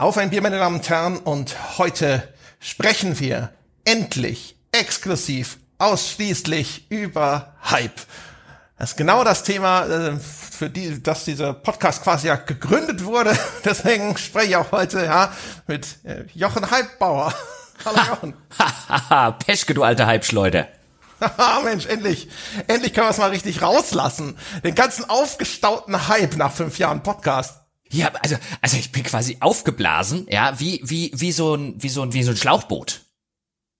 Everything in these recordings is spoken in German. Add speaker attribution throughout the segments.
Speaker 1: Auf ein Bier, meine Damen und Herren, und heute sprechen wir endlich, exklusiv, ausschließlich über Hype. Das ist genau das Thema, äh, für die, dass dieser Podcast quasi ja gegründet wurde. Deswegen spreche ich auch heute ja mit äh, Jochen Hypebauer.
Speaker 2: Hallo Jochen. Peschke, du alte Hypeschleuder.
Speaker 1: Mensch, endlich, endlich können wir es mal richtig rauslassen. Den ganzen aufgestauten Hype nach fünf Jahren Podcast.
Speaker 2: Ja, also, also ich bin quasi aufgeblasen, ja, wie, wie, wie so ein, wie so ein, wie so ein Schlauchboot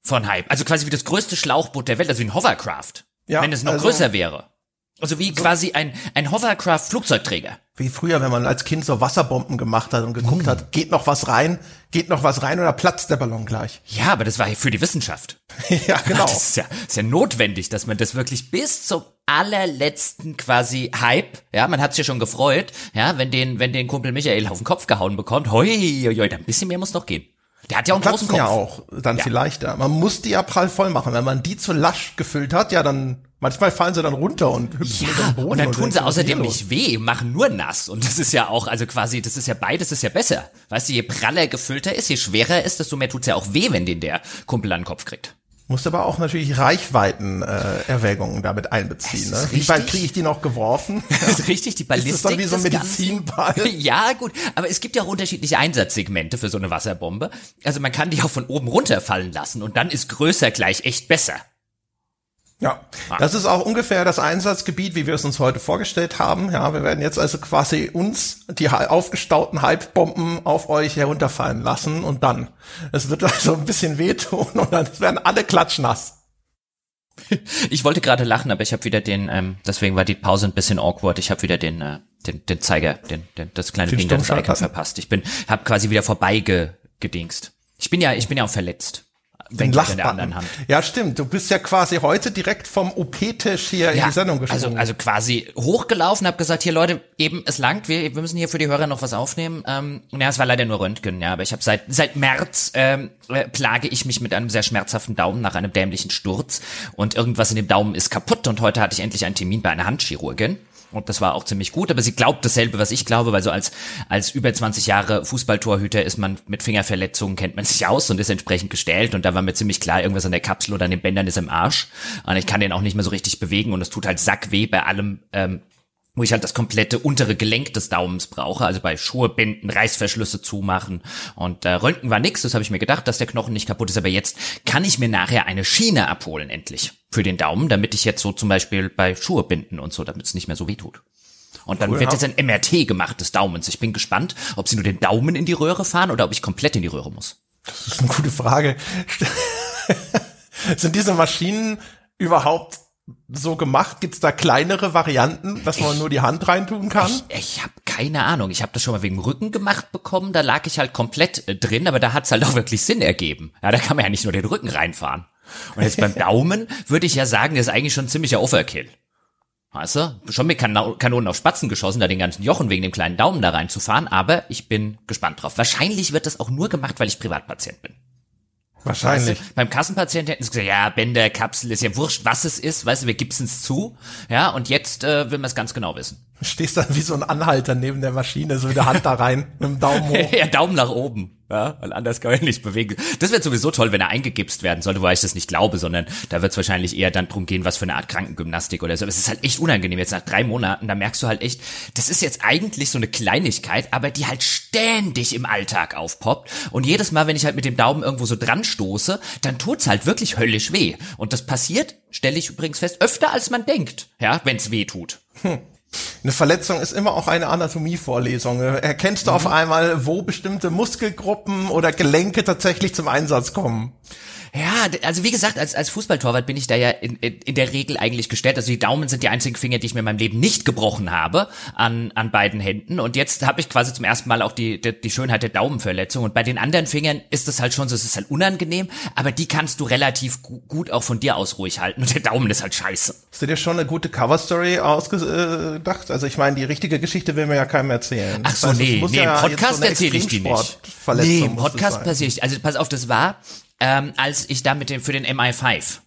Speaker 2: von Hype. Also quasi wie das größte Schlauchboot der Welt, also wie ein Hovercraft. Ja, wenn es noch also, größer wäre. Also wie so quasi ein, ein Hovercraft-Flugzeugträger.
Speaker 1: Wie früher, wenn man als Kind so Wasserbomben gemacht hat und geguckt hm. hat, geht noch was rein, geht noch was rein oder platzt der Ballon gleich.
Speaker 2: Ja, aber das war ja für die Wissenschaft.
Speaker 1: ja, genau.
Speaker 2: Das ist ja, ist ja notwendig, dass man das wirklich bis zum allerletzten quasi Hype, ja, man hat's ja schon gefreut, ja, wenn den, wenn den Kumpel Michael auf den Kopf gehauen bekommt, hoi, hoi, hoi, ein bisschen mehr muss noch gehen. Der hat ja auch einen großen Kopf.
Speaker 1: ja auch dann ja. vielleicht. Ja. Man muss die ja prall voll machen. Wenn man die zu lasch gefüllt hat, ja, dann manchmal fallen sie dann runter und hüpfen ja,
Speaker 2: den Boden. Und dann tun sie außerdem nicht weh, machen nur nass. Und das ist ja auch, also quasi, das ist ja beides ist ja besser. Weißt du, je praller gefüllter ist, je schwerer ist, desto mehr tut's ja auch weh, wenn den der Kumpel an den Kopf kriegt.
Speaker 1: Musst aber auch natürlich Reichweiten-Erwägungen äh, damit einbeziehen. Ne? Wie weit kriege ich die noch geworfen?
Speaker 2: Das ist richtig, die Ballistik. Ist
Speaker 1: das dann wie so ein Medizinball?
Speaker 2: ja, gut. Aber es gibt ja auch unterschiedliche Einsatzsegmente für so eine Wasserbombe. Also man kann die auch von oben runterfallen lassen und dann ist größer gleich echt besser.
Speaker 1: Ja, das ist auch ungefähr das Einsatzgebiet, wie wir es uns heute vorgestellt haben. Ja, wir werden jetzt also quasi uns die aufgestauten Hypebomben auf euch herunterfallen lassen und dann. Es wird also ein bisschen wehtun und dann werden alle klatschnass.
Speaker 2: Ich wollte gerade lachen, aber ich habe wieder den, ähm, deswegen war die Pause ein bisschen awkward. Ich habe wieder den, äh, den, den Zeiger, den, den das kleine Ding, das Icon verpasst. Ich bin, habe quasi wieder vorbeigedingst. Ich bin ja, ich bin ja auch verletzt
Speaker 1: den Lachbutton. Ja, stimmt. Du bist ja quasi heute direkt vom OP-Tisch hier ja, in die Sendung
Speaker 2: gesprungen. Also, also quasi hochgelaufen, hab gesagt, hier Leute, eben, es langt, wir, wir müssen hier für die Hörer noch was aufnehmen. Ähm, ja, es war leider nur Röntgen, ja, aber ich habe seit seit März ähm, äh, plage ich mich mit einem sehr schmerzhaften Daumen nach einem dämlichen Sturz und irgendwas in dem Daumen ist kaputt und heute hatte ich endlich einen Termin bei einer Handchirurgin. Und das war auch ziemlich gut, aber sie glaubt dasselbe, was ich glaube, weil so als, als über 20 Jahre Fußballtorhüter ist man mit Fingerverletzungen, kennt man sich aus und ist entsprechend gestellt. Und da war mir ziemlich klar, irgendwas an der Kapsel oder an den Bändern ist im Arsch. Und ich kann den auch nicht mehr so richtig bewegen und es tut halt sackweh bei allem, ähm, wo ich halt das komplette untere Gelenk des Daumens brauche, also bei Schuhe binden, Reißverschlüsse zumachen und äh, Röntgen war nix, das habe ich mir gedacht, dass der Knochen nicht kaputt ist, aber jetzt kann ich mir nachher eine Schiene abholen endlich für den Daumen, damit ich jetzt so zum Beispiel bei Schuhe binden und so, damit es nicht mehr so weh tut. Und dann cool, wird jetzt ein MRT gemacht des Daumens. Ich bin gespannt, ob sie nur den Daumen in die Röhre fahren oder ob ich komplett in die Röhre muss.
Speaker 1: Das ist eine gute Frage. Sind diese Maschinen überhaupt so gemacht? Gibt's da kleinere Varianten, dass man ich, nur die Hand reintun kann?
Speaker 2: Ich, ich habe keine Ahnung. Ich habe das schon mal wegen Rücken gemacht bekommen. Da lag ich halt komplett äh, drin, aber da hat's halt auch wirklich Sinn ergeben. Ja, da kann man ja nicht nur den Rücken reinfahren. Und jetzt beim Daumen würde ich ja sagen, der ist eigentlich schon ziemlicher Overkill. Weißt du? Schon mit kan Kanonen auf Spatzen geschossen, da den ganzen Jochen wegen dem kleinen Daumen da reinzufahren, aber ich bin gespannt drauf. Wahrscheinlich wird das auch nur gemacht, weil ich Privatpatient bin.
Speaker 1: Wahrscheinlich.
Speaker 2: Weißt du, beim Kassenpatienten hätten sie gesagt, ja, Bänder, Kapsel, ist ja wurscht, was es ist, weißt du, wir gibsen's zu. Ja, und jetzt äh, will man es ganz genau wissen.
Speaker 1: Stehst dann wie so ein Anhalter neben der Maschine, so mit der Hand da rein, mit dem Daumen hoch.
Speaker 2: ja, Daumen nach oben. Ja, weil anders kann man nicht bewegen. Das wäre sowieso toll, wenn er eingegipst werden sollte, wobei ich das nicht glaube, sondern da wird es wahrscheinlich eher dann drum gehen, was für eine Art Krankengymnastik oder so. Aber es ist halt echt unangenehm. Jetzt nach drei Monaten, da merkst du halt echt, das ist jetzt eigentlich so eine Kleinigkeit, aber die halt ständig im Alltag aufpoppt. Und jedes Mal, wenn ich halt mit dem Daumen irgendwo so dran stoße, dann tut's halt wirklich höllisch weh. Und das passiert, stelle ich übrigens fest, öfter als man denkt, ja, wenn's weh tut. Hm.
Speaker 1: Eine Verletzung ist immer auch eine Anatomievorlesung. Erkennst du mhm. auf einmal, wo bestimmte Muskelgruppen oder Gelenke tatsächlich zum Einsatz kommen?
Speaker 2: Ja, also wie gesagt, als, als Fußballtorwart bin ich da ja in, in, in der Regel eigentlich gestellt. Also die Daumen sind die einzigen Finger, die ich mir in meinem Leben nicht gebrochen habe an, an beiden Händen. Und jetzt habe ich quasi zum ersten Mal auch die, die, die Schönheit der Daumenverletzung. Und bei den anderen Fingern ist das halt schon so, es ist halt unangenehm, aber die kannst du relativ gu gut auch von dir aus ruhig halten. Und der Daumen ist halt scheiße.
Speaker 1: Hast du dir schon eine gute Coverstory ausgedacht? Also ich meine, die richtige Geschichte will mir ja keinem erzählen.
Speaker 2: Ach so, das heißt, nee, nee, ja im Podcast so erzähle ich die nicht. Nee, im Podcast passiere ich. Also pass auf, das war ähm, als ich da mit dem für den MI5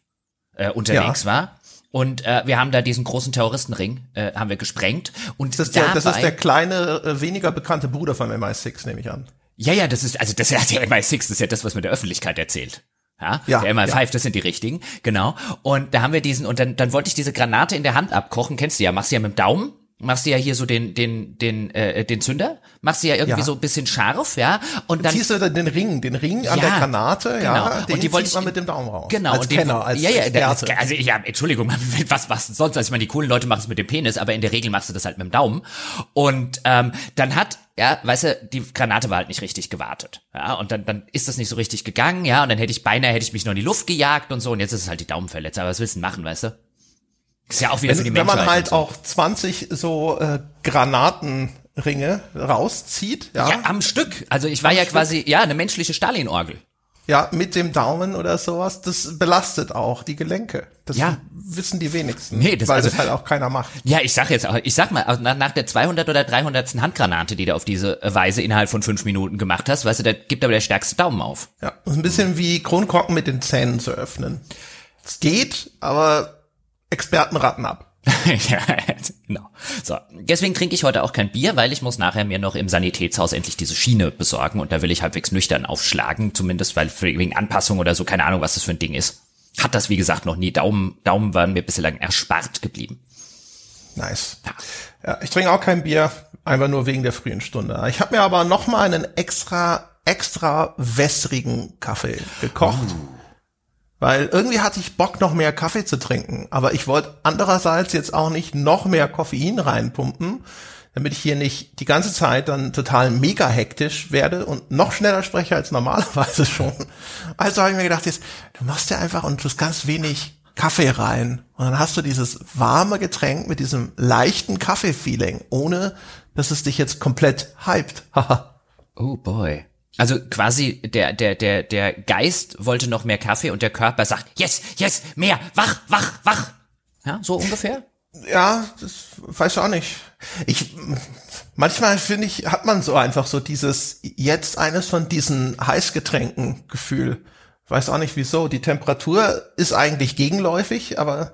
Speaker 2: äh, unterwegs ja. war. Und äh, wir haben da diesen großen Terroristenring, äh, haben wir gesprengt. Und
Speaker 1: das ist, der, das ist der kleine, äh, weniger bekannte Bruder von MI6, nehme ich an.
Speaker 2: Ja, ja, das ist, also das ist ja der MI6, das ist ja das, was man der Öffentlichkeit erzählt. Ja,
Speaker 1: Ja,
Speaker 2: der MI5,
Speaker 1: ja.
Speaker 2: das sind die richtigen, genau. Und da haben wir diesen, und dann, dann wollte ich diese Granate in der Hand abkochen, kennst du ja, machst du ja mit dem Daumen, machst du ja hier so den, den, den, äh, den Zünder, machst du ja irgendwie
Speaker 1: Ja.
Speaker 2: so ein bisschen scharf, ja, und dann,
Speaker 1: Ziehst du dann den Ring, den Ring an
Speaker 2: Ja,
Speaker 1: der Granate, ja,
Speaker 2: genau.
Speaker 1: den
Speaker 2: Und die wollte
Speaker 1: zieht man
Speaker 2: ich-
Speaker 1: mit dem Daumen raus.
Speaker 2: Genau,
Speaker 1: Als
Speaker 2: und den-
Speaker 1: Kenner, als
Speaker 2: ja, ja,
Speaker 1: Experte.
Speaker 2: also ja, Entschuldigung, was, was sonst? Also ich meine, die coolen Leute machen es mit dem Penis, aber in der Regel machst du das halt mit dem Daumen. Und ähm, dann hat, ja, weißt du, die Granate war halt nicht richtig gewartet. Ja, und dann, dann ist das nicht so richtig gegangen, ja, und dann hätte ich beinahe, hätte ich mich noch in die Luft gejagt und so, und jetzt ist es halt die Daumenverletzung. Aber was willst du machen, weißt du? Ist ja auch wieder für die
Speaker 1: Wenn, wenn man
Speaker 2: Menschheit
Speaker 1: halt
Speaker 2: so.
Speaker 1: auch 20 so äh, Granatenringe rauszieht, ja,
Speaker 2: Ja, am Stück. Also ich war ja quasi, ja, eine menschliche Stalinorgel.
Speaker 1: ja, mit dem Daumen oder sowas, das belastet auch die Gelenke. Das
Speaker 2: Ja.
Speaker 1: wissen die wenigsten,
Speaker 2: Nee, das-
Speaker 1: weil
Speaker 2: also-
Speaker 1: das halt auch keiner macht.
Speaker 2: Ja, ich sag jetzt auch, ich sag mal, nach, der 200 oder 300. Handgranate, die du auf diese Weise innerhalb von fünf Minuten gemacht hast, weißt du, da gibt aber der stärkste Daumen auf.
Speaker 1: Ja, ein bisschen wie Kronkorken mit den Zähnen zu öffnen. Es geht, aber Experten raten ab.
Speaker 2: ja, genau. So, deswegen trinke ich heute auch kein Bier, weil ich muss nachher mir noch im Sanitätshaus endlich diese Schiene besorgen und da will ich halbwegs nüchtern aufschlagen, zumindest weil für, wegen Anpassung oder so, keine Ahnung, was das für ein Ding ist. Hat das, wie gesagt, noch nie. Daumen, Daumen waren mir bislang erspart geblieben.
Speaker 1: Nice. Ja, ich trinke auch kein Bier, einfach nur wegen der frühen Stunde. Ich habe mir aber noch mal einen extra, extra wässrigen Kaffee gekocht. Weil irgendwie hatte ich Bock, noch mehr Kaffee zu trinken. Aber ich wollte andererseits jetzt auch nicht noch mehr Koffein reinpumpen, damit ich hier nicht die ganze Zeit dann total mega hektisch werde und noch schneller spreche als normalerweise schon. Also habe ich mir gedacht, jetzt, du machst ja einfach und tust ganz wenig Kaffee rein. Und dann hast du dieses warme Getränk mit diesem leichten Kaffee-Feeling, ohne dass es dich jetzt komplett hypt.
Speaker 2: Oh boy. Also quasi der, der, der, der Geist wollte noch mehr Kaffee und der Körper sagt, yes, yes, mehr, wach, wach, wach. Ja, so ungefähr?
Speaker 1: Ja, das weiß ich auch nicht. Ich manchmal finde ich, hat man so einfach so dieses jetzt eines von diesen Heißgetränken Gefühl. Weiß auch nicht wieso. Die Temperatur ist eigentlich gegenläufig, aber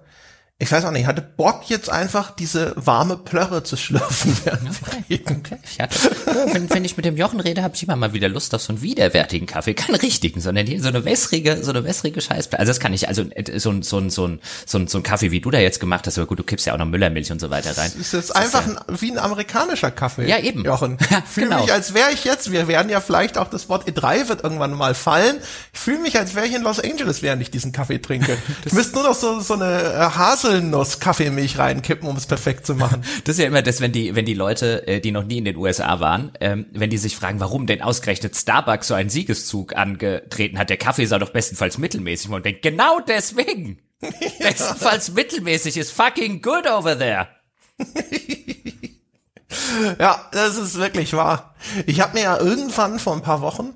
Speaker 1: ich weiß auch nicht, ich hatte Bock jetzt einfach diese warme Plörre zu schlürfen. während reden.
Speaker 2: Okay. Ich hatte, ja, wenn, wenn ich mit dem Jochen rede, habe ich immer mal wieder Lust auf so einen widerwärtigen Kaffee. Keinen richtigen, sondern hier so eine wässrige, so eine wässrige Scheiße. Also das kann ich, also äh, so ein, so ein, so ein, so ein, so ein Kaffee, wie du da jetzt gemacht hast, aber gut, du kippst ja auch noch Müllermilch und so weiter rein.
Speaker 1: Ist jetzt einfach ein, wie ein amerikanischer Kaffee.
Speaker 2: Ja, eben.
Speaker 1: Jochen.
Speaker 2: Ja,
Speaker 1: Ich fühle
Speaker 2: genau.
Speaker 1: mich, als wäre ich jetzt, wir werden ja vielleicht auch das Wort E3 wird irgendwann mal fallen. Ich fühle mich, als wäre ich in Los Angeles, während ich diesen Kaffee trinke. ich müsste nur noch so, so eine äh, Haselnuss-Kaffeemilch reinkippen, um es perfekt zu machen.
Speaker 2: Das ist ja immer das, wenn die, wenn die Leute, äh, die noch nie in den USA waren, ähm, wenn die sich fragen, warum denn ausgerechnet Starbucks so einen Siegeszug angetreten hat. Der Kaffee sei doch bestenfalls mittelmäßig. Und denkt, genau deswegen. Bestenfalls mittelmäßig ist fucking good over there.
Speaker 1: Ja, das ist wirklich wahr. Ich habe mir ja irgendwann vor ein paar Wochen,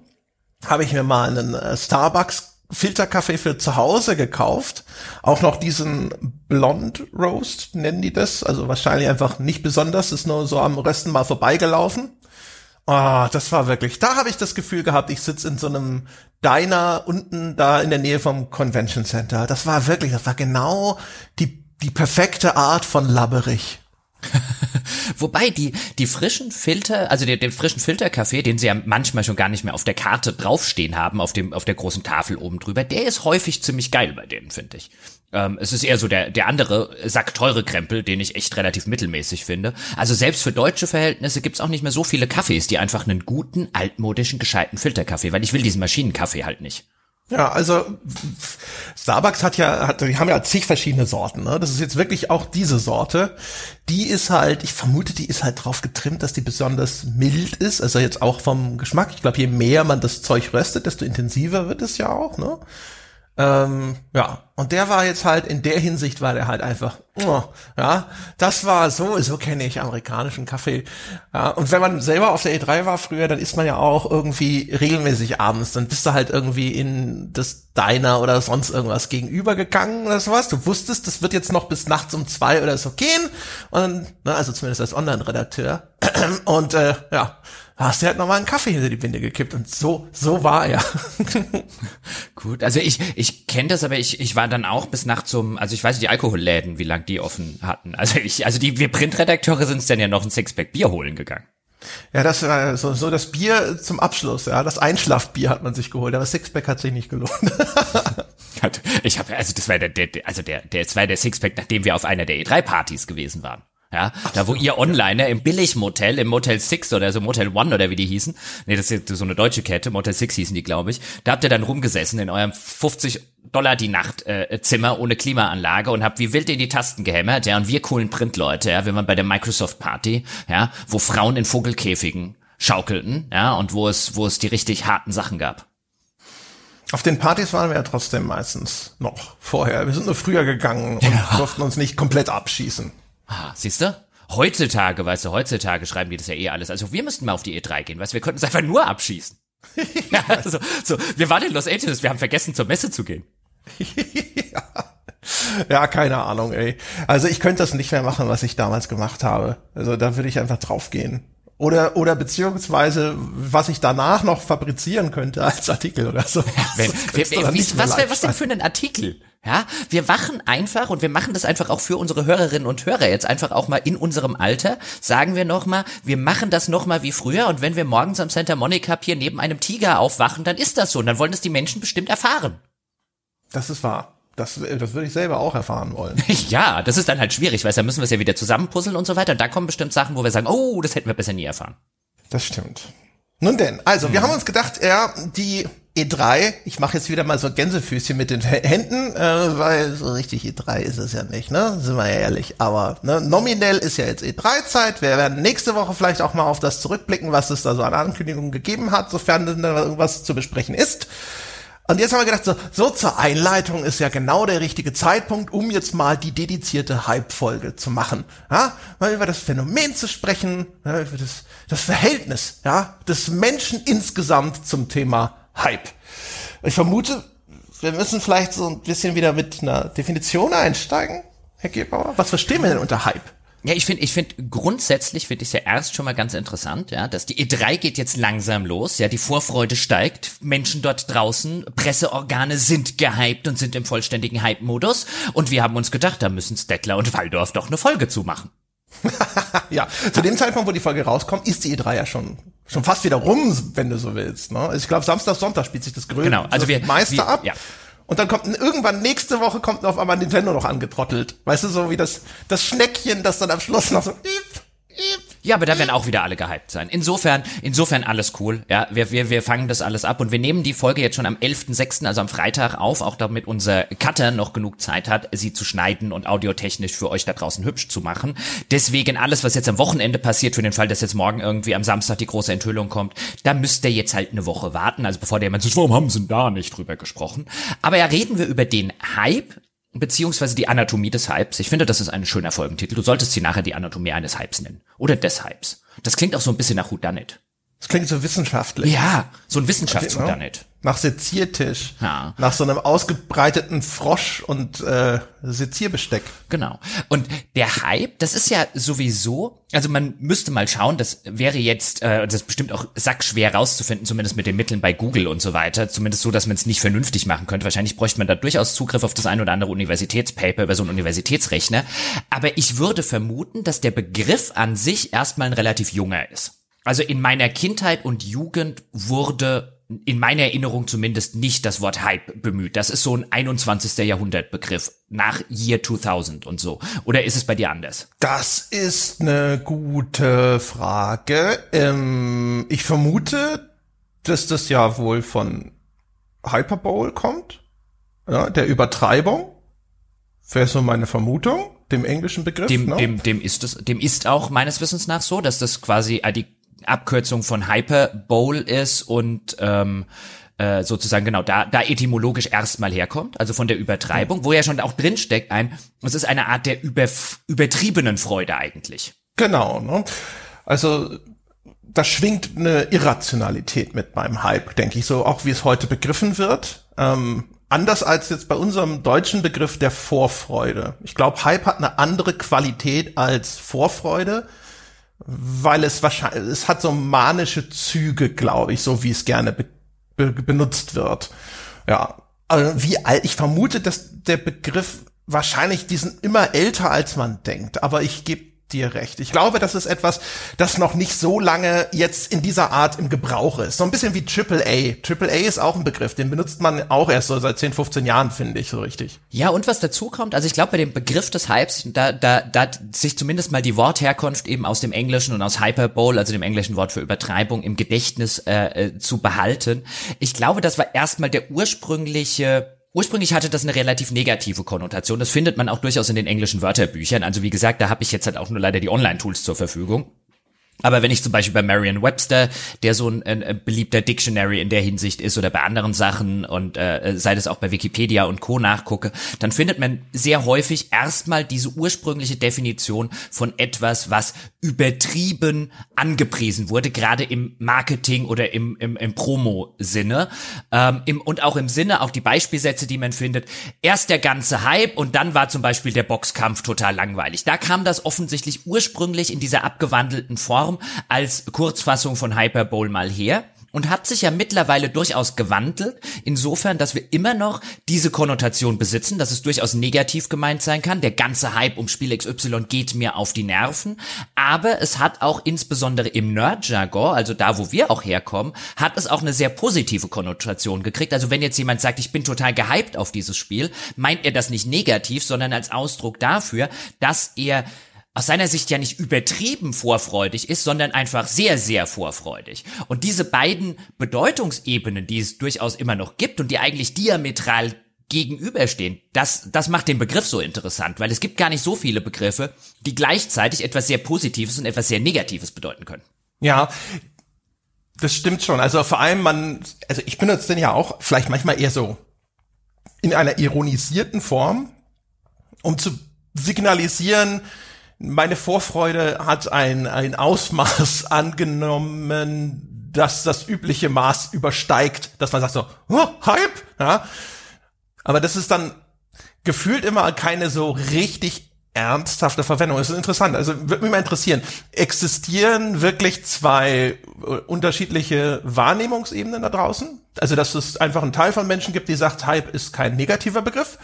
Speaker 1: habe ich mir mal einen äh, Starbucks Filterkaffee für zu Hause gekauft. Auch noch diesen Blond Roast nennen die das. Also wahrscheinlich einfach nicht besonders, ist nur so am Rösten mal vorbeigelaufen. Ah, das war wirklich, da habe ich das Gefühl gehabt, ich sitze in so einem Diner unten da in der Nähe vom Convention Center. Das war wirklich, das war genau die, die perfekte Art von labberig.
Speaker 2: Wobei die, die frischen Filter, also den, den frischen Filterkaffee, den sie ja manchmal schon gar nicht mehr auf der Karte draufstehen haben, auf dem, auf der großen Tafel oben drüber, der ist häufig ziemlich geil bei denen, finde ich. Ähm, es ist eher so der, der andere sackteure Krempel, den ich echt relativ mittelmäßig finde. Also selbst für deutsche Verhältnisse gibt's auch nicht mehr so viele Kaffees, die einfach einen guten, altmodischen, gescheiten Filterkaffee, weil ich will diesen Maschinenkaffee halt nicht.
Speaker 1: Ja, also Starbucks hat ja, hat, die haben ja zig verschiedene Sorten. Ne? Das ist jetzt wirklich auch diese Sorte. Die ist halt, ich vermute, die ist halt drauf getrimmt, dass die besonders mild ist. Also jetzt auch vom Geschmack. Ich glaube, je mehr man das Zeug röstet, desto intensiver wird es ja auch. Ne? Ähm, ja, und der war jetzt halt, in der Hinsicht war der halt einfach, oh, ja, das war so, so kenne ich amerikanischen Kaffee. Ja, und wenn man selber auf der E3 war früher, dann ist man ja auch irgendwie regelmäßig abends, dann bist du halt irgendwie in das Diner oder sonst irgendwas gegenüber gegangen oder sowas. Du wusstest, das wird jetzt noch bis nachts um zwei oder so gehen. Und, dann, ne, also zumindest als Online-Redakteur. Und äh, ja, hast du halt nochmal einen Kaffee hinter die Binde gekippt und so, so war er.
Speaker 2: Gut, also ich, ich kenne das, aber ich, ich war dann auch bis nachts zum, also ich weiß nicht, die Alkoholläden, wie lang die offen hatten. Also ich, also die, wir Printredakteure sind dann ja noch ein Sixpack Bier holen gegangen.
Speaker 1: Ja, das war so, so das Bier zum Abschluss, ja. Das Einschlafbier hat man sich geholt, aber Sixpack hat sich nicht gelohnt.
Speaker 2: ich habe, also das war der, der, also der, der, das war der Sixpack, nachdem wir auf einer der E3-Partys gewesen waren. Ja, da wo ihr online ne, im Billigmotel, im Motel Six oder so Motel One oder wie die hießen, nee, das ist so eine deutsche Kette, Motel Six hießen die, glaube ich, da habt ihr dann rumgesessen in eurem 50 Dollar die Nacht äh, Zimmer ohne Klimaanlage und habt wie wild in die Tasten gehämmert, ja, und wir coolen Printleute, ja, wir waren bei der Microsoft Party, ja, wo Frauen in Vogelkäfigen schaukelten, ja, und wo es, wo es die richtig harten Sachen gab.
Speaker 1: Auf den Partys waren wir ja trotzdem meistens noch vorher. Wir sind nur früher gegangen und ja. durften uns nicht komplett abschießen.
Speaker 2: Ah, siehst du? Heutzutage, weißt du, heutzutage schreiben die das ja eh alles. Also wir müssten mal auf die E3 gehen, weißt du, wir könnten es einfach nur abschießen. ja, also, so, wir waren in Los Angeles, wir haben vergessen zur Messe zu gehen.
Speaker 1: ja. ja, keine Ahnung, ey. Also ich könnte das nicht mehr machen, was ich damals gemacht habe. Also da würde ich einfach draufgehen. Oder, oder beziehungsweise, was ich danach noch fabrizieren könnte als Artikel oder so.
Speaker 2: Wenn, wir, wie, was was denn für ein Artikel? Ja, wir wachen einfach und wir machen das einfach auch für unsere Hörerinnen und Hörer jetzt einfach auch mal in unserem Alter. Sagen wir nochmal, wir machen das nochmal wie früher und wenn wir morgens am Santa Monica Pier neben einem Tiger aufwachen, dann ist das so und dann wollen das die Menschen bestimmt erfahren.
Speaker 1: Das ist wahr. Das, das würde ich selber auch erfahren wollen.
Speaker 2: ja, das ist dann halt schwierig, weil da müssen wir es ja wieder zusammenpuzzeln und so weiter. Und da kommen bestimmt Sachen, wo wir sagen, oh, das hätten wir besser nie erfahren.
Speaker 1: Das stimmt. Nun denn, also hm. wir haben uns gedacht, ja, die E3, ich mache jetzt wieder mal so Gänsefüßchen mit den Händen, äh, weil so richtig E3 ist es ja nicht, ne? Sind wir ja ehrlich. Aber ne, nominell ist ja jetzt E3-Zeit. Wir werden nächste Woche vielleicht auch mal auf das zurückblicken, was es da so an Ankündigungen gegeben hat, sofern denn da irgendwas zu besprechen ist. Und jetzt haben wir gedacht, so, so zur Einleitung ist ja genau der richtige Zeitpunkt, um jetzt mal die dedizierte Hype-Folge zu machen. Ja, mal über das Phänomen zu sprechen, über das, das Verhältnis ja, des Menschen insgesamt zum Thema Hype. Ich vermute, wir müssen vielleicht so ein bisschen wieder mit einer Definition einsteigen, Herr Gebauer. Was verstehen wir denn unter Hype?
Speaker 2: Ja, ich finde, ich finde grundsätzlich finde ich es ja erst schon mal ganz interessant, ja, dass die E3 geht jetzt langsam los, ja, die Vorfreude steigt, Menschen dort draußen, Presseorgane sind gehypt und sind im vollständigen Hype-Modus und wir haben uns gedacht, da müssen Stettler und Waldorf doch eine Folge zu machen.
Speaker 1: ja, zu dem Zeitpunkt, wo die Folge rauskommt, ist die E3 ja schon schon fast wieder rum, wenn du so willst. Ne? Also ich glaube, Samstag, Sonntag spielt sich das größte
Speaker 2: genau, also wir,
Speaker 1: Meister
Speaker 2: wir,
Speaker 1: ab.
Speaker 2: Ja.
Speaker 1: Und dann kommt irgendwann nächste Woche kommt auf einmal Nintendo noch angetrottelt. Weißt du, so wie das, das Schneckchen, das dann am Schluss noch so. Iep,
Speaker 2: iep, ja, aber da werden auch wieder alle gehypt sein. Insofern, insofern alles cool. Ja, wir, wir, wir fangen das alles ab und wir nehmen die Folge jetzt schon am 11.06., also am Freitag auf, auch damit unser Cutter noch genug Zeit hat, sie zu schneiden und audiotechnisch für euch da draußen hübsch zu machen. Deswegen alles, was jetzt am Wochenende passiert, für den Fall, dass jetzt morgen irgendwie am Samstag die große Enthüllung kommt, da müsst ihr jetzt halt eine Woche warten. Also bevor der jemand sagt, warum haben sie da nicht drüber gesprochen? Aber ja, reden wir über den Hype, beziehungsweise die Anatomie des Hypes. Ich finde, das ist ein schöner Folgentitel. Du solltest sie nachher die Anatomie eines Hypes nennen. Oder des Hypes. Das klingt auch so ein bisschen nach Whodunit.
Speaker 1: Das klingt so wissenschaftlich.
Speaker 2: Ja, so ein Wissenschaftswhodunit.
Speaker 1: Nach Seziertisch. Ja. Nach so einem ausgebreiteten Frosch und äh, Sezierbesteck.
Speaker 2: Genau. Und der Hype, das ist ja sowieso, also man müsste mal schauen, das wäre jetzt, äh, das ist bestimmt auch sackschwer rauszufinden, zumindest mit den Mitteln bei Google und so weiter, zumindest so, dass man es nicht vernünftig machen könnte. Wahrscheinlich bräuchte man da durchaus Zugriff auf das ein oder andere Universitätspaper über so einen Universitätsrechner. Aber ich würde vermuten, dass der Begriff an sich erstmal ein relativ junger ist. Also in meiner Kindheit und Jugend wurde in meiner Erinnerung zumindest nicht das Wort Hype bemüht. Das ist so ein 21. Jahrhundert Begriff nach Year 2000 und so. Oder ist es bei dir anders?
Speaker 1: Das ist eine gute Frage. Ähm, ich vermute, dass das ja wohl von Hyperbowl kommt, ja, der Übertreibung. Wäre so meine Vermutung, dem englischen Begriff.
Speaker 2: Dem, ne? dem, dem ist es, dem ist auch meines Wissens nach so, dass das quasi die Abkürzung von Hyper Bowl ist und ähm, äh, sozusagen genau da, da etymologisch erstmal herkommt, also von der Übertreibung, wo ja schon auch drin steckt ein, es ist eine Art der über, übertriebenen Freude eigentlich.
Speaker 1: Genau, ne? Also da schwingt eine Irrationalität mit beim Hype, denke ich, so auch wie es heute begriffen wird. Ähm, anders als jetzt bei unserem deutschen Begriff der Vorfreude. Ich glaube, Hype hat eine andere Qualität als Vorfreude weil es wahrscheinlich, es hat so manische Züge, glaube ich, so wie es gerne be be benutzt wird. Ja, also wie alt, ich vermute, dass der Begriff wahrscheinlich, die sind immer älter, als man denkt, aber ich gebe dir recht. Ich glaube, das ist etwas, das noch nicht so lange jetzt in dieser Art im Gebrauch ist. So ein bisschen wie Triple A. Triple A ist auch ein Begriff, den benutzt man auch erst so seit 10, 15 Jahren, finde ich, so richtig.
Speaker 2: Ja, und was dazu kommt, also ich glaube, bei dem Begriff des Hypes, da, da, da sich zumindest mal die Wortherkunft eben aus dem Englischen und aus Hyperbole, also dem englischen Wort für Übertreibung, im Gedächtnis äh, äh, zu behalten. Ich glaube, das war erstmal der ursprüngliche Ursprünglich hatte das eine relativ negative Konnotation. Das findet man auch durchaus in den englischen Wörterbüchern. Also wie gesagt, da habe ich jetzt halt auch nur leider die Online-Tools zur Verfügung. Aber wenn ich zum Beispiel bei Merriam-Webster, der so ein, ein, beliebter Dictionary in der Hinsicht ist oder bei anderen Sachen und äh, sei das auch bei Wikipedia und Co. nachgucke, dann findet man sehr häufig erstmal diese ursprüngliche Definition von etwas, was übertrieben angepriesen wurde, gerade im Marketing oder im, im, im Promo-Sinne. Ähm, im, und auch im Sinne, auch die Beispielsätze, die man findet, erst der ganze Hype und dann war zum Beispiel der Boxkampf total langweilig. Da kam das offensichtlich ursprünglich in dieser abgewandelten Form Form als Kurzfassung von Hyperbole mal her und hat sich ja mittlerweile durchaus gewandelt, insofern, dass wir immer noch diese Konnotation besitzen, dass es durchaus negativ gemeint sein kann. Der ganze Hype um Spiel XY geht mir auf die Nerven, aber es hat auch insbesondere im Nerd-Jargon, also da, wo wir auch herkommen, hat es auch eine sehr positive Konnotation gekriegt. Also wenn jetzt jemand sagt, ich bin total gehypt auf dieses Spiel, meint er das nicht negativ, sondern als Ausdruck dafür, dass er aus seiner Sicht ja nicht übertrieben vorfreudig ist, sondern einfach sehr, sehr vorfreudig. Und diese beiden Bedeutungsebenen, die es durchaus immer noch gibt und die eigentlich diametral gegenüberstehen, das, das macht den Begriff so interessant, weil es gibt gar nicht so viele Begriffe, die gleichzeitig etwas sehr Positives und etwas sehr Negatives bedeuten können.
Speaker 1: Ja, das stimmt schon. Also vor allem man, also ich benutze den ja auch vielleicht manchmal eher so in einer ironisierten Form, um zu signalisieren, meine Vorfreude hat ein, ein Ausmaß angenommen, dass das übliche Maß übersteigt, dass man sagt so, oh, Hype, ja. Aber das ist dann gefühlt immer keine so richtig ernsthafte Verwendung. Das ist interessant. Also würde mich mal interessieren, existieren wirklich zwei unterschiedliche Wahrnehmungsebenen da draußen? Also, dass es einfach einen Teil von Menschen gibt, die sagt, Hype ist kein negativer Begriff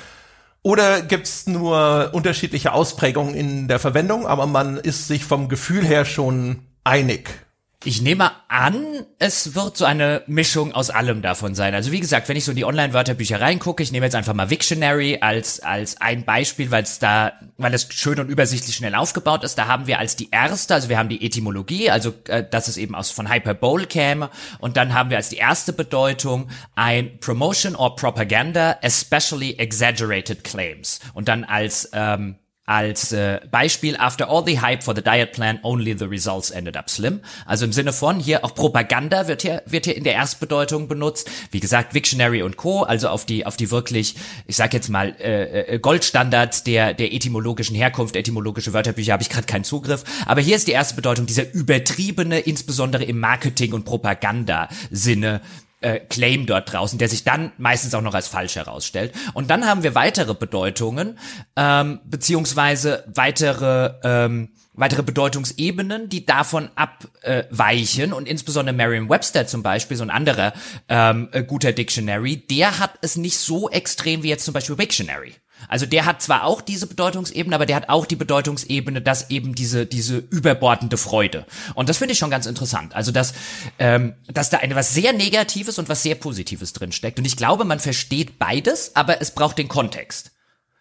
Speaker 1: oder gibt's nur unterschiedliche Ausprägungen in der Verwendung, aber man ist sich vom Gefühl her schon einig?
Speaker 2: Ich nehme an, es wird so eine Mischung aus allem davon sein. Also wie gesagt, wenn ich so in die Online-Wörterbücher reingucke, ich nehme jetzt einfach mal Wiktionary als, als ein Beispiel, weil es da, weil es schön und übersichtlich schnell aufgebaut ist. Da haben wir als die erste, also wir haben die Etymologie, also äh, dass es eben aus von Hyperbole käme. Und dann haben wir als die erste Bedeutung ein Promotion or Propaganda, especially exaggerated claims. Und dann als ähm, als äh, Beispiel, after all the hype for the diet plan, only the results ended up slim. Also im Sinne von, hier auch Propaganda wird hier, wird hier in der Erstbedeutung benutzt. Wie gesagt, Wiktionary und Co., also auf die, auf die wirklich, ich sag jetzt mal, äh, äh Goldstandards der, der etymologischen Herkunft, etymologische Wörterbücher habe ich gerade keinen Zugriff. Aber hier ist die erste Bedeutung, dieser übertriebene, insbesondere im Marketing- und Propaganda-Sinne, äh, Claim dort draußen, der sich dann meistens auch noch als falsch herausstellt. Und dann haben wir weitere Bedeutungen, ähm, beziehungsweise weitere ähm, weitere Bedeutungsebenen, die davon abweichen. und insbesondere Merriam-Webster zum Beispiel, so ein anderer ähm, äh, guter Dictionary, der hat es nicht so extrem wie jetzt zum Beispiel Wiktionary. Also der hat zwar auch diese Bedeutungsebene, aber der hat auch die Bedeutungsebene, dass eben diese diese überbordende Freude. Und das finde ich schon ganz interessant. Also dass ähm, dass da eine was sehr Negatives und was sehr Positives drin steckt. Und ich glaube, man versteht beides, aber es braucht den Kontext.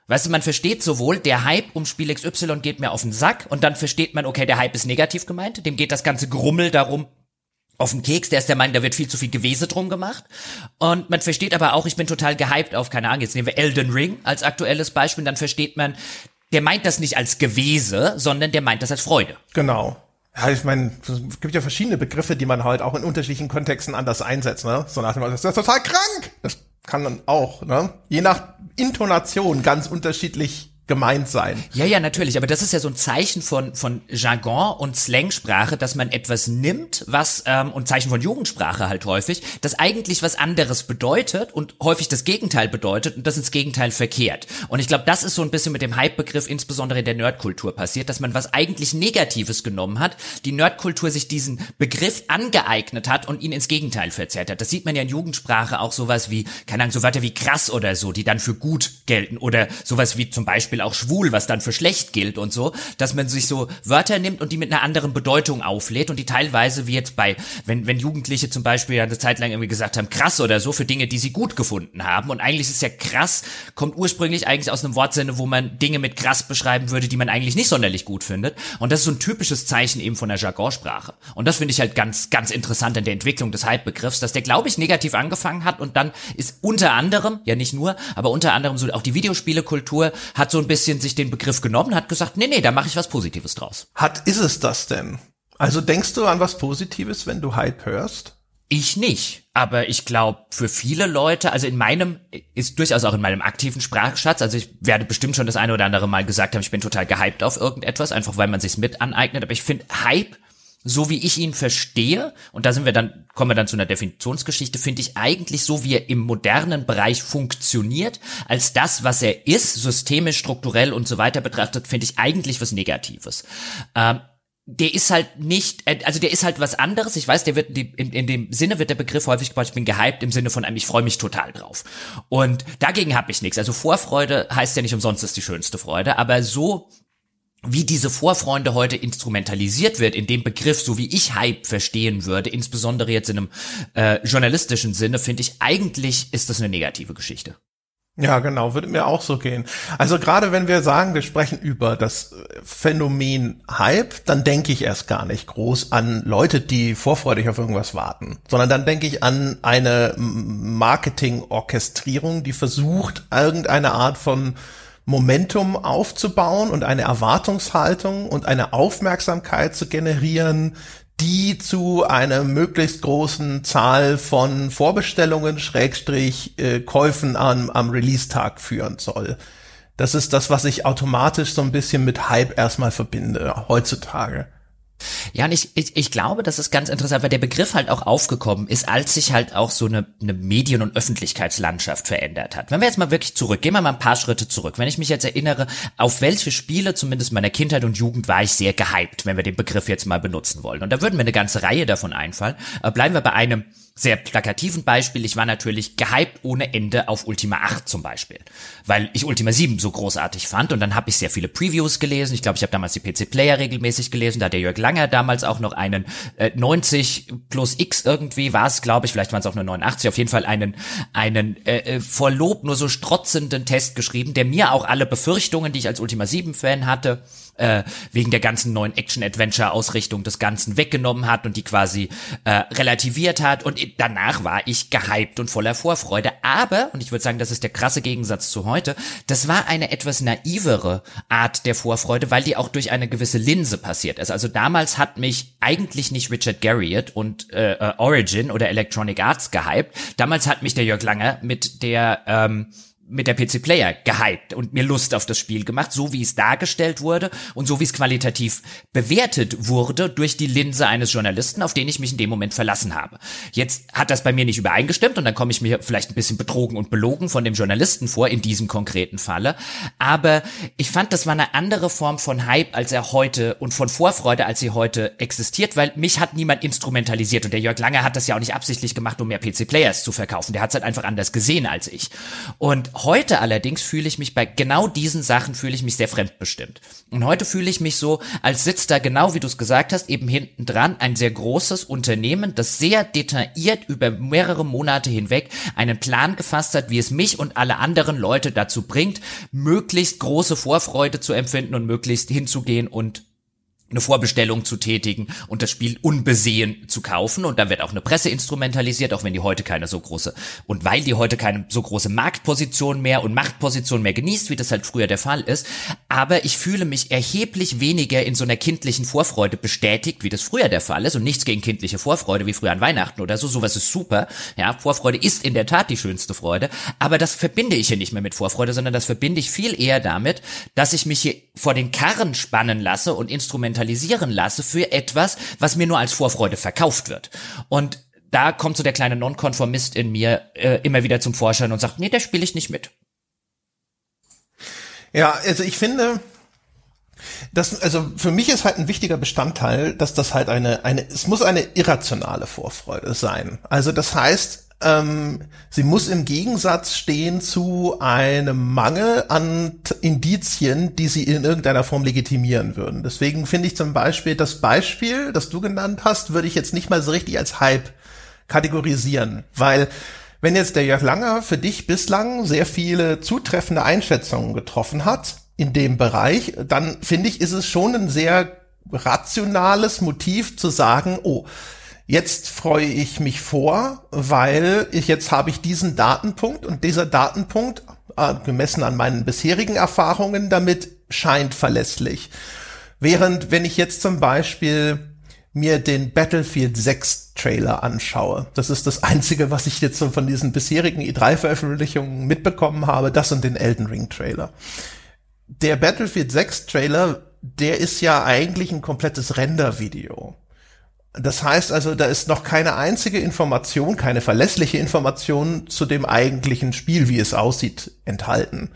Speaker 2: Weißt du, man versteht sowohl, der Hype um Spiel XY geht mir auf den Sack und dann versteht man, okay, der Hype ist negativ gemeint, dem geht das ganze Grummel darum, auf den Keks, der ist der Meinung, da wird viel zu viel Gewese drum gemacht. Und man versteht aber auch, ich bin total gehypt auf, keine Ahnung, jetzt nehmen wir Elden Ring als aktuelles Beispiel, dann versteht man, der meint das nicht als Gewese, sondern der meint das als Freude.
Speaker 1: Genau. Ja, ich meine, es gibt ja verschiedene Begriffe, die man halt auch in unterschiedlichen Kontexten anders einsetzt, ne? So nach dem das ist total krank. Das kann man auch, ne? Je nach Intonation ganz unterschiedlich gemeint sein.
Speaker 2: Ja, ja, natürlich, aber das ist ja so ein Zeichen von von Jargon und Slangsprache, dass man etwas nimmt, was ähm, und Zeichen von Jugendsprache halt häufig, das eigentlich was anderes bedeutet und häufig das Gegenteil bedeutet und das ins Gegenteil verkehrt. Und ich glaube, das ist so ein bisschen mit dem Hype-Begriff insbesondere in der Nerdkultur passiert, dass man was eigentlich Negatives genommen hat, die Nerdkultur sich diesen Begriff angeeignet hat und ihn ins Gegenteil verzerrt hat. Das sieht man ja in Jugendsprache auch sowas wie, keine Ahnung, so Wörter wie krass oder so, die dann für gut gelten oder sowas wie zum Beispiel Beispiel auch schwul, was dann für schlecht gilt und so, dass man sich so Wörter nimmt und die mit einer anderen Bedeutung auflädt und die teilweise wie jetzt bei, wenn, wenn Jugendliche zum Beispiel eine Zeit lang irgendwie gesagt haben, krass oder so, für Dinge, die sie gut gefunden haben. Und eigentlich ist ja krass, kommt ursprünglich eigentlich aus einem Wortsinne, wo man Dinge mit krass beschreiben würde, die man eigentlich nicht sonderlich gut findet. Und das ist so ein typisches Zeichen eben von der Jargonsprache. Und das finde ich halt ganz, ganz interessant in der Entwicklung des Hype-Begriffs, dass der, glaube ich, negativ angefangen hat und dann ist unter anderem, ja nicht nur, aber unter anderem so auch die Videospielekultur hat so ein bisschen sich den Begriff genommen, hat gesagt, nee, nee, da mache ich was Positives draus.
Speaker 1: Hat, ist es das denn? Also denkst du an was Positives, wenn du Hype hörst?
Speaker 2: Ich nicht, aber ich glaube, für viele Leute, also in meinem, ist durchaus auch in meinem aktiven Sprachschatz, also ich werde bestimmt schon das eine oder andere Mal gesagt haben, ich bin total gehypt auf irgendetwas, einfach weil man sich's mit aneignet, aber ich finde Hype so wie ich ihn verstehe, und da sind wir dann, kommen wir dann zu einer Definitionsgeschichte, finde ich eigentlich so, wie er im modernen Bereich funktioniert, als das, was er ist, systemisch, strukturell und so weiter betrachtet, finde ich eigentlich was Negatives. Ähm, der ist halt nicht, äh, also der ist halt was anderes. Ich weiß, der wird in, in dem Sinne wird der Begriff häufig gebraucht. Ich bin gehypt im Sinne von einem, ich freue mich total drauf. Und dagegen habe ich nichts. Also Vorfreude heißt ja nicht umsonst ist die schönste Freude, aber so wie diese Vorfreunde heute instrumentalisiert wird in dem Begriff, so wie ich Hype verstehen würde, insbesondere jetzt in einem äh, journalistischen Sinne, finde ich eigentlich ist das eine negative Geschichte.
Speaker 1: Ja, genau, würde mir auch so gehen. Also gerade wenn wir sagen, wir sprechen über das Phänomen Hype, dann denke ich erst gar nicht groß an Leute, die vorfreudig auf irgendwas warten, sondern dann denke ich an eine Marketingorchestrierung, die versucht, irgendeine Art von Momentum aufzubauen und eine Erwartungshaltung und eine Aufmerksamkeit zu generieren, die zu einer möglichst großen Zahl von Vorbestellungen, Schrägstrich, äh, Käufen am, am Release-Tag führen soll. Das ist das, was ich automatisch so ein bisschen mit Hype erstmal verbinde, heutzutage.
Speaker 2: Ja, und ich, ich, ich glaube, das ist ganz interessant, weil der Begriff halt auch aufgekommen ist, als sich halt auch so eine, eine Medien- und Öffentlichkeitslandschaft verändert hat. Wenn wir jetzt mal wirklich zurück, gehen wir mal ein paar Schritte zurück. Wenn ich mich jetzt erinnere, auf welche Spiele, zumindest meiner Kindheit und Jugend, war ich sehr gehypt, wenn wir den Begriff jetzt mal benutzen wollen. Und da würden mir eine ganze Reihe davon einfallen. Aber bleiben wir bei einem sehr plakativen Beispiel. Ich war natürlich gehypt ohne Ende auf Ultima 8 zum Beispiel, weil ich Ultima 7 so großartig fand und dann habe ich sehr viele Previews gelesen. Ich glaube, ich habe damals die PC Player regelmäßig gelesen. Da hat der Jörg Langer damals auch noch einen äh, 90 plus X irgendwie war es, glaube ich, vielleicht waren es auch nur 89, auf jeden Fall einen einen äh, äh, vor Lob nur so strotzenden Test geschrieben, der mir auch alle Befürchtungen, die ich als Ultima 7 Fan hatte, äh, wegen der ganzen neuen Action-Adventure-Ausrichtung des Ganzen weggenommen hat und die quasi äh, relativiert hat. Und danach war ich gehypt und voller Vorfreude. Aber, und ich würde sagen, das ist der krasse Gegensatz zu heute, das war eine etwas naivere Art der Vorfreude, weil die auch durch eine gewisse Linse passiert ist. Also damals hat mich eigentlich nicht Richard Garriott und äh, äh Origin oder Electronic Arts gehypt. Damals hat mich der Jörg Langer mit der ähm, mit der PC Player gehypt und mir Lust auf das Spiel gemacht, so wie es dargestellt wurde und so wie es qualitativ bewertet wurde durch die Linse eines Journalisten, auf den ich mich in dem Moment verlassen habe. Jetzt hat das bei mir nicht übereingestimmt und dann komme ich mir vielleicht ein bisschen betrogen und belogen von dem Journalisten vor in diesem konkreten Falle, aber ich fand, das war eine andere Form von Hype, als er heute und von Vorfreude, als sie heute existiert, weil mich hat niemand instrumentalisiert und der Jörg Lange hat das ja auch nicht absichtlich gemacht, um mehr PC Players zu verkaufen. Der hat es halt einfach anders gesehen als ich. Und Heute allerdings fühle ich mich bei genau diesen Sachen fühle ich mich sehr fremdbestimmt. Und heute fühle ich mich so, als sitzt da genau wie du es gesagt hast, eben hinten dran ein sehr großes Unternehmen, das sehr detailliert über mehrere Monate hinweg einen Plan gefasst hat, wie es mich und alle anderen Leute dazu bringt, möglichst große Vorfreude zu empfinden und möglichst hinzugehen und eine Vorbestellung zu tätigen und das Spiel unbesehen zu kaufen. Und da wird auch eine Presse instrumentalisiert, auch wenn die heute keine so große, und weil die heute keine so große Marktposition mehr und Machtposition mehr genießt, wie das halt früher der Fall ist. Aber ich fühle mich erheblich weniger in so einer kindlichen Vorfreude bestätigt, wie das früher der Fall ist. Und nichts gegen kindliche Vorfreude, wie früher an Weihnachten oder so. Sowas ist super. Ja, Vorfreude ist in der Tat die schönste Freude. Aber das verbinde ich hier nicht mehr mit Vorfreude, sondern das verbinde ich viel eher damit, dass ich mich hier vor den Karren spannen lasse und instrumentalisiere instrumentalisieren lasse für etwas, was mir nur als Vorfreude verkauft wird. Und da kommt so der kleine Nonkonformist in mir äh, immer wieder zum Vorschein und sagt, nee, der spiele ich nicht mit.
Speaker 1: Ja, also ich finde, das, also für mich ist halt ein wichtiger Bestandteil, dass das halt eine, eine, es muss eine irrationale Vorfreude sein. Also das heißt, ähm, sie muss im Gegensatz stehen zu einem Mangel an Indizien, die sie in irgendeiner Form legitimieren würden. Deswegen finde ich zum Beispiel das Beispiel, das du genannt hast, würde ich jetzt nicht mal so richtig als Hype kategorisieren, weil wenn jetzt der Jörg Langer für dich bislang sehr viele zutreffende Einschätzungen getroffen hat in dem Bereich, dann finde ich, ist es schon ein sehr rationales Motiv zu sagen, oh, Jetzt freue ich mich vor, weil ich jetzt habe ich diesen Datenpunkt und dieser Datenpunkt, äh, gemessen an meinen bisherigen Erfahrungen damit, scheint verlässlich. Während wenn ich jetzt zum Beispiel mir den Battlefield 6 Trailer anschaue, das ist das einzige, was ich jetzt so von diesen bisherigen E3-Veröffentlichungen mitbekommen habe, das und den Elden Ring Trailer. Der Battlefield 6 Trailer, der ist ja eigentlich ein komplettes Render-Video. Das heißt also, da ist noch keine einzige Information, keine verlässliche Information zu dem eigentlichen Spiel, wie es aussieht, enthalten.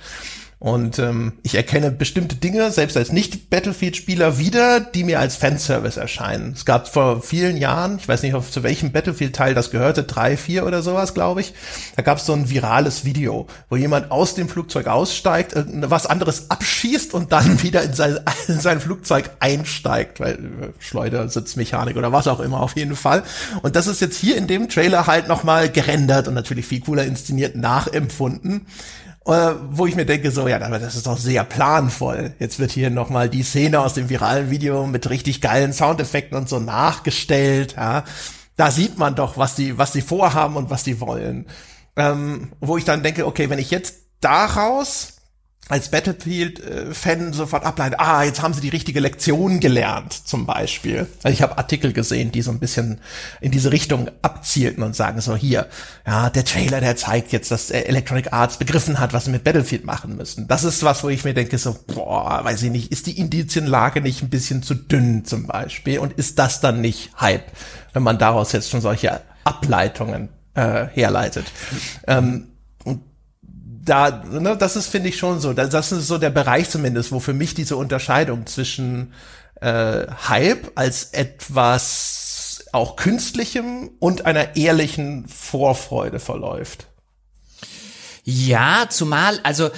Speaker 1: Und ähm, ich erkenne bestimmte Dinge, selbst als Nicht-Battlefield-Spieler, wieder, die mir als Fanservice erscheinen. Es gab vor vielen Jahren, ich weiß nicht, auf, zu welchem Battlefield-Teil das gehörte, drei, vier oder sowas, glaube ich. Da gab es so ein virales Video, wo jemand aus dem Flugzeug aussteigt, was anderes abschießt und dann wieder in sein, in sein Flugzeug einsteigt, weil äh, Schleuder, Sitzmechanik oder was auch immer auf jeden Fall. Und das ist jetzt hier in dem Trailer halt nochmal gerendert und natürlich viel cooler inszeniert nachempfunden. Äh, wo ich mir denke, so, ja, aber das ist doch sehr planvoll. Jetzt wird hier nochmal die Szene aus dem viralen Video mit richtig geilen Soundeffekten und so nachgestellt, ja. Da sieht man doch, was die, was die vorhaben und was die wollen. Ähm, wo ich dann denke, okay, wenn ich jetzt daraus als Battlefield-Fan sofort ableiten, ah, jetzt haben sie die richtige Lektion gelernt, zum Beispiel. Also ich habe Artikel gesehen, die so ein bisschen in diese Richtung abzielten und sagen so, hier, ja, der Trailer, der zeigt jetzt, dass Electronic Arts begriffen hat, was sie mit Battlefield machen müssen. Das ist was, wo ich mir denke so, boah, weiß ich nicht, ist die Indizienlage nicht ein bisschen zu dünn zum Beispiel? Und ist das dann nicht Hype, wenn man daraus jetzt schon solche Ableitungen äh, herleitet? Ähm, da, ne, das ist, finde ich, schon so. Das ist so der Bereich zumindest, wo für mich diese Unterscheidung zwischen äh, Hype als etwas auch künstlichem und einer ehrlichen Vorfreude verläuft.
Speaker 2: Ja, zumal, also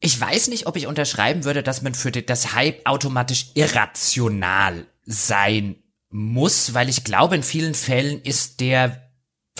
Speaker 2: ich weiß nicht, ob ich unterschreiben würde, dass man für das Hype automatisch irrational sein muss, weil ich glaube, in vielen Fällen ist der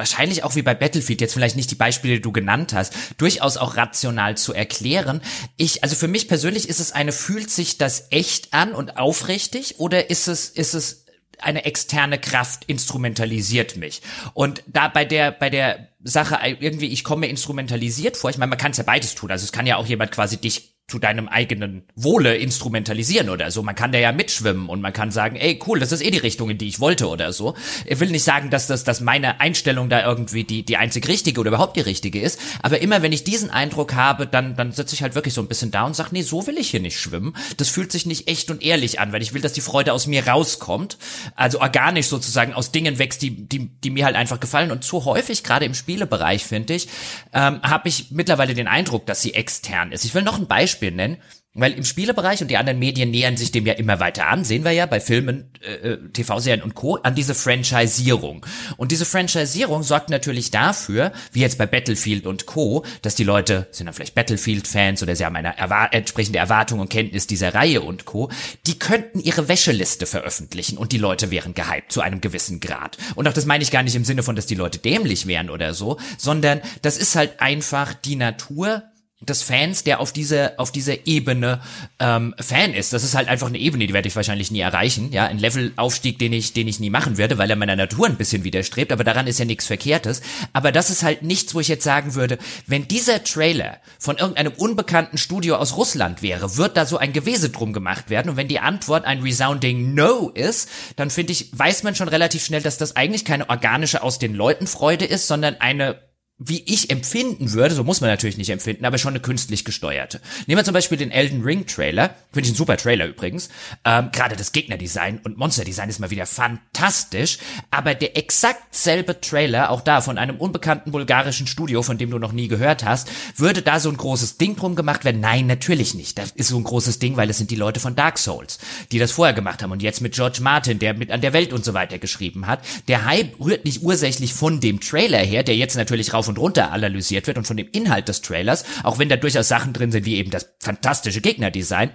Speaker 2: wahrscheinlich auch wie bei Battlefield, jetzt vielleicht nicht die Beispiele, die du genannt hast, durchaus auch rational zu erklären. Ich, also für mich persönlich ist es eine, fühlt sich das echt an und aufrichtig oder ist es, ist es eine externe Kraft instrumentalisiert mich. Und da bei der, bei der Sache irgendwie, ich komme instrumentalisiert vor, ich meine, man kann es ja beides tun. Also es kann ja auch jemand quasi dich zu deinem eigenen Wohle instrumentalisieren oder so. Man kann da ja mitschwimmen und man kann sagen, ey, cool, das ist eh die Richtung, in die ich wollte oder so. Ich will nicht sagen, dass das, dass meine Einstellung da irgendwie die, die einzig richtige oder überhaupt die richtige ist. Aber immer wenn ich diesen Eindruck habe, dann, dann sitze ich halt wirklich so ein bisschen da und sage, nee, so will ich hier nicht schwimmen. Das fühlt sich nicht echt und ehrlich an, weil ich will, dass die Freude aus mir rauskommt. Also organisch sozusagen aus Dingen wächst, die, die, die mir halt einfach gefallen. Und zu häufig, gerade im Spielebereich, finde ich, ähm, habe ich mittlerweile den Eindruck, dass sie extern ist. Ich will noch ein Beispiel Beispiel nennen. Weil im Spielebereich und die anderen Medien nähern sich dem ja immer weiter an, sehen wir ja bei Filmen, äh, äh TV-Serien und Co. an diese Franchisierung. Und diese Franchisierung sorgt natürlich dafür, wie jetzt bei Battlefield und Co., dass die Leute sind dann vielleicht Battlefield-Fans oder sie haben eine erwar entsprechende Erwartung und Kenntnis dieser Reihe und Co., die könnten ihre Wäscheliste veröffentlichen und die Leute wären gehypt zu einem gewissen Grad. Und auch das meine ich gar nicht im Sinne von, dass die Leute dämlich wären oder so, sondern das ist halt einfach die Natur des Fans, der auf diese auf dieser Ebene ähm, Fan ist. Das ist halt einfach eine Ebene, die werde ich wahrscheinlich nie erreichen. Ja, ein Levelaufstieg, den ich den ich nie machen werde, weil er meiner Natur ein bisschen widerstrebt. Aber daran ist ja nichts Verkehrtes. Aber das ist halt nichts, wo ich jetzt sagen würde, wenn dieser Trailer von irgendeinem unbekannten Studio aus Russland wäre, wird da so ein Gewese drum gemacht werden. Und wenn die Antwort ein resounding No ist, dann finde ich, weiß man schon relativ schnell, dass das eigentlich keine organische aus den Leuten Freude ist, sondern eine wie ich empfinden würde, so muss man natürlich nicht empfinden, aber schon eine künstlich gesteuerte. Nehmen wir zum Beispiel den Elden Ring Trailer, finde ich ein super Trailer übrigens. Ähm, Gerade das Gegnerdesign und Monsterdesign ist mal wieder fantastisch, aber der exakt selbe Trailer, auch da von einem unbekannten bulgarischen Studio, von dem du noch nie gehört hast, würde da so ein großes Ding drum gemacht werden? Nein, natürlich nicht. Das ist so ein großes Ding, weil es sind die Leute von Dark Souls, die das vorher gemacht haben und jetzt mit George Martin, der mit an der Welt und so weiter geschrieben hat. Der Hype rührt nicht ursächlich von dem Trailer her, der jetzt natürlich rauf und runter analysiert wird und von dem Inhalt des Trailers, auch wenn da durchaus Sachen drin sind, wie eben das fantastische Gegnerdesign,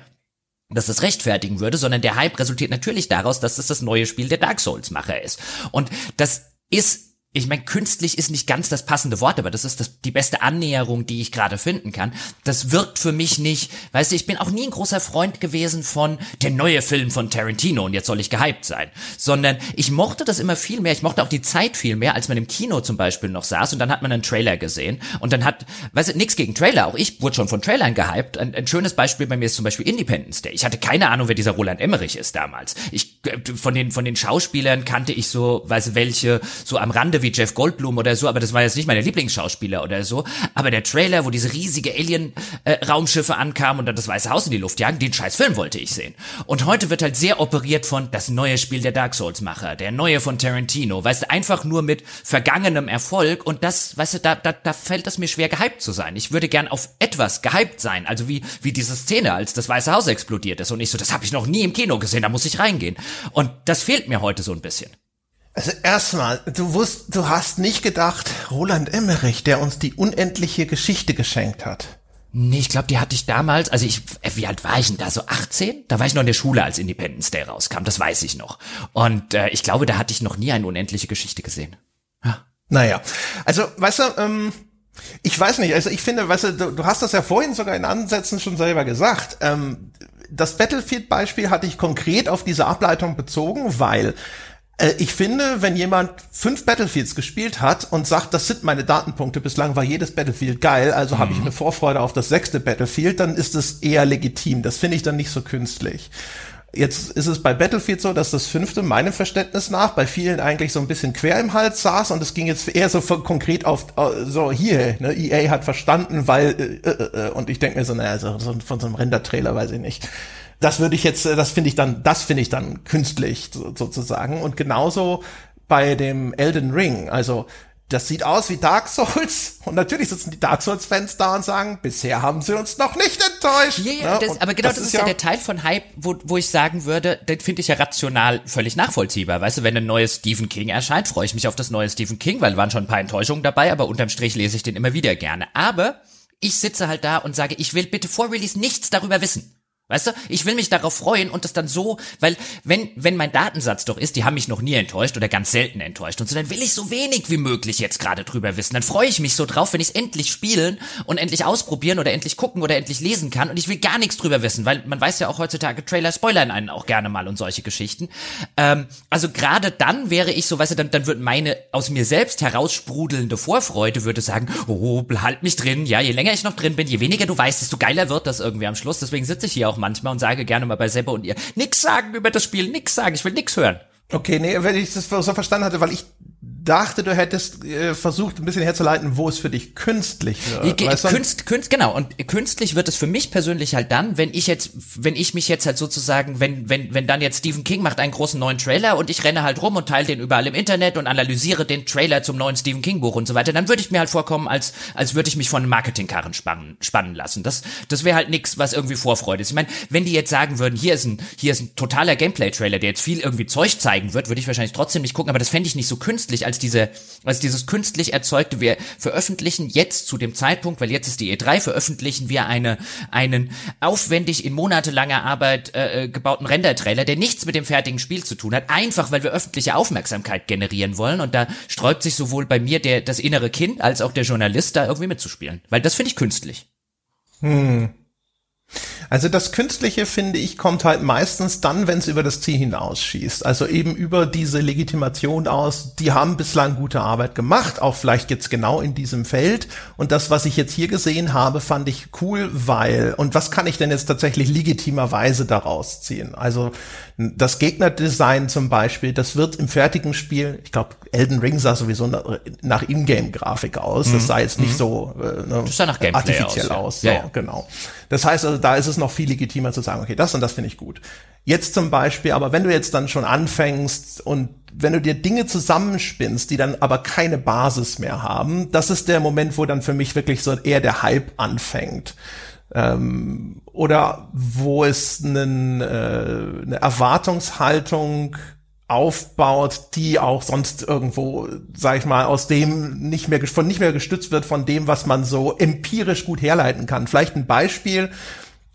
Speaker 2: dass das rechtfertigen würde, sondern der Hype resultiert natürlich daraus, dass es das neue Spiel der Dark Souls Macher ist. Und das ist ich meine, künstlich ist nicht ganz das passende Wort, aber das ist das, die beste Annäherung, die ich gerade finden kann. Das wirkt für mich nicht, weißt du, ich bin auch nie ein großer Freund gewesen von der neue Film von Tarantino und jetzt soll ich gehypt sein, sondern ich mochte das immer viel mehr, ich mochte auch die Zeit viel mehr, als man im Kino zum Beispiel noch saß und dann hat man einen Trailer gesehen und dann hat, weißt du, nix gegen Trailer, auch ich wurde schon von Trailern gehypt. Ein, ein schönes Beispiel bei mir ist zum Beispiel Independence Day. Ich hatte keine Ahnung, wer dieser Roland Emmerich ist damals. Ich, äh, von den, von den Schauspielern kannte ich so, weißt du, welche so am Rande wie Jeff Goldblum oder so, aber das war jetzt nicht meine Lieblingsschauspieler oder so. Aber der Trailer, wo diese riesige Alien-Raumschiffe äh, ankamen und dann das Weiße Haus in die Luft jagen, den scheiß Film wollte ich sehen. Und heute wird halt sehr operiert von das neue Spiel der Dark Souls-Macher, der neue von Tarantino, weißt du, einfach nur mit vergangenem Erfolg und das, weißt du, da, da, da fällt es mir schwer, gehypt zu sein. Ich würde gern auf etwas gehypt sein, also wie, wie diese Szene, als das Weiße Haus explodiert ist und ich so, das habe ich noch nie im Kino gesehen, da muss ich reingehen. Und das fehlt mir heute so ein bisschen.
Speaker 1: Also erstmal, du wusst, du hast nicht gedacht, Roland Emmerich, der uns die unendliche Geschichte geschenkt hat.
Speaker 2: Nee, ich glaube, die hatte ich damals, also ich, äh, wie alt war ich denn da? So 18? Da war ich noch in der Schule, als Independence Day rauskam, das weiß ich noch. Und äh, ich glaube, da hatte ich noch nie eine unendliche Geschichte gesehen.
Speaker 1: Ja. Naja, also, weißt du, ähm, ich weiß nicht, also ich finde, weißt du, du, du hast das ja vorhin sogar in Ansätzen schon selber gesagt. Ähm, das Battlefield-Beispiel hatte ich konkret auf diese Ableitung bezogen, weil ich finde, wenn jemand fünf Battlefields gespielt hat und sagt, das sind meine Datenpunkte, bislang war jedes Battlefield geil, also mhm. habe ich eine Vorfreude auf das sechste Battlefield, dann ist es eher legitim. Das finde ich dann nicht so künstlich. Jetzt ist es bei Battlefield so, dass das fünfte meinem Verständnis nach bei vielen eigentlich so ein bisschen quer im Hals saß und es ging jetzt eher so konkret auf so hier, ne, EA hat verstanden, weil äh, äh, äh und ich denke mir so, naja, so, so von so einem Render-Trailer weiß ich nicht das würde ich jetzt, äh, das finde ich dann, das finde ich dann künstlich sozusagen. Und genauso bei dem Elden Ring. Also das sieht aus wie Dark Souls und natürlich sitzen die Dark Souls Fans da und sagen, bisher haben sie uns noch nicht enttäuscht.
Speaker 2: Ja, ja, ne? das, aber genau das, das ist ja, ja der Teil von Hype, wo, wo ich sagen würde, den finde ich ja rational völlig nachvollziehbar. Weißt du, wenn ein neues Stephen King erscheint, freue ich mich auf das neue Stephen King, weil waren schon ein paar Enttäuschungen dabei, aber unterm Strich lese ich den immer wieder gerne. Aber ich sitze halt da und sage, ich will bitte vor Release nichts darüber wissen. Weißt du, ich will mich darauf freuen und das dann so, weil wenn wenn mein Datensatz doch ist, die haben mich noch nie enttäuscht oder ganz selten enttäuscht und so, dann will ich so wenig wie möglich jetzt gerade drüber wissen. Dann freue ich mich so drauf, wenn ich es endlich spielen und endlich ausprobieren oder endlich gucken oder endlich lesen kann und ich will gar nichts drüber wissen, weil man weiß ja auch heutzutage Trailer spoilern einen auch gerne mal und solche Geschichten. Ähm, also gerade dann wäre ich so, weißt du, dann dann wird meine aus mir selbst heraussprudelnde Vorfreude würde sagen, oh, halt mich drin. Ja, je länger ich noch drin bin, je weniger du weißt, desto geiler wird das irgendwie am Schluss. Deswegen sitze ich hier auch auch manchmal und sage gerne mal bei Seppe und ihr, nix sagen über das Spiel, nix sagen, ich will nix hören.
Speaker 1: Okay, nee, wenn ich das so verstanden hatte, weil ich dachte, du hättest äh, versucht, ein bisschen herzuleiten, wo es für dich künstlich wird.
Speaker 2: Ja, Künst, Künst, genau. Und künstlich wird es für mich persönlich halt dann, wenn ich jetzt, wenn ich mich jetzt halt sozusagen, wenn, wenn, wenn dann jetzt Stephen King macht einen großen neuen Trailer und ich renne halt rum und teile den überall im Internet und analysiere den Trailer zum neuen Stephen King Buch und so weiter, dann würde ich mir halt vorkommen, als, als würde ich mich von einem Marketingkarren spannen, spannen lassen. Das, das wäre halt nichts, was irgendwie Vorfreude ist. Ich meine, wenn die jetzt sagen würden, hier ist ein, hier ist ein totaler Gameplay-Trailer, der jetzt viel irgendwie Zeug zeigen wird, würde ich wahrscheinlich trotzdem nicht gucken, aber das fände ich nicht so künstlich, als als diese, als dieses künstlich erzeugte, wir veröffentlichen jetzt zu dem Zeitpunkt, weil jetzt ist die E3, veröffentlichen wir eine, einen aufwendig in monatelanger Arbeit äh, äh, gebauten Render-Trailer, der nichts mit dem fertigen Spiel zu tun hat, einfach weil wir öffentliche Aufmerksamkeit generieren wollen und da sträubt sich sowohl bei mir der, das innere Kind als auch der Journalist da irgendwie mitzuspielen, weil das finde ich künstlich.
Speaker 1: Hm. Also das Künstliche, finde ich, kommt halt meistens dann, wenn es über das Ziel hinausschießt. Also eben über diese Legitimation aus, die haben bislang gute Arbeit gemacht, auch vielleicht jetzt genau in diesem Feld. Und das, was ich jetzt hier gesehen habe, fand ich cool, weil, und was kann ich denn jetzt tatsächlich legitimerweise daraus ziehen? Also das Gegnerdesign zum Beispiel, das wird im fertigen Spiel, ich glaube, Elden Ring sah sowieso nach Ingame-Grafik aus. Das mhm. sah jetzt nicht mhm. so äh, ne,
Speaker 2: das sah nach
Speaker 1: artifiziell aus. aus. Ja. So, ja. Genau. Das heißt also, da ist es noch viel legitimer zu sagen, okay, das und das finde ich gut. Jetzt zum Beispiel, aber wenn du jetzt dann schon anfängst und wenn du dir Dinge zusammenspinnst, die dann aber keine Basis mehr haben, das ist der Moment, wo dann für mich wirklich so eher der Hype anfängt ähm, oder wo es einen, äh, eine Erwartungshaltung aufbaut, die auch sonst irgendwo, sag ich mal, aus dem nicht mehr von nicht mehr gestützt wird von dem, was man so empirisch gut herleiten kann. Vielleicht ein Beispiel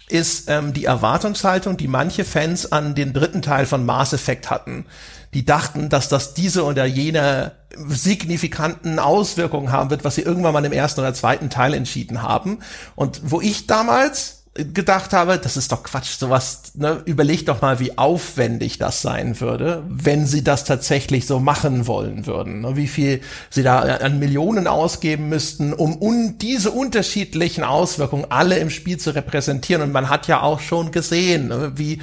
Speaker 1: ist ähm, die Erwartungshaltung, die manche Fans an den dritten Teil von Mass Effect hatten. Die dachten, dass das diese oder jene signifikanten Auswirkungen haben wird, was sie irgendwann mal im ersten oder zweiten Teil entschieden haben. Und wo ich damals gedacht habe, das ist doch Quatsch, sowas, ne, überleg doch mal, wie aufwendig das sein würde, wenn sie das tatsächlich so machen wollen würden, ne, wie viel sie da an Millionen ausgeben müssten, um un diese unterschiedlichen Auswirkungen alle im Spiel zu repräsentieren. Und man hat ja auch schon gesehen, ne, wie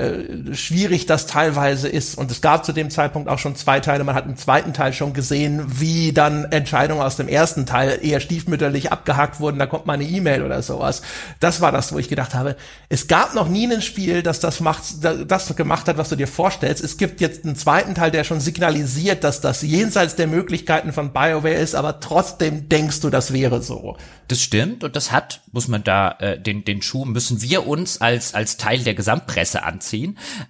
Speaker 1: äh, schwierig das teilweise ist. Und es gab zu dem Zeitpunkt auch schon zwei Teile. Man hat im zweiten Teil schon gesehen, wie dann Entscheidungen aus dem ersten Teil eher stiefmütterlich abgehakt wurden. Da kommt mal eine E-Mail oder sowas. Das war das, wo ich gedacht habe, es gab noch nie ein Spiel, das das macht, das gemacht hat, was du dir vorstellst. Es gibt jetzt einen zweiten Teil, der schon signalisiert, dass das jenseits der Möglichkeiten von BioWare ist, aber trotzdem denkst du, das wäre so.
Speaker 2: Das stimmt und das hat, muss man da, äh, den, den Schuh müssen wir uns als, als Teil der Gesamtpresse anziehen.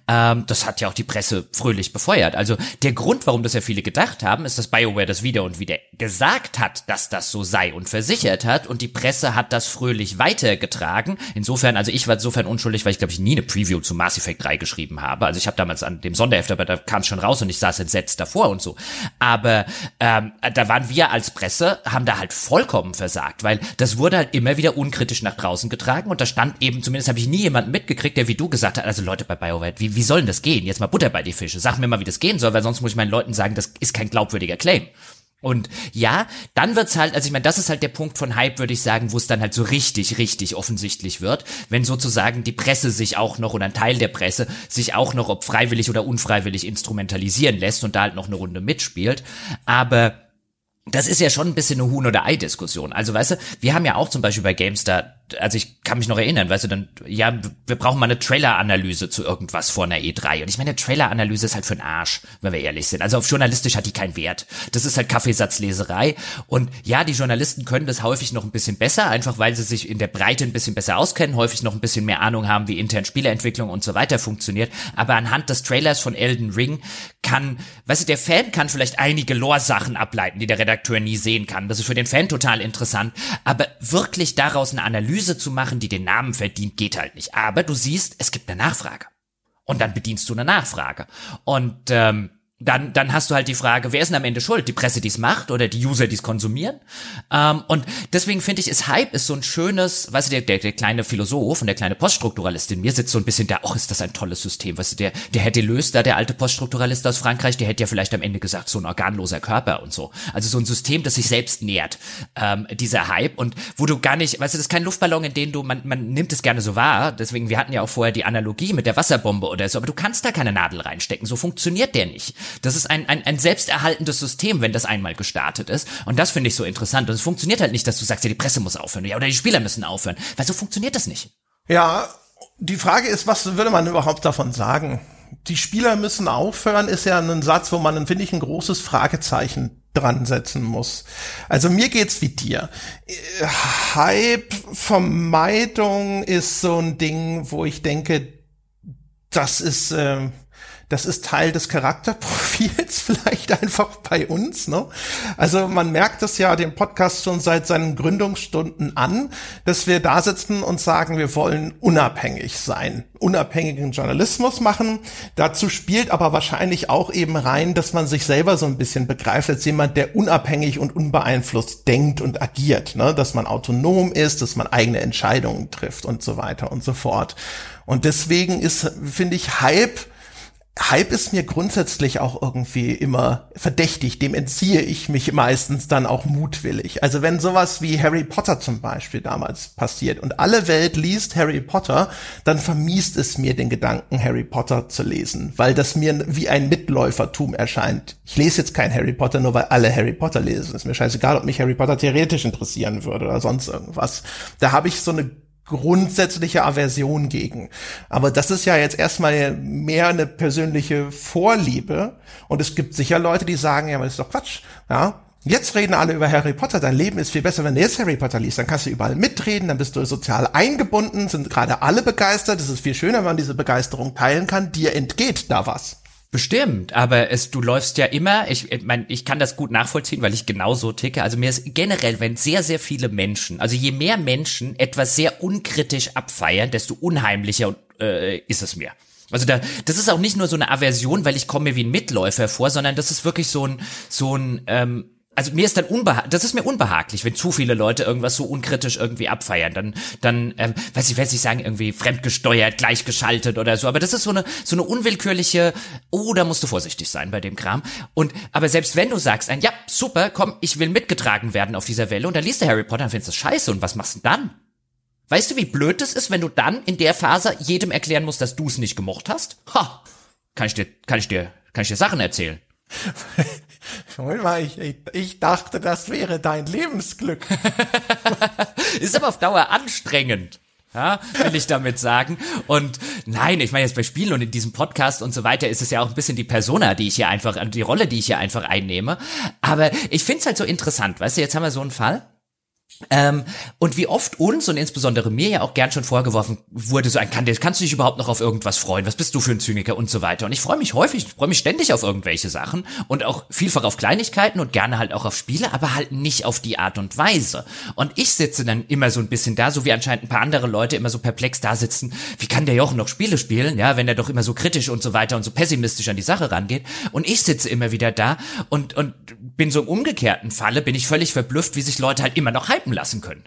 Speaker 2: Ähm, das hat ja auch die Presse fröhlich befeuert. Also der Grund, warum das ja viele gedacht haben, ist, dass BioWare das wieder und wieder gesagt hat, dass das so sei und versichert hat und die Presse hat das fröhlich weitergetragen. Insofern, also ich war insofern unschuldig, weil ich glaube ich nie eine Preview zu Mass Effect 3 geschrieben habe. Also ich habe damals an dem Sonderheft, aber da kam es schon raus und ich saß entsetzt davor und so. Aber ähm, da waren wir als Presse, haben da halt vollkommen versagt, weil das wurde halt immer wieder unkritisch nach draußen getragen und da stand eben, zumindest habe ich nie jemanden mitgekriegt, der wie du gesagt hat, also Leute bei BioWare, wie, wie soll denn das gehen? Jetzt mal Butter bei die Fische. Sag mir mal, wie das gehen soll, weil sonst muss ich meinen Leuten sagen, das ist kein glaubwürdiger Claim. Und ja, dann wird's halt, also ich meine, das ist halt der Punkt von Hype, würde ich sagen, wo es dann halt so richtig, richtig offensichtlich wird, wenn sozusagen die Presse sich auch noch oder ein Teil der Presse sich auch noch, ob freiwillig oder unfreiwillig, instrumentalisieren lässt und da halt noch eine Runde mitspielt. Aber das ist ja schon ein bisschen eine Huhn- oder Ei-Diskussion. Also, weißt du, wir haben ja auch zum Beispiel bei GameStar also ich kann mich noch erinnern, weißt du, dann, ja, wir brauchen mal eine Trailer-Analyse zu irgendwas vor einer E3. Und ich meine, Trailer-Analyse ist halt für den Arsch, wenn wir ehrlich sind. Also auf journalistisch hat die keinen Wert. Das ist halt Kaffeesatzleserei. Und ja, die Journalisten können das häufig noch ein bisschen besser, einfach weil sie sich in der Breite ein bisschen besser auskennen, häufig noch ein bisschen mehr Ahnung haben, wie intern Spieleentwicklung und so weiter funktioniert. Aber anhand des Trailers von Elden Ring kann, weißt du, der Fan kann vielleicht einige Lore-Sachen ableiten, die der Redakteur nie sehen kann. Das ist für den Fan total interessant. Aber wirklich daraus eine Analyse Analyse zu machen, die den Namen verdient, geht halt nicht. Aber du siehst, es gibt eine Nachfrage. Und dann bedienst du eine Nachfrage. Und ähm, dann, dann hast du halt die Frage, wer ist denn am Ende schuld? Die Presse, die es macht oder die User, die es konsumieren? Ähm, und deswegen finde ich, ist Hype ist so ein schönes, weißt du, der, der, der kleine Philosoph und der kleine Poststrukturalist in mir sitzt so ein bisschen da, ach, ist das ein tolles System, weißt du, der, der hätte löst da, der alte Poststrukturalist aus Frankreich, der hätte ja vielleicht am Ende gesagt, so ein organloser Körper und so. Also so ein System, das sich selbst nährt, ähm, dieser Hype und wo du gar nicht, weißt du, das ist kein Luftballon, in den du, man, man nimmt es gerne so wahr, deswegen, wir hatten ja auch vorher die Analogie mit der Wasserbombe oder so, aber du kannst da keine Nadel reinstecken, so funktioniert der nicht. Das ist ein, ein, ein selbsterhaltendes System, wenn das einmal gestartet ist. Und das finde ich so interessant. Und es funktioniert halt nicht, dass du sagst, ja, die Presse muss aufhören ja, oder die Spieler müssen aufhören. Weil so funktioniert das nicht.
Speaker 1: Ja, die Frage ist, was würde man überhaupt davon sagen? Die Spieler müssen aufhören, ist ja ein Satz, wo man, finde ich, ein großes Fragezeichen dran setzen muss. Also mir geht's wie dir. Hype-Vermeidung ist so ein Ding, wo ich denke, das ist, äh, Das ist Teil des Charakterprofils vielleicht einfach bei uns. Ne? Also man merkt es ja dem Podcast schon seit seinen Gründungsstunden an, dass wir da sitzen und sagen, wir wollen unabhängig sein, unabhängigen Journalismus machen. Dazu spielt aber wahrscheinlich auch eben rein, dass man sich selber so ein bisschen begreift als jemand, der unabhängig und unbeeinflusst denkt und agiert. Ne? Dass man autonom ist, dass man eigene Entscheidungen trifft und so weiter und so fort. Und deswegen ist, finde ich, Hype Hype ist mir grundsätzlich auch irgendwie immer verdächtig. Dem entziehe ich mich meistens dann auch mutwillig. Also wenn sowas wie Harry Potter zum Beispiel damals passiert und alle Welt liest Harry Potter, dann vermiest es mir den Gedanken, Harry Potter zu lesen, weil das mir wie ein Mitläufertum erscheint. Ich lese jetzt kein Harry Potter, nur weil alle Harry Potter lesen. Ist mir scheißegal, ob mich Harry Potter theoretisch interessieren würde oder sonst irgendwas. Da habe ich so eine grundsätzliche Aversion gegen. Aber das ist ja jetzt erstmal mehr eine persönliche Vorliebe. Und es gibt sicher Leute, die sagen, ja, aber das ist doch Quatsch. Ja, Jetzt reden alle über Harry Potter. Dein Leben ist viel besser, wenn du jetzt Harry Potter liest. Dann kannst du überall mitreden, dann bist du sozial eingebunden, sind gerade alle begeistert. Es ist viel schöner, wenn man diese Begeisterung teilen kann. Dir entgeht da was.
Speaker 2: Bestimmt, aber es, du läufst ja immer, ich, ich mein, ich kann das gut nachvollziehen, weil ich genauso ticke. Also mir ist generell, wenn sehr, sehr viele Menschen, also je mehr Menschen etwas sehr unkritisch abfeiern, desto unheimlicher äh, ist es mir. Also da, das ist auch nicht nur so eine Aversion, weil ich komme mir wie ein Mitläufer vor, sondern das ist wirklich so ein, so ein, ähm, also mir ist dann unbehaglich, das ist mir unbehaglich, wenn zu viele Leute irgendwas so unkritisch irgendwie abfeiern, dann, dann, ähm, weiß ich, weiß ich sagen, irgendwie fremdgesteuert, gleichgeschaltet oder so, aber das ist so eine, so eine unwillkürliche, oh, da musst du vorsichtig sein bei dem Kram. Und, aber selbst wenn du sagst, ein, ja, super, komm, ich will mitgetragen werden auf dieser Welle und dann liest du Harry Potter und findest das scheiße und was machst du dann? Weißt du, wie blöd das ist, wenn du dann in der Phase jedem erklären musst, dass du es nicht gemocht hast? Ha! Kann ich dir, kann ich dir, kann ich dir Sachen erzählen?
Speaker 1: Ich, ich, ich dachte, das wäre dein Lebensglück.
Speaker 2: ist aber auf Dauer anstrengend. Ja, will ich damit sagen. Und nein, ich meine jetzt bei Spielen und in diesem Podcast und so weiter ist es ja auch ein bisschen die Persona, die ich hier einfach, die Rolle, die ich hier einfach einnehme. Aber ich find's halt so interessant, weißt du, jetzt haben wir so einen Fall. Ähm, und wie oft uns und insbesondere mir ja auch gern schon vorgeworfen wurde, so ein kann, kannst du dich überhaupt noch auf irgendwas freuen? Was bist du für ein Zyniker und so weiter? Und ich freue mich häufig, freue mich ständig auf irgendwelche Sachen und auch vielfach auf Kleinigkeiten und gerne halt auch auf Spiele, aber halt nicht auf die Art und Weise. Und ich sitze dann immer so ein bisschen da, so wie anscheinend ein paar andere Leute immer so perplex da sitzen. Wie kann der Jochen noch Spiele spielen? Ja, wenn er doch immer so kritisch und so weiter und so pessimistisch an die Sache rangeht. Und ich sitze immer wieder da und, und bin so im umgekehrten Falle, bin ich völlig verblüfft, wie sich Leute halt immer noch hypen lassen können.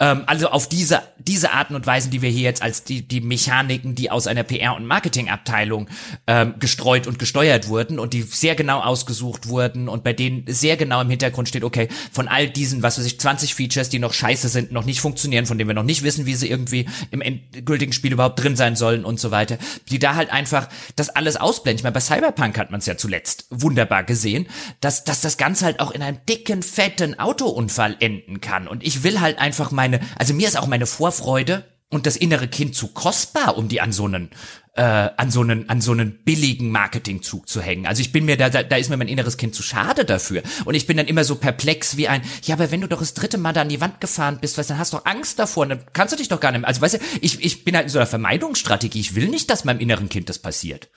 Speaker 2: Ähm, also auf diese, diese Arten und Weisen, die wir hier jetzt als die, die Mechaniken, die aus einer PR- und Marketingabteilung ähm, gestreut und gesteuert wurden und die sehr genau ausgesucht wurden und bei denen sehr genau im Hintergrund steht, okay, von all diesen, was weiß ich, 20 Features, die noch scheiße sind, noch nicht funktionieren, von denen wir noch nicht wissen, wie sie irgendwie im endgültigen Spiel überhaupt drin sein sollen und so weiter, die da halt einfach das alles ausblenden. Ich meine, bei Cyberpunk hat man es ja zuletzt wunderbar gesehen, dass, dass das Ganze halt auch in einem dicken, fetten Autounfall enden kann und ich will halt einfach mal meine, also mir ist auch meine Vorfreude und das innere Kind zu kostbar, um die an so einen äh, an so einen an so einen billigen Marketingzug zu hängen. Also ich bin mir da, da da ist mir mein inneres Kind zu schade dafür und ich bin dann immer so perplex wie ein ja, aber wenn du doch das dritte Mal da an die Wand gefahren bist, weißt, dann hast du doch Angst davor, dann kannst du dich doch gar nicht mehr. Also weißt du, ich ich bin halt in so einer Vermeidungsstrategie. Ich will nicht, dass meinem inneren Kind das passiert.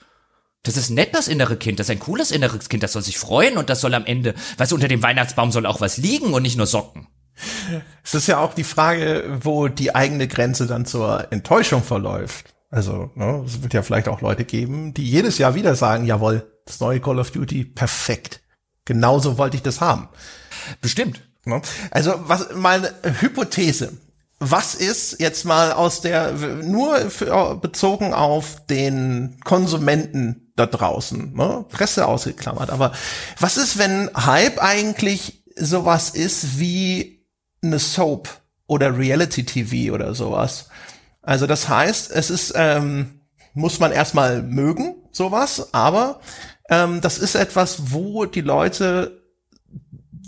Speaker 2: Das ist nett, das innere Kind. Das ist ein cooles inneres Kind. Das soll sich freuen und das soll am Ende, weißt unter dem Weihnachtsbaum soll auch was liegen und nicht nur Socken.
Speaker 1: Es ist ja auch die Frage, wo die eigene Grenze dann zur Enttäuschung verläuft. Also, ne, es wird ja vielleicht auch Leute geben, die jedes Jahr wieder sagen, jawohl, das neue Call of Duty, perfekt. Genauso wollte ich das haben.
Speaker 2: Bestimmt.
Speaker 1: Ne? Also, was, mal eine Hypothese. Was ist jetzt mal aus der, nur für, bezogen auf den Konsumenten da draußen, ne? Presse ausgeklammert, aber was ist, wenn Hype eigentlich sowas ist wie eine Soap oder Reality TV oder sowas. Also das heißt, es ist, ähm, muss man erstmal mögen, sowas, aber ähm, das ist etwas, wo die Leute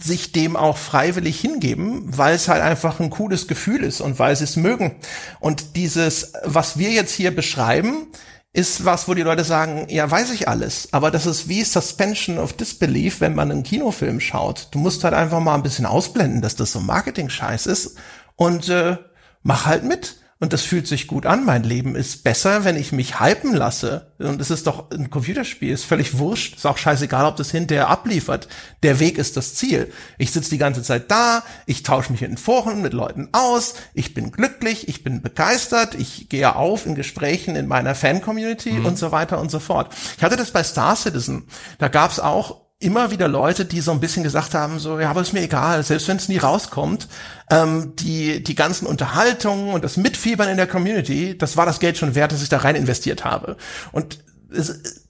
Speaker 1: sich dem auch freiwillig hingeben, weil es halt einfach ein cooles Gefühl ist und weil sie es mögen. Und dieses, was wir jetzt hier beschreiben, ist was, wo die Leute sagen, ja, weiß ich alles. Aber das ist wie Suspension of Disbelief, wenn man einen Kinofilm schaut. Du musst halt einfach mal ein bisschen ausblenden, dass das so Marketing-Scheiß ist und äh, mach halt mit. Und das fühlt sich gut an. Mein Leben ist besser, wenn ich mich hypen lasse. Und es ist doch ein Computerspiel, ist völlig wurscht. Ist auch scheißegal, ob das hinterher abliefert. Der Weg ist das Ziel. Ich sitze die ganze Zeit da, ich tausche mich in Foren mit Leuten aus, ich bin glücklich, ich bin begeistert, ich gehe auf in Gesprächen in meiner Fan-Community mhm. und so weiter und so fort. Ich hatte das bei Star Citizen. Da gab es auch immer wieder Leute, die so ein bisschen gesagt haben, so, ja, aber ist mir egal, selbst wenn es nie rauskommt, ähm, die, die ganzen Unterhaltungen und das Mitfiebern in der Community, das war das Geld schon wert, dass ich da rein investiert habe. Und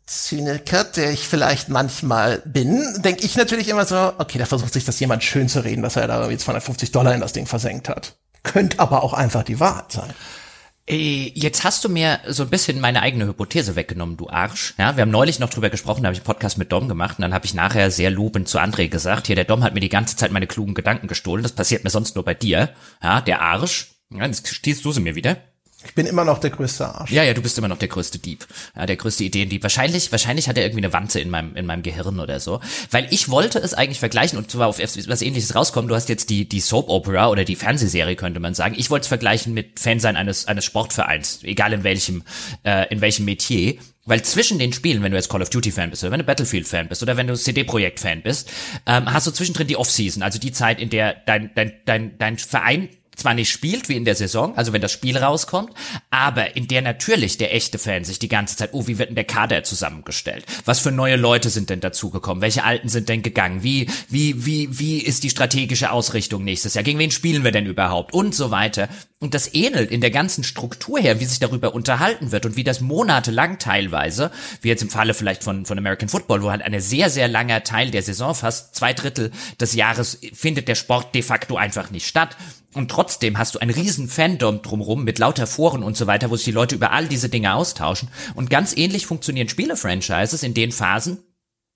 Speaker 1: Zyniker, der ich vielleicht manchmal bin, denke ich natürlich immer so, okay, da versucht sich das jemand schön zu reden, dass er da irgendwie 250 Dollar in das Ding versenkt hat. Könnte aber auch einfach die Wahrheit sein.
Speaker 2: Äh, jetzt hast du mir so ein bisschen meine eigene Hypothese weggenommen, du Arsch. Ja, wir haben neulich noch drüber gesprochen, da habe ich einen Podcast mit Dom gemacht und dann habe ich nachher sehr lobend zu André gesagt, hier, der Dom hat mir die ganze Zeit meine klugen Gedanken gestohlen, das passiert mir sonst nur bei dir. Ja, der Arsch. Ja, jetzt stießt du sie mir wieder.
Speaker 1: Ich bin immer noch der größte Arsch.
Speaker 2: Ja, ja, du bist immer noch der größte Dieb. Ja, der größte Ideendieb. Wahrscheinlich, wahrscheinlich hat er irgendwie eine Wanze in meinem, in meinem Gehirn oder so. Weil ich wollte es eigentlich vergleichen und zwar auf was ähnliches rauskommen. Du hast jetzt die, die Soap Opera oder die Fernsehserie, könnte man sagen. Ich wollte es vergleichen mit Fansein eines, eines Sportvereins. Egal in welchem, äh, in welchem Metier. Weil zwischen den Spielen, wenn du jetzt Call of Duty Fan bist oder wenn du Battlefield Fan bist oder wenn du CD Projekt Fan bist, ähm, hast du zwischendrin die Off-Season, also die Zeit, in der dein, dein, dein, dein Verein zwar nicht spielt wie in der Saison, also wenn das Spiel rauskommt, aber in der natürlich der echte Fan sich die ganze Zeit, oh, wie wird denn der Kader zusammengestellt? Was für neue Leute sind denn dazugekommen? Welche alten sind denn gegangen? Wie, wie, wie, wie ist die strategische Ausrichtung nächstes Jahr? Gegen wen spielen wir denn überhaupt? Und so weiter. Und das ähnelt in der ganzen Struktur her, wie sich darüber unterhalten wird und wie das monatelang teilweise, wie jetzt im Falle vielleicht von, von American Football, wo halt eine sehr, sehr langer Teil der Saison, fast zwei Drittel des Jahres, findet der Sport de facto einfach nicht statt. Und trotzdem hast du ein riesen Fandom drumrum mit lauter Foren und so weiter, wo sich die Leute über all diese Dinge austauschen. Und ganz ähnlich funktionieren Spiele-Franchises in den Phasen,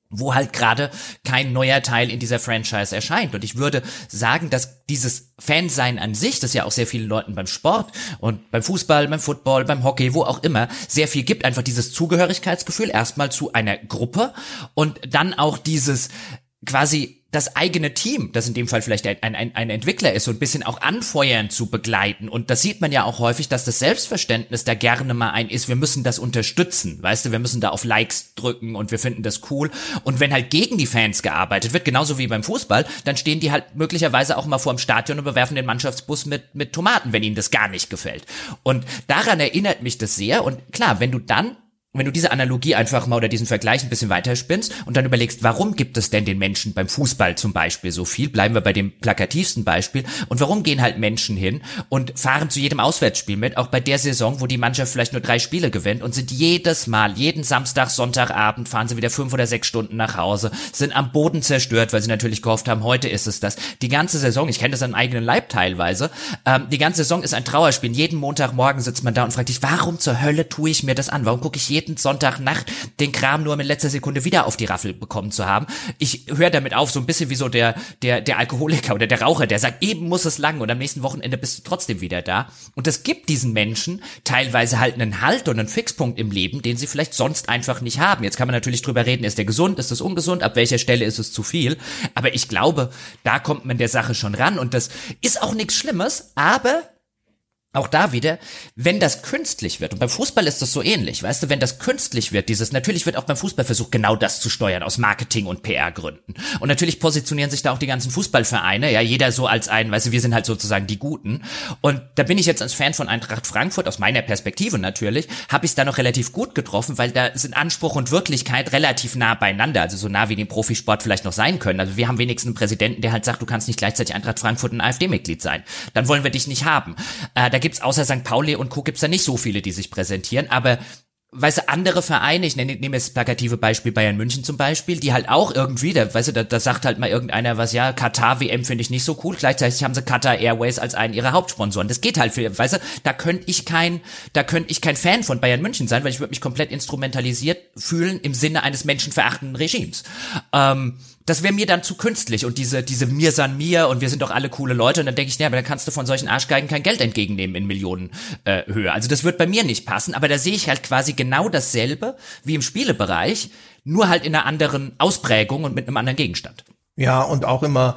Speaker 2: wo halt gerade kein neuer Teil in dieser Franchise erscheint. Und ich würde sagen, dass dieses Fansein an sich, das ja auch sehr vielen Leuten beim Sport und beim Fußball, beim Football, beim Hockey, wo auch immer, sehr viel gibt, einfach dieses Zugehörigkeitsgefühl erstmal zu einer Gruppe und dann auch dieses quasi das eigene Team, das in dem Fall vielleicht ein, ein, ein Entwickler ist, so ein bisschen auch anfeuern zu begleiten. Und das sieht man ja auch häufig, dass das Selbstverständnis da gerne mal ein ist, wir müssen das unterstützen. Weißt du, wir müssen da auf Likes drücken und wir finden das cool. Und wenn halt gegen die Fans gearbeitet wird, genauso wie beim Fußball, dann stehen die halt möglicherweise auch mal vor dem Stadion und bewerfen den Mannschaftsbus mit, mit Tomaten, wenn ihnen das gar nicht gefällt. Und daran erinnert mich das sehr. Und klar, wenn du dann wenn du diese Analogie einfach mal oder diesen Vergleich ein bisschen weiterspinnst und dann überlegst, warum gibt es denn den Menschen beim Fußball zum Beispiel so viel, bleiben wir bei dem plakativsten Beispiel, und warum gehen halt Menschen hin und fahren zu jedem Auswärtsspiel mit, auch bei der Saison, wo die Mannschaft vielleicht nur drei Spiele gewinnt und sind jedes Mal, jeden Samstag, Sonntagabend fahren sie wieder fünf oder sechs Stunden nach Hause, sind am Boden zerstört, weil sie natürlich gehofft haben, heute ist es das. Die ganze Saison, ich kenne das an eigenen Leib teilweise, ähm, die ganze Saison ist ein Trauerspiel. Jeden Montagmorgen sitzt man da und fragt sich, warum zur Hölle tue ich mir das an? Warum gucke ich jeden jeden Sonntagnacht den Kram nur in letzter Sekunde wieder auf die Raffel bekommen zu haben. Ich höre damit auf, so ein bisschen wie so der, der, der Alkoholiker oder der Raucher, der sagt, eben muss es lang und am nächsten Wochenende bist du trotzdem wieder da. Und es gibt diesen Menschen teilweise halt einen Halt und einen Fixpunkt im Leben, den sie vielleicht sonst einfach nicht haben. Jetzt kann man natürlich drüber reden, ist der gesund, ist es ungesund, ab welcher Stelle ist es zu viel. Aber ich glaube, da kommt man der Sache schon ran und das ist auch nichts Schlimmes, aber auch da wieder, wenn das künstlich wird, und beim Fußball ist das so ähnlich, weißt du, wenn das künstlich wird, dieses, natürlich wird auch beim Fußball versucht, genau das zu steuern, aus Marketing- und PR-Gründen. Und natürlich positionieren sich da auch die ganzen Fußballvereine, ja, jeder so als ein, weißt du, wir sind halt sozusagen die Guten. Und da bin ich jetzt als Fan von Eintracht Frankfurt, aus meiner Perspektive natürlich, habe ich es da noch relativ gut getroffen, weil da sind Anspruch und Wirklichkeit relativ nah beieinander, also so nah wie den Profisport vielleicht noch sein können. Also wir haben wenigstens einen Präsidenten, der halt sagt, du kannst nicht gleichzeitig Eintracht Frankfurt ein AfD-Mitglied sein. Dann wollen wir dich nicht haben. Äh, gibt's außer St. Pauli und Co. gibt's da nicht so viele, die sich präsentieren, aber weißt du, andere Vereine, ich nehme, nehme jetzt das plakative Beispiel Bayern München zum Beispiel, die halt auch irgendwie, da, weißt du, da, da sagt halt mal irgendeiner was, ja, Katar WM finde ich nicht so cool, gleichzeitig haben sie Qatar Airways als einen ihrer Hauptsponsoren. Das geht halt für, weißt du, da könnte ich kein, da könnte ich kein Fan von Bayern München sein, weil ich würde mich komplett instrumentalisiert fühlen im Sinne eines menschenverachtenden Regimes. Ähm, das wäre mir dann zu künstlich und diese, diese mir san mir und wir sind doch alle coole Leute und dann denke ich, ja, aber dann kannst du von solchen Arschgeigen kein Geld entgegennehmen in Millionen äh, Höhe. Also das wird bei mir nicht passen, aber da sehe ich halt quasi genau dasselbe wie im Spielebereich, nur halt in einer anderen Ausprägung und mit einem anderen Gegenstand.
Speaker 1: Ja, und auch immer,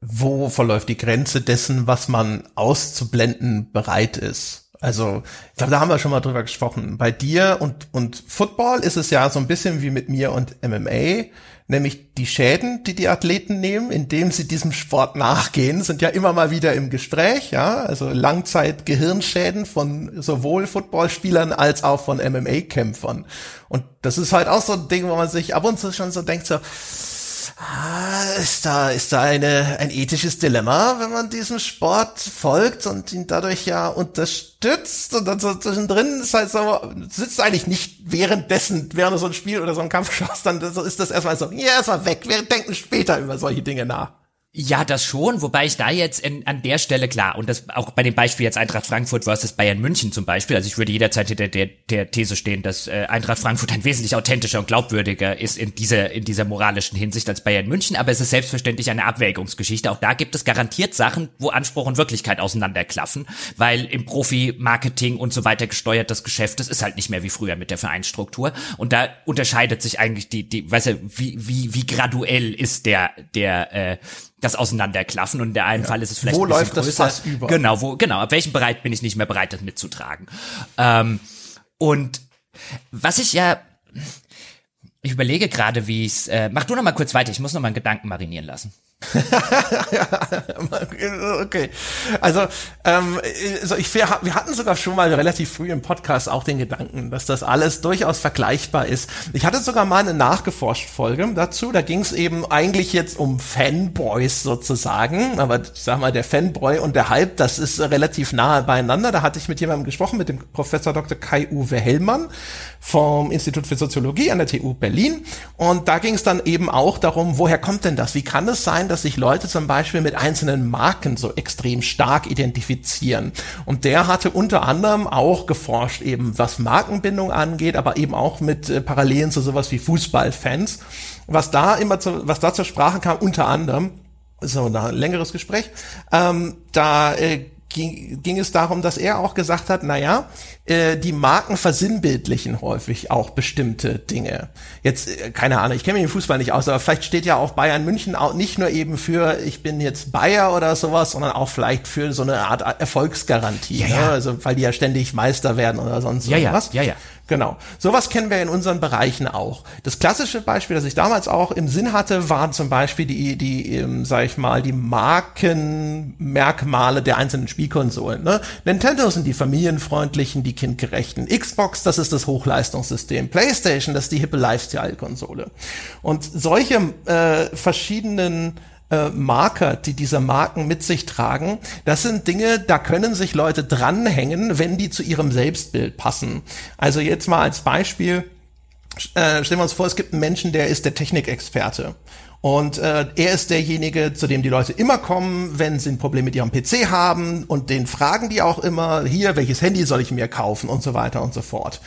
Speaker 1: wo verläuft die Grenze dessen, was man auszublenden bereit ist. Also, ich glaube, da haben wir schon mal drüber gesprochen. Bei dir und, und Football ist es ja so ein bisschen wie mit mir und MMA, nämlich die Schäden, die die Athleten nehmen, indem sie diesem Sport nachgehen, sind ja immer mal wieder im Gespräch, ja, also Langzeit-Gehirnschäden von sowohl Footballspielern als auch von MMA-Kämpfern. Und das ist halt auch so ein Ding, wo man sich ab und zu schon so denkt, so, ist da, ist da eine, ein ethisches Dilemma, wenn man diesem Sport folgt und ihn dadurch ja unterstützt und dann so zwischendrin ist halt so, sitzt eigentlich nicht währenddessen, während du so ein Spiel oder so ein Kampf schaust, dann ist das erstmal so, ja, erstmal weg, wir denken später über solche Dinge nach.
Speaker 2: Ja, das schon, wobei ich da jetzt in, an der Stelle klar, und das auch bei dem Beispiel jetzt Eintracht Frankfurt versus Bayern München zum Beispiel, also ich würde jederzeit hinter der, der These stehen, dass äh, Eintracht Frankfurt ein wesentlich authentischer und glaubwürdiger ist in dieser, in dieser moralischen Hinsicht als Bayern München, aber es ist selbstverständlich eine Abwägungsgeschichte. Auch da gibt es garantiert Sachen, wo Anspruch und Wirklichkeit auseinanderklaffen, weil im Profi-Marketing und so weiter gesteuertes Geschäft, das ist halt nicht mehr wie früher mit der Vereinsstruktur. Und da unterscheidet sich eigentlich die, die, weißt du, wie, wie, wie graduell ist der, der, äh, das Auseinanderklaffen und in der einen ja. Fall ist es vielleicht
Speaker 1: wo ein läuft größer. das Fass über
Speaker 2: genau wo genau ab welchem Bereich bin ich nicht mehr bereit das mitzutragen ähm, und was ich ja ich überlege gerade wie ich äh, mach du noch mal kurz weiter ich muss noch mal einen Gedanken marinieren lassen
Speaker 1: okay. Also, ähm, also ich, wir, wir hatten sogar schon mal relativ früh im Podcast auch den Gedanken, dass das alles durchaus vergleichbar ist. Ich hatte sogar mal eine nachgeforscht Folge dazu. Da ging es eben eigentlich jetzt um Fanboys sozusagen. Aber ich sag mal, der Fanboy und der Hype, das ist relativ nahe beieinander. Da hatte ich mit jemandem gesprochen, mit dem Professor Dr. Kai-Uwe Hellmann vom Institut für Soziologie an der TU Berlin. Und da ging es dann eben auch darum, woher kommt denn das? Wie kann es sein, dass sich Leute zum Beispiel mit einzelnen Marken so extrem stark identifizieren? Und der hatte unter anderem auch geforscht, eben was Markenbindung angeht, aber eben auch mit äh, Parallelen zu sowas wie Fußballfans. Was da immer zu, was da zur Sprache kam, unter anderem, so ein längeres Gespräch, ähm, da äh, ging, ging es darum, dass er auch gesagt hat, na ja, äh, die Marken versinnbildlichen häufig auch bestimmte Dinge. Jetzt, äh, keine Ahnung, ich kenne mich im Fußball nicht aus, aber vielleicht steht ja auch Bayern München auch nicht nur eben für, ich bin jetzt Bayer oder sowas, sondern auch vielleicht für so eine Art Erfolgsgarantie. Ja, ja. Ne? Also, weil die ja ständig Meister werden oder sonst
Speaker 2: ja,
Speaker 1: irgendwas.
Speaker 2: Ja, ja, ja.
Speaker 1: Genau. Sowas kennen wir in unseren Bereichen auch. Das klassische Beispiel, das ich damals auch im Sinn hatte, waren zum Beispiel die, die, ähm, sag ich mal, die Markenmerkmale der einzelnen Spielkonsolen. Ne? Nintendo sind die familienfreundlichen, die kindgerechten. Xbox, das ist das Hochleistungssystem. PlayStation, das ist die hippe Lifestyle-Konsole. Und solche äh, verschiedenen äh, Marker, die diese Marken mit sich tragen, das sind Dinge, da können sich Leute dranhängen, wenn die zu ihrem Selbstbild passen. Also jetzt mal als Beispiel, äh, stellen wir uns vor, es gibt einen Menschen, der ist der Technikexperte. Und äh, er ist derjenige, zu dem die Leute immer kommen, wenn sie ein Problem mit ihrem PC haben und den fragen die auch immer, hier, welches Handy soll ich mir kaufen und so weiter und so fort.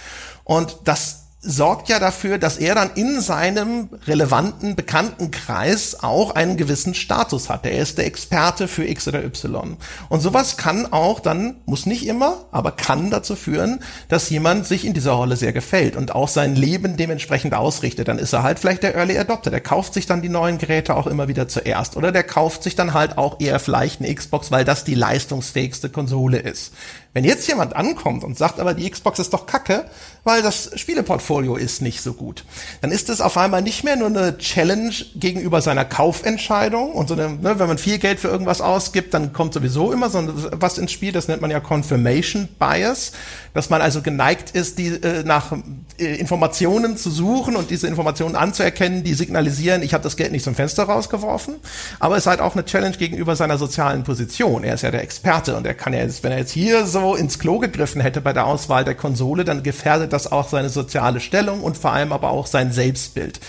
Speaker 1: Und das sorgt ja dafür, dass er dann in seinem relevanten Bekanntenkreis auch einen gewissen Status hat. Er ist der Experte für X oder Y. Und sowas kann auch dann, muss nicht immer, aber kann dazu führen, dass jemand sich in dieser Rolle sehr gefällt und auch sein Leben dementsprechend ausrichtet. Dann ist er halt vielleicht der Early Adopter. Der kauft sich dann die neuen Geräte auch immer wieder zuerst. Oder der kauft sich dann halt auch eher vielleicht eine Xbox, weil das die leistungsfähigste Konsole ist. Wenn jetzt jemand ankommt und sagt, aber die Xbox ist doch kacke, weil das Spieleportfolio ist nicht so gut, dann ist es auf einmal nicht mehr nur eine Challenge gegenüber seiner Kaufentscheidung und so eine, ne, wenn man viel Geld für irgendwas ausgibt, dann kommt sowieso immer so was ins Spiel, das nennt man ja Confirmation Bias, dass man also geneigt ist, die äh, nach äh, Informationen zu suchen und diese Informationen anzuerkennen, die signalisieren, ich habe das Geld nicht zum Fenster rausgeworfen, aber es ist halt auch eine Challenge gegenüber seiner sozialen Position. Er ist ja der Experte und er kann ja jetzt, wenn er jetzt hier so so ins Klo gegriffen hätte bei der Auswahl der Konsole, dann gefährdet das auch seine soziale Stellung und vor allem aber auch sein Selbstbild.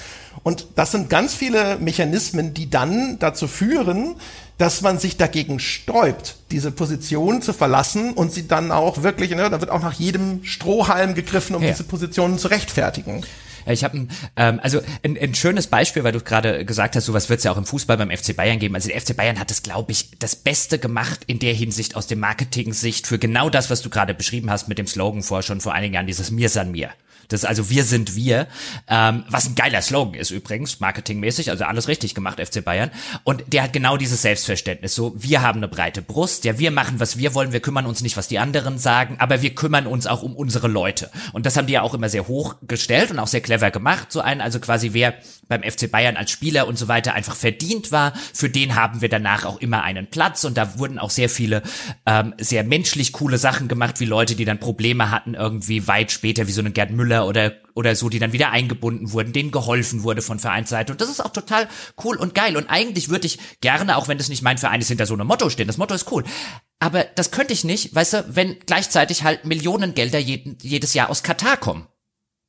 Speaker 1: Und das sind ganz viele Mechanismen, die dann dazu führen, dass man sich dagegen sträubt, diese Position zu verlassen und sie dann auch wirklich, ne, da wird auch nach jedem Strohhalm gegriffen, um ja. diese Positionen zu rechtfertigen.
Speaker 2: Ich habe ein, ähm, also ein, ein schönes Beispiel, weil du gerade gesagt hast, sowas wird es ja auch im Fußball beim FC Bayern geben. Also der FC Bayern hat es, glaube ich, das Beste gemacht in der Hinsicht aus dem Marketing-Sicht für genau das, was du gerade beschrieben hast mit dem Slogan vor schon vor einigen Jahren, dieses Mir san mir. Das also wir sind wir, ähm, was ein geiler Slogan ist übrigens, marketingmäßig, also alles richtig gemacht, FC Bayern. Und der hat genau dieses Selbstverständnis. So, wir haben eine breite Brust, ja, wir machen, was wir wollen, wir kümmern uns nicht, was die anderen sagen, aber wir kümmern uns auch um unsere Leute. Und das haben die ja auch immer sehr hoch gestellt und auch sehr clever gemacht. So einen, also quasi wer beim FC Bayern als Spieler und so weiter einfach verdient war, für den haben wir danach auch immer einen Platz. Und da wurden auch sehr viele ähm, sehr menschlich coole Sachen gemacht, wie Leute, die dann Probleme hatten, irgendwie weit später, wie so eine Gerd Müller oder oder so, die dann wieder eingebunden wurden, denen geholfen wurde von Vereinsseite. Und das ist auch total cool und geil. Und eigentlich würde ich gerne, auch wenn das nicht mein Verein ist, hinter so einem Motto stehen. Das Motto ist cool. Aber das könnte ich nicht, weißt du, wenn gleichzeitig halt Millionen Gelder jeden, jedes Jahr aus Katar kommen.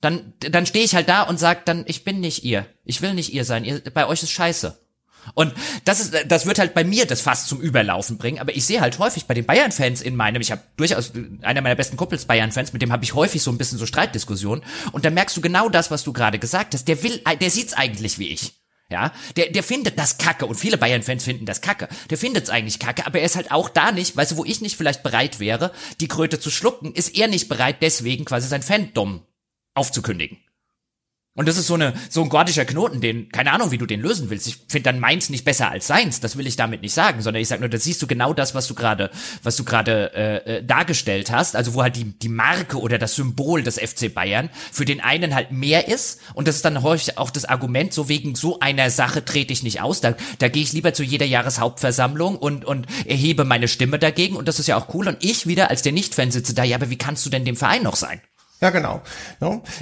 Speaker 2: Dann, dann stehe ich halt da und sag dann, ich bin nicht ihr. Ich will nicht ihr sein. Ihr, bei euch ist scheiße. Und das ist, das wird halt bei mir das fast zum Überlaufen bringen. Aber ich sehe halt häufig bei den Bayern-Fans in meinem, ich habe durchaus einer meiner besten Kumpels Bayern-Fans, mit dem habe ich häufig so ein bisschen so Streitdiskussionen. Und da merkst du genau das, was du gerade gesagt hast. Der will, der sieht's eigentlich wie ich. Ja, der, der findet das kacke und viele Bayern-Fans finden das kacke. Der findet's eigentlich kacke, aber er ist halt auch da nicht, weißt du, wo ich nicht vielleicht bereit wäre, die Kröte zu schlucken, ist er nicht bereit, deswegen quasi sein Fandom aufzukündigen. Und das ist so eine so ein gordischer Knoten, den keine Ahnung, wie du den lösen willst. Ich finde dann meins nicht besser als seins. Das will ich damit nicht sagen, sondern ich sage nur, da siehst du genau das, was du gerade was du gerade äh, äh, dargestellt hast. Also wo halt die die Marke oder das Symbol des FC Bayern für den einen halt mehr ist und das ist dann häufig auch das Argument, so wegen so einer Sache trete ich nicht aus. Da da gehe ich lieber zu jeder Jahreshauptversammlung und und erhebe meine Stimme dagegen und das ist ja auch cool. Und ich wieder als der Nicht-Fan sitze da, ja, aber wie kannst du denn dem Verein noch sein?
Speaker 1: Ja, genau.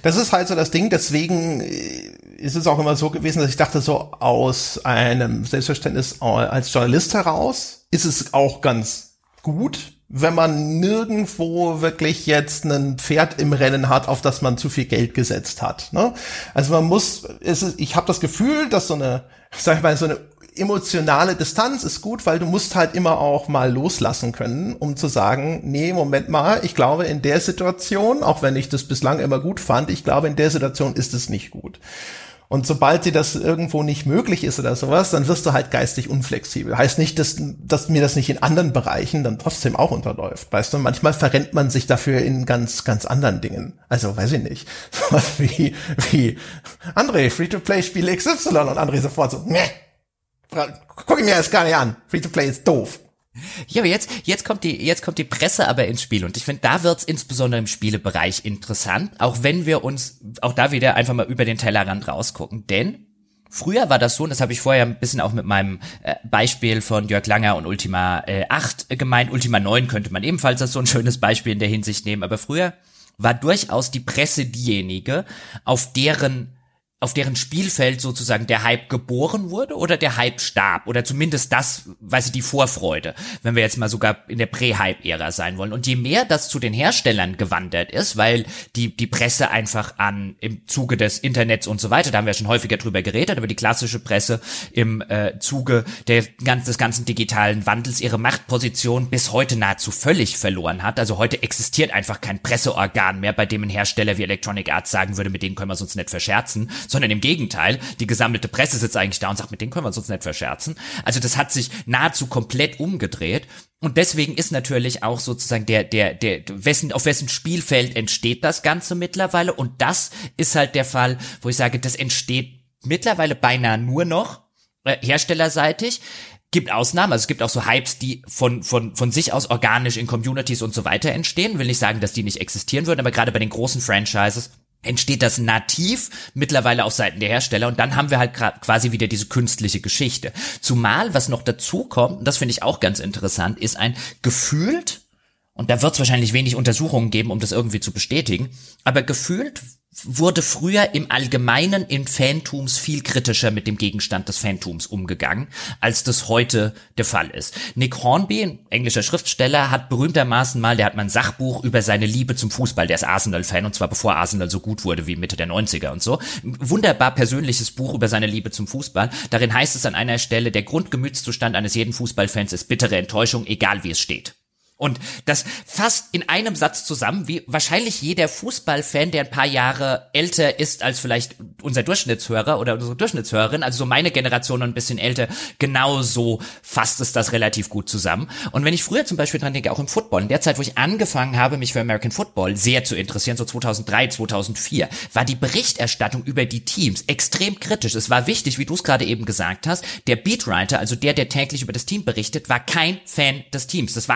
Speaker 1: Das ist halt so das Ding. Deswegen äh, ist es auch immer so gewesen, dass ich dachte, so aus einem Selbstverständnis als Journalist heraus ist es auch ganz gut, wenn man nirgendwo wirklich jetzt ein Pferd im Rennen hat, auf das man zu viel Geld gesetzt hat. Ne? Also man muss, es ist, ich habe das Gefühl, dass so eine, sag ich mal, so eine emotionale Distanz ist gut, weil du musst halt immer auch mal loslassen können, um zu sagen, nee, Moment mal, ich glaube in der Situation, auch wenn ich das bislang immer gut fand, ich glaube in der Situation ist es nicht gut. Und sobald dir das irgendwo nicht möglich ist oder sowas, dann wirst du halt geistig unflexibel. Heißt nicht, dass, dass mir das nicht in anderen Bereichen dann trotzdem auch unterläuft. Weißt du, manchmal verrennt man sich dafür in ganz, ganz anderen Dingen. Also, weiß ich nicht. Sowas wie, wie André, Free-to-Play-Spiele XY und André sofort so, ne, Guck ich mir das gar nicht an. Free to play ist doof.
Speaker 2: Ja, aber jetzt, jetzt kommt die, jetzt kommt die Presse aber ins Spiel und ich finde, da wird's insbesondere im Spielebereich interessant, auch wenn wir uns auch da wieder einfach mal über den Tellerrand rausgucken, denn Früher war das so, und das habe ich vorher ein bisschen auch mit meinem äh, Beispiel von Jörg Langer und Ultima äh, 8 gemeint. Ultima 9 könnte man ebenfalls als so ein schönes Beispiel in der Hinsicht nehmen, aber früher war durchaus die Presse diejenige, auf deren auf deren Spielfeld sozusagen der Hype geboren wurde oder der Hype starb oder zumindest das, weiß ich, die Vorfreude, wenn wir jetzt mal sogar in der Prä-Hype-Ära sein wollen. Und je mehr das zu den Herstellern gewandert ist, weil die, die Presse einfach an, im Zuge des Internets und so weiter, da haben wir schon häufiger drüber geredet, aber die klassische Presse im äh, Zuge der, des ganzen digitalen Wandels ihre Machtposition bis heute nahezu völlig verloren hat. Also heute existiert einfach kein Presseorgan mehr, bei dem ein Hersteller wie Electronic Arts sagen würde, mit denen können wir uns nicht verscherzen, sondern im Gegenteil, die gesammelte Presse sitzt eigentlich da und sagt, mit denen können wir uns nicht verscherzen. Also das hat sich nahezu komplett umgedreht. Und deswegen ist natürlich auch sozusagen der, der, der, wessen, auf wessen Spielfeld entsteht das Ganze mittlerweile. Und das ist halt der Fall, wo ich sage, das entsteht mittlerweile beinahe nur noch äh, herstellerseitig gibt Ausnahmen, also es gibt auch so Hypes, die von, von, von sich aus organisch in Communities und so weiter entstehen. Will nicht sagen, dass die nicht existieren würden, aber gerade bei den großen Franchises entsteht das nativ mittlerweile auf Seiten der Hersteller und dann haben wir halt quasi wieder diese künstliche Geschichte. Zumal, was noch dazu kommt, und das finde ich auch ganz interessant, ist ein gefühlt, und da wird es wahrscheinlich wenig Untersuchungen geben, um das irgendwie zu bestätigen, aber gefühlt wurde früher im Allgemeinen in Fantums viel kritischer mit dem Gegenstand des Fantums umgegangen, als das heute der Fall ist. Nick Hornby, ein englischer Schriftsteller, hat berühmtermaßen mal, der hat mal ein Sachbuch über seine Liebe zum Fußball, der ist Arsenal-Fan und zwar bevor Arsenal so gut wurde wie Mitte der 90er und so. Wunderbar persönliches Buch über seine Liebe zum Fußball. Darin heißt es an einer Stelle, der Grundgemütszustand eines jeden Fußballfans ist bittere Enttäuschung, egal wie es steht. Und das fasst in einem Satz zusammen, wie wahrscheinlich jeder Fußballfan, der ein paar Jahre älter ist als vielleicht unser Durchschnittshörer oder unsere Durchschnittshörerin, also so meine Generation und ein bisschen älter, genauso fasst es das relativ gut zusammen. Und wenn ich früher zum Beispiel dran denke, auch im Football, in der Zeit, wo ich angefangen habe, mich für American Football sehr zu interessieren, so 2003, 2004, war die Berichterstattung über die Teams extrem kritisch. Es war wichtig, wie du es gerade eben gesagt hast, der Beatwriter, also der, der täglich über das Team berichtet, war kein Fan des Teams. Das war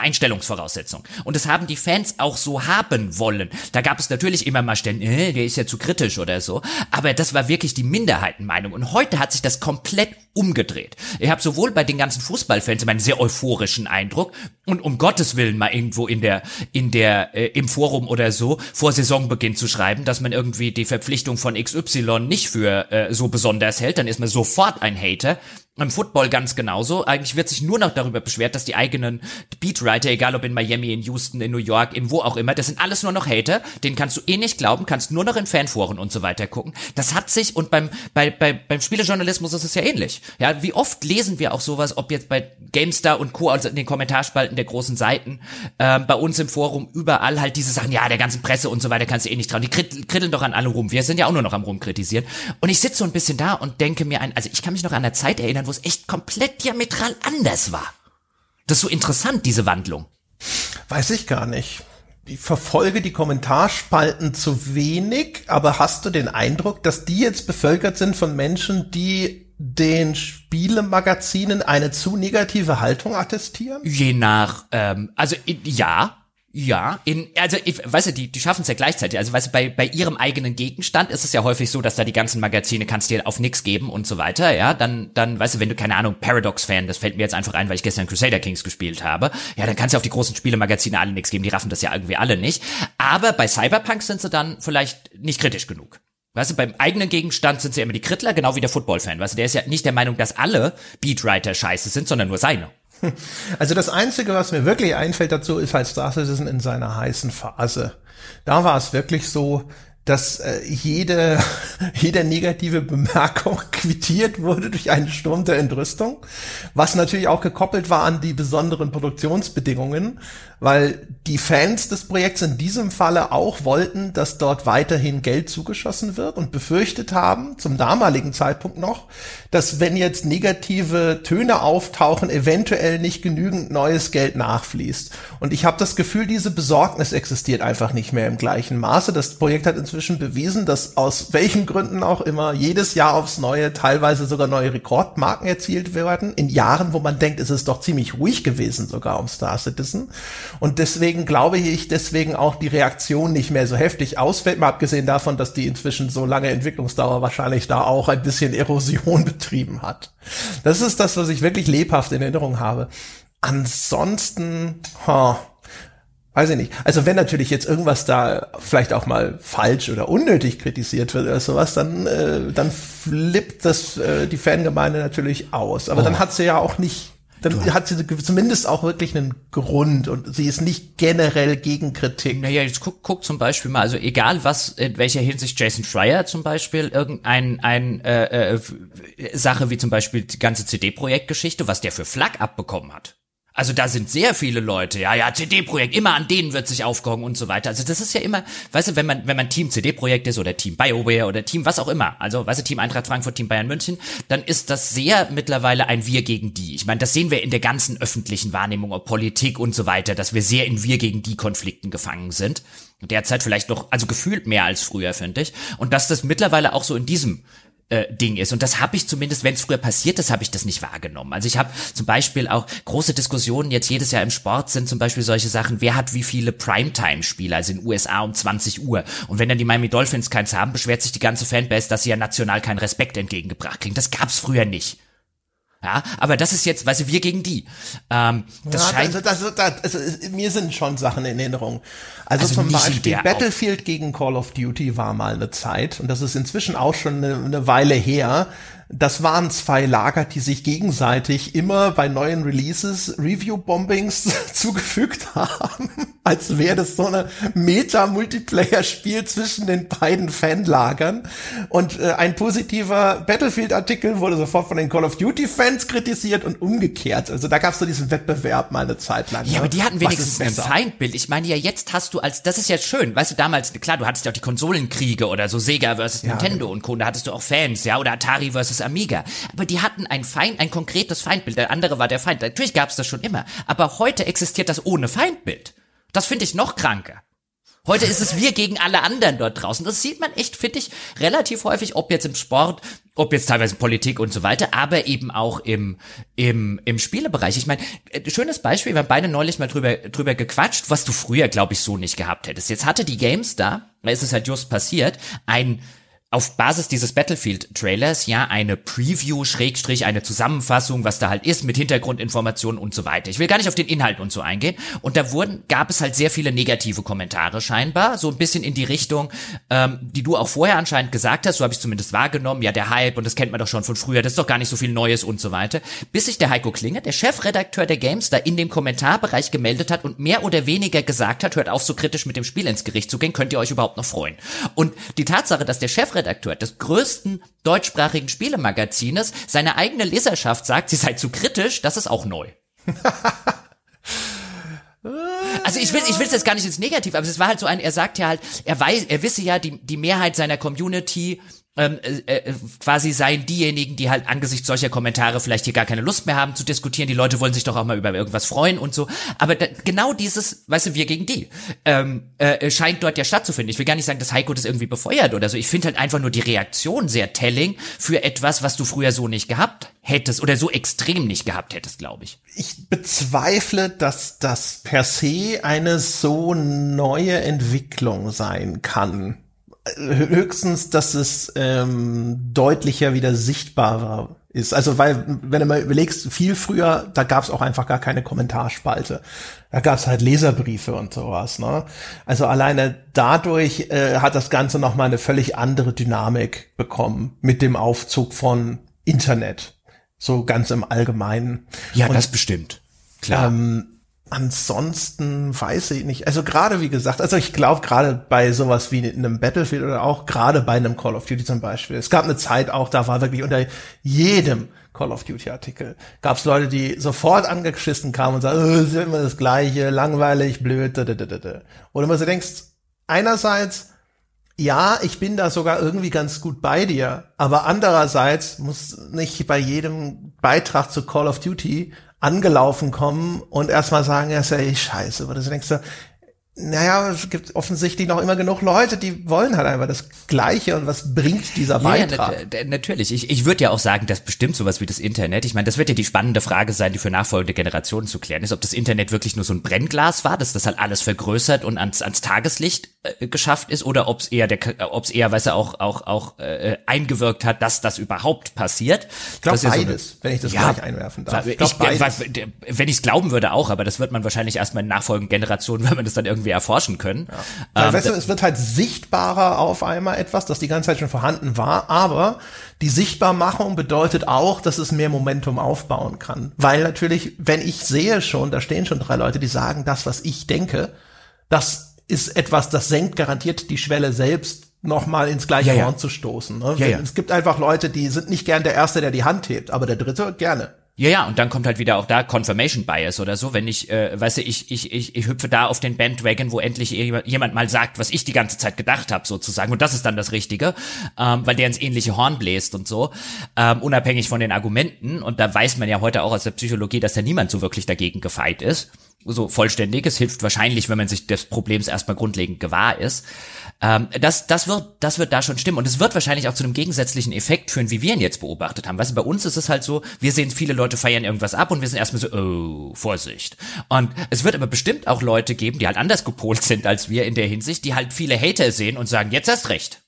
Speaker 2: Einstellungsvoraussetzung. Und das haben die Fans auch so haben wollen. Da gab es natürlich immer mal Stellen, äh, der ist ja zu kritisch oder so. Aber das war wirklich die Minderheitenmeinung. Und heute hat sich das komplett umgedreht. Ich habe sowohl bei den ganzen Fußballfans immer einen sehr euphorischen Eindruck und um Gottes Willen mal irgendwo in der in der äh, im Forum oder so vor Saisonbeginn zu schreiben, dass man irgendwie die Verpflichtung von XY nicht für äh, so besonders hält, dann ist man sofort ein Hater. Im Football ganz genauso. Eigentlich wird sich nur noch darüber beschwert, dass die eigenen Beatwriter, egal ob in Miami, in Houston, in New York, in wo auch immer, das sind alles nur noch Hater. Den kannst du eh nicht glauben, kannst nur noch in Fanforen und so weiter gucken. Das hat sich und beim bei, bei beim Spielejournalismus ist es ja ähnlich. Ja, wie oft lesen wir auch sowas, ob jetzt bei GameStar und Co. also in den Kommentarspalten der großen Seiten, ähm, bei uns im Forum überall halt diese Sachen, ja, der ganzen Presse und so weiter kannst du eh nicht trauen. Die kritteln doch an alle rum. Wir sind ja auch nur noch am rumkritisieren. Und ich sitze so ein bisschen da und denke mir ein, also ich kann mich noch an der Zeit erinnern, wo es echt komplett diametral anders war. Das ist so interessant, diese Wandlung.
Speaker 1: Weiß ich gar nicht. Ich verfolge die Kommentarspalten zu wenig, aber hast du den Eindruck, dass die jetzt bevölkert sind von Menschen, die den Spielemagazinen eine zu negative Haltung attestieren?
Speaker 2: Je nach, ähm, also ja, ja, in, also ich, weißt du, die, die schaffen es ja gleichzeitig. Also weißt du, bei, bei ihrem eigenen Gegenstand ist es ja häufig so, dass da die ganzen Magazine kannst dir auf nix geben und so weiter. Ja, dann, dann, weißt du, wenn du keine Ahnung Paradox-Fan, das fällt mir jetzt einfach ein, weil ich gestern Crusader Kings gespielt habe. Ja, dann kannst du auf die großen Spielemagazine alle nix geben. Die raffen das ja irgendwie alle nicht. Aber bei Cyberpunk sind sie dann vielleicht nicht kritisch genug. Weißt du, beim eigenen Gegenstand sind sie immer die Krittler, genau wie der Football-Fan. Weißt du, der ist ja nicht der Meinung, dass alle Beatwriter scheiße sind, sondern nur seine.
Speaker 1: Also das Einzige, was mir wirklich einfällt dazu, ist halt Star Citizen in seiner heißen Phase. Da war es wirklich so, dass äh, jede, jede negative Bemerkung quittiert wurde durch einen Sturm der Entrüstung, was natürlich auch gekoppelt war an die besonderen Produktionsbedingungen, weil die Fans des Projekts in diesem Falle auch wollten, dass dort weiterhin Geld zugeschossen wird und befürchtet haben, zum damaligen Zeitpunkt noch, dass wenn jetzt negative Töne auftauchen, eventuell nicht genügend neues Geld nachfließt. Und ich habe das Gefühl, diese Besorgnis existiert einfach nicht mehr im gleichen Maße. Das Projekt hat inzwischen bewiesen, dass aus welchen Gründen auch immer jedes Jahr aufs Neue teilweise sogar neue Rekordmarken erzielt werden, in Jahren, wo man denkt, es ist doch ziemlich ruhig gewesen sogar um Star Citizen. Und deswegen glaube ich, deswegen auch die Reaktion nicht mehr so heftig ausfällt, mal abgesehen davon, dass die inzwischen so lange Entwicklungsdauer wahrscheinlich da auch ein bisschen Erosion betrieben hat. Das ist das, was ich wirklich lebhaft in Erinnerung habe. Ansonsten, huh, weiß ich nicht. Also wenn natürlich jetzt irgendwas da vielleicht auch mal falsch oder unnötig kritisiert wird oder sowas, dann äh, dann flippt das äh, die Fangemeinde natürlich aus. Aber oh. dann hat sie ja auch nicht dann hat sie zumindest auch wirklich einen Grund und sie ist nicht generell gegen Kritik.
Speaker 2: Naja, jetzt guck, guck zum Beispiel mal, also egal was, in welcher Hinsicht Jason Schreier zum Beispiel irgendein ein, äh, äh, Sache wie zum Beispiel die ganze CD-Projektgeschichte, was der für Flag abbekommen hat. Also da sind sehr viele Leute, ja, ja, CD-Projekt, immer an denen wird sich aufgehangen und so weiter. Also das ist ja immer, weißt du, wenn man, wenn man Team CD-Projekt ist oder Team BioWare oder Team was auch immer, also weißt du, Team Eintracht Frankfurt, Team Bayern München, dann ist das sehr mittlerweile ein Wir gegen die. Ich meine, das sehen wir in der ganzen öffentlichen Wahrnehmung, ob Politik und so weiter, dass wir sehr in Wir gegen die Konflikten gefangen sind. Derzeit vielleicht noch, also gefühlt mehr als früher, finde ich. Und dass das mittlerweile auch so in diesem äh, Ding ist. Und das habe ich zumindest, wenn es früher passiert ist, habe ich das nicht wahrgenommen. Also ich habe zum Beispiel auch große Diskussionen jetzt jedes Jahr im Sport sind zum Beispiel solche Sachen, wer hat wie viele Primetime-Spiele, also in USA um 20 Uhr. Und wenn dann die Miami Dolphins keins haben, beschwert sich die ganze Fanbase, dass sie ja national keinen Respekt entgegengebracht kriegen. Das gab's früher nicht. Ja, aber das ist jetzt, weißt du, wir gegen die. Ähm, das ja, scheint.
Speaker 1: Also, das, das, also, mir sind schon Sachen in Erinnerung. Also, also zum Beispiel Battlefield gegen Call of Duty war mal eine Zeit und das ist inzwischen auch schon eine, eine Weile her das waren zwei Lager, die sich gegenseitig immer bei neuen Releases Review-Bombings zugefügt haben, als wäre das so eine Meta-Multiplayer-Spiel zwischen den beiden Fanlagern. Und äh, ein positiver Battlefield-Artikel wurde sofort von den Call of Duty-Fans kritisiert und umgekehrt. Also da gab es so diesen Wettbewerb mal eine Zeit lang.
Speaker 2: Ja, ne? aber die hatten wenigstens ein Feindbild. Ich meine ja, jetzt hast du als, das ist ja schön, weißt du, damals, klar, du hattest ja auch die Konsolenkriege oder so Sega versus ja, Nintendo und Co. Da hattest du auch Fans, ja, oder Atari versus Amiga. Aber die hatten ein Feind, ein konkretes Feindbild. Der andere war der Feind. Natürlich gab es das schon immer. Aber heute existiert das ohne Feindbild. Das finde ich noch kranker. Heute ist es wir gegen alle anderen dort draußen. Das sieht man echt, finde ich, relativ häufig, ob jetzt im Sport, ob jetzt teilweise Politik und so weiter, aber eben auch im, im, im Spielebereich. Ich meine, äh, schönes Beispiel, wir haben beide neulich mal drüber, drüber gequatscht, was du früher, glaube ich, so nicht gehabt hättest. Jetzt hatte die Games da, da ist es halt just passiert, ein auf Basis dieses Battlefield-Trailers ja eine Preview, Schrägstrich, eine Zusammenfassung, was da halt ist, mit Hintergrundinformationen und so weiter. Ich will gar nicht auf den Inhalt und so eingehen. Und da wurden, gab es halt sehr viele negative Kommentare scheinbar, so ein bisschen in die Richtung, ähm, die du auch vorher anscheinend gesagt hast, so habe ich zumindest wahrgenommen, ja, der Hype und das kennt man doch schon von früher, das ist doch gar nicht so viel Neues und so weiter. Bis sich der Heiko Klinge, der Chefredakteur der Games, da in dem Kommentarbereich gemeldet hat und mehr oder weniger gesagt hat, hört auf, so kritisch mit dem Spiel ins Gericht zu gehen, könnt ihr euch überhaupt noch freuen. Und die Tatsache, dass der Chefredakteur Chefredakteur des größten deutschsprachigen Spielemagazines seine eigene Leserschaft sagt, sie sei zu kritisch, das ist auch neu. Also ich will, ich will es jetzt gar nicht ins Negativ, aber es war halt so ein, er sagt ja halt, er weiß, er wisse ja, die, die Mehrheit seiner Community ähm, äh, äh, quasi seien diejenigen, die halt angesichts solcher Kommentare vielleicht hier gar keine Lust mehr haben zu diskutieren. Die Leute wollen sich doch auch mal über irgendwas freuen und so. Aber da, genau dieses, weißt du, wir gegen die, ähm, äh, scheint dort ja stattzufinden. Ich will gar nicht sagen, dass Heiko das irgendwie befeuert oder so. Ich finde halt einfach nur die Reaktion sehr telling für etwas, was du früher so nicht gehabt hättest oder so extrem nicht gehabt hättest, glaube ich.
Speaker 1: Ich bezweifle, dass das per se eine so neue Entwicklung sein kann höchstens, dass es ähm, deutlicher wieder sichtbarer ist. Also weil, wenn du mal überlegst, viel früher, da gab es auch einfach gar keine Kommentarspalte. Da gab es halt Leserbriefe und sowas. Ne? Also alleine dadurch äh, hat das Ganze nochmal eine völlig andere Dynamik bekommen mit dem Aufzug von Internet. So ganz im Allgemeinen.
Speaker 2: Ja, und, das bestimmt. Klar. Ähm,
Speaker 1: ansonsten weiß ich nicht. Also gerade wie gesagt, also ich glaube gerade bei sowas wie einem Battlefield oder auch gerade bei einem Call of Duty zum Beispiel. Es gab eine Zeit auch, da war wirklich unter jedem Call of Duty Artikel gab es Leute, die sofort angeschissen kamen und sagen, oh, ist immer das Gleiche, langweilig, blöd, da, da, da, da. Oder man so denkst, einerseits ja, ich bin da sogar irgendwie ganz gut bei dir, aber andererseits muss nicht bei jedem Beitrag zu Call of Duty angelaufen kommen und erstmal sagen, ja, ist ja eh scheiße. Aber du denkst du, naja, es gibt offensichtlich noch immer genug Leute, die wollen halt einfach das Gleiche und was bringt dieser Beitrag?
Speaker 2: Ja, natürlich. Ich, ich würde ja auch sagen, dass bestimmt sowas wie das Internet, ich meine, das wird ja die spannende Frage sein, die für nachfolgende Generationen zu klären ist, ob das Internet wirklich nur so ein Brennglas war, dass das halt alles vergrößert und ans, ans Tageslicht äh, geschafft ist oder ob es eher der, ob es eher, weißt du, auch, auch, auch äh, eingewirkt hat, dass das überhaupt passiert.
Speaker 1: Ich glaube beides, so wenn ich das ja, gleich einwerfen darf.
Speaker 2: Ich, glaub, ich wenn ich es glauben würde auch, aber das wird man wahrscheinlich erstmal in nachfolgenden Generationen, wenn man das dann irgendwie erforschen können. Ja.
Speaker 1: Ähm, weißt du, es wird halt sichtbarer auf einmal etwas, das die ganze Zeit schon vorhanden war, aber die Sichtbarmachung bedeutet auch, dass es mehr Momentum aufbauen kann. Weil natürlich, wenn ich sehe schon, da stehen schon drei Leute, die sagen, das, was ich denke, das ist etwas, das senkt garantiert die Schwelle selbst nochmal ins gleiche ja, Horn zu stoßen. Ne? Ja, ja. Es gibt einfach Leute, die sind nicht gern der Erste, der die Hand hebt, aber der Dritte gerne.
Speaker 2: Ja, ja, und dann kommt halt wieder auch da Confirmation Bias oder so, wenn ich, äh, weißt du, ich, ich, ich, ich hüpfe da auf den Bandwagon, wo endlich jemand mal sagt, was ich die ganze Zeit gedacht habe, sozusagen, und das ist dann das Richtige, ähm, weil der ins ähnliche Horn bläst und so, ähm, unabhängig von den Argumenten, und da weiß man ja heute auch aus der Psychologie, dass da niemand so wirklich dagegen gefeit ist, so vollständig, es hilft wahrscheinlich, wenn man sich des Problems erstmal grundlegend gewahr ist, ähm, das, das, wird, das wird da schon stimmen. Und es wird wahrscheinlich auch zu einem gegensätzlichen Effekt führen, wie wir ihn jetzt beobachtet haben. Weißt du, bei uns ist es halt so, wir sehen viele Leute feiern irgendwas ab und wir sind erstmal so, oh, Vorsicht. Und es wird aber bestimmt auch Leute geben, die halt anders gepolt sind als wir in der Hinsicht, die halt viele Hater sehen und sagen, jetzt erst recht.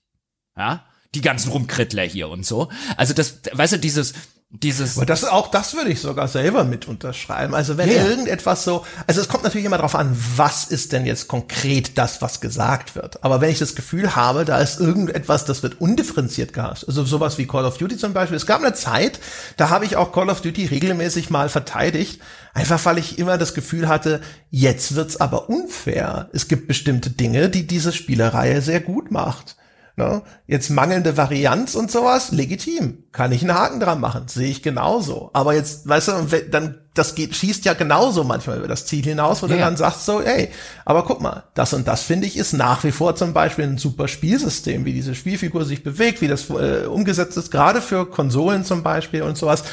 Speaker 2: Ja? Die ganzen Rumkrittler hier und so. Also das, weißt du, dieses, Dieses.
Speaker 1: Aber das auch, das würde ich sogar selber mit unterschreiben. Also wenn
Speaker 2: Ja.
Speaker 1: irgendetwas so, also es kommt natürlich immer darauf an, was ist denn jetzt konkret das, was gesagt wird. Aber wenn ich das Gefühl habe, da ist irgendetwas, das wird undifferenziert gehasst. Also sowas wie Call of Duty zum Beispiel. Es gab eine Zeit, da habe ich auch Call of Duty regelmäßig mal verteidigt. Einfach weil ich immer das Gefühl hatte, jetzt wird's aber unfair. Es gibt bestimmte Dinge, die diese Spielereihe sehr gut macht. Ne? Jetzt mangelnde Varianz und sowas, legitim. Kann ich einen Haken dran machen, sehe ich genauso. Aber jetzt, weißt du, dann, das geht, schießt ja genauso manchmal über das Ziel hinaus, wo du
Speaker 2: Ja.
Speaker 1: dann sagst so, ey, aber guck mal, das und das finde ich ist nach wie vor zum Beispiel ein super Spielsystem, wie diese Spielfigur sich bewegt, wie das äh, umgesetzt ist, gerade für Konsolen zum Beispiel und sowas.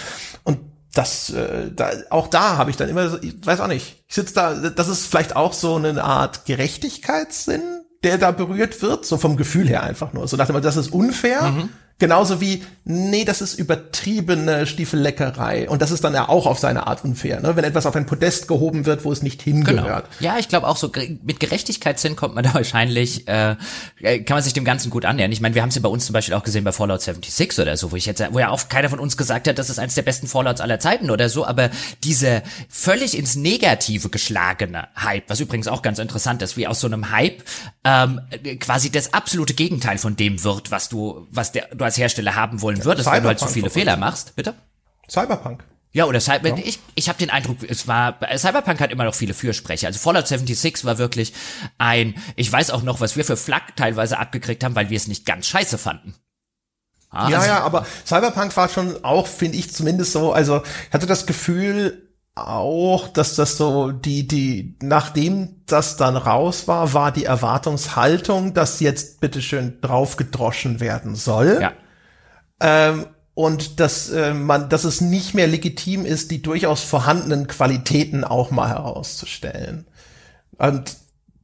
Speaker 1: Und das, äh, da, auch da habe ich dann immer, ich weiß auch nicht, ich sitze da, das ist vielleicht auch so eine Art Gerechtigkeitssinn, der da berührt wird, so vom Gefühl her einfach nur. So dem Motto, das ist unfair. Genauso wie, nee, das ist übertriebene Stiefelleckerei. Und das ist dann ja auch auf seine Art unfair, ne? wenn etwas auf ein Podest gehoben wird, wo es nicht hingehört.
Speaker 2: Ja, ich glaube auch so mit Gerechtigkeitssinn kommt man da wahrscheinlich, äh, äh, kann man sich dem Ganzen gut annähern. Ich meine, wir haben es ja bei uns zum Beispiel auch gesehen bei Fallout 76 oder so, wo ich jetzt, wo ja auch keiner von uns gesagt hat, das ist eines der besten Fallouts aller Zeiten oder so, aber diese völlig ins Negative geschlagene Hype, was übrigens auch ganz interessant ist, wie aus so einem Hype ähm, quasi das absolute Gegenteil von dem wird, was du, was der, du als Hersteller haben wollen würdest, wenn du halt zu
Speaker 1: Cyberpunk
Speaker 2: viele Fehler machst. Bitte?
Speaker 1: Cyberpunk.
Speaker 2: Ja, oder Cyber, ich, ich habe den Eindruck, es war, Cyberpunk hat immer noch viele Fürsprecher. Also Fallout 76 war wirklich ein, ich weiß auch noch, was wir für Flak teilweise abgekriegt haben, weil wir es nicht ganz scheiße fanden. Ah,
Speaker 1: Ja,
Speaker 2: also-
Speaker 1: ja, aber Cyberpunk war schon auch, finde ich zumindest so, also ich hatte das Gefühl auch, dass das so die, die, nachdem das dann raus war, war die Erwartungshaltung, dass jetzt bitteschön draufgedroschen werden soll.
Speaker 2: Ja.
Speaker 1: Ähm, und dass äh, man, dass es nicht mehr legitim ist, die durchaus vorhandenen Qualitäten auch mal herauszustellen. Und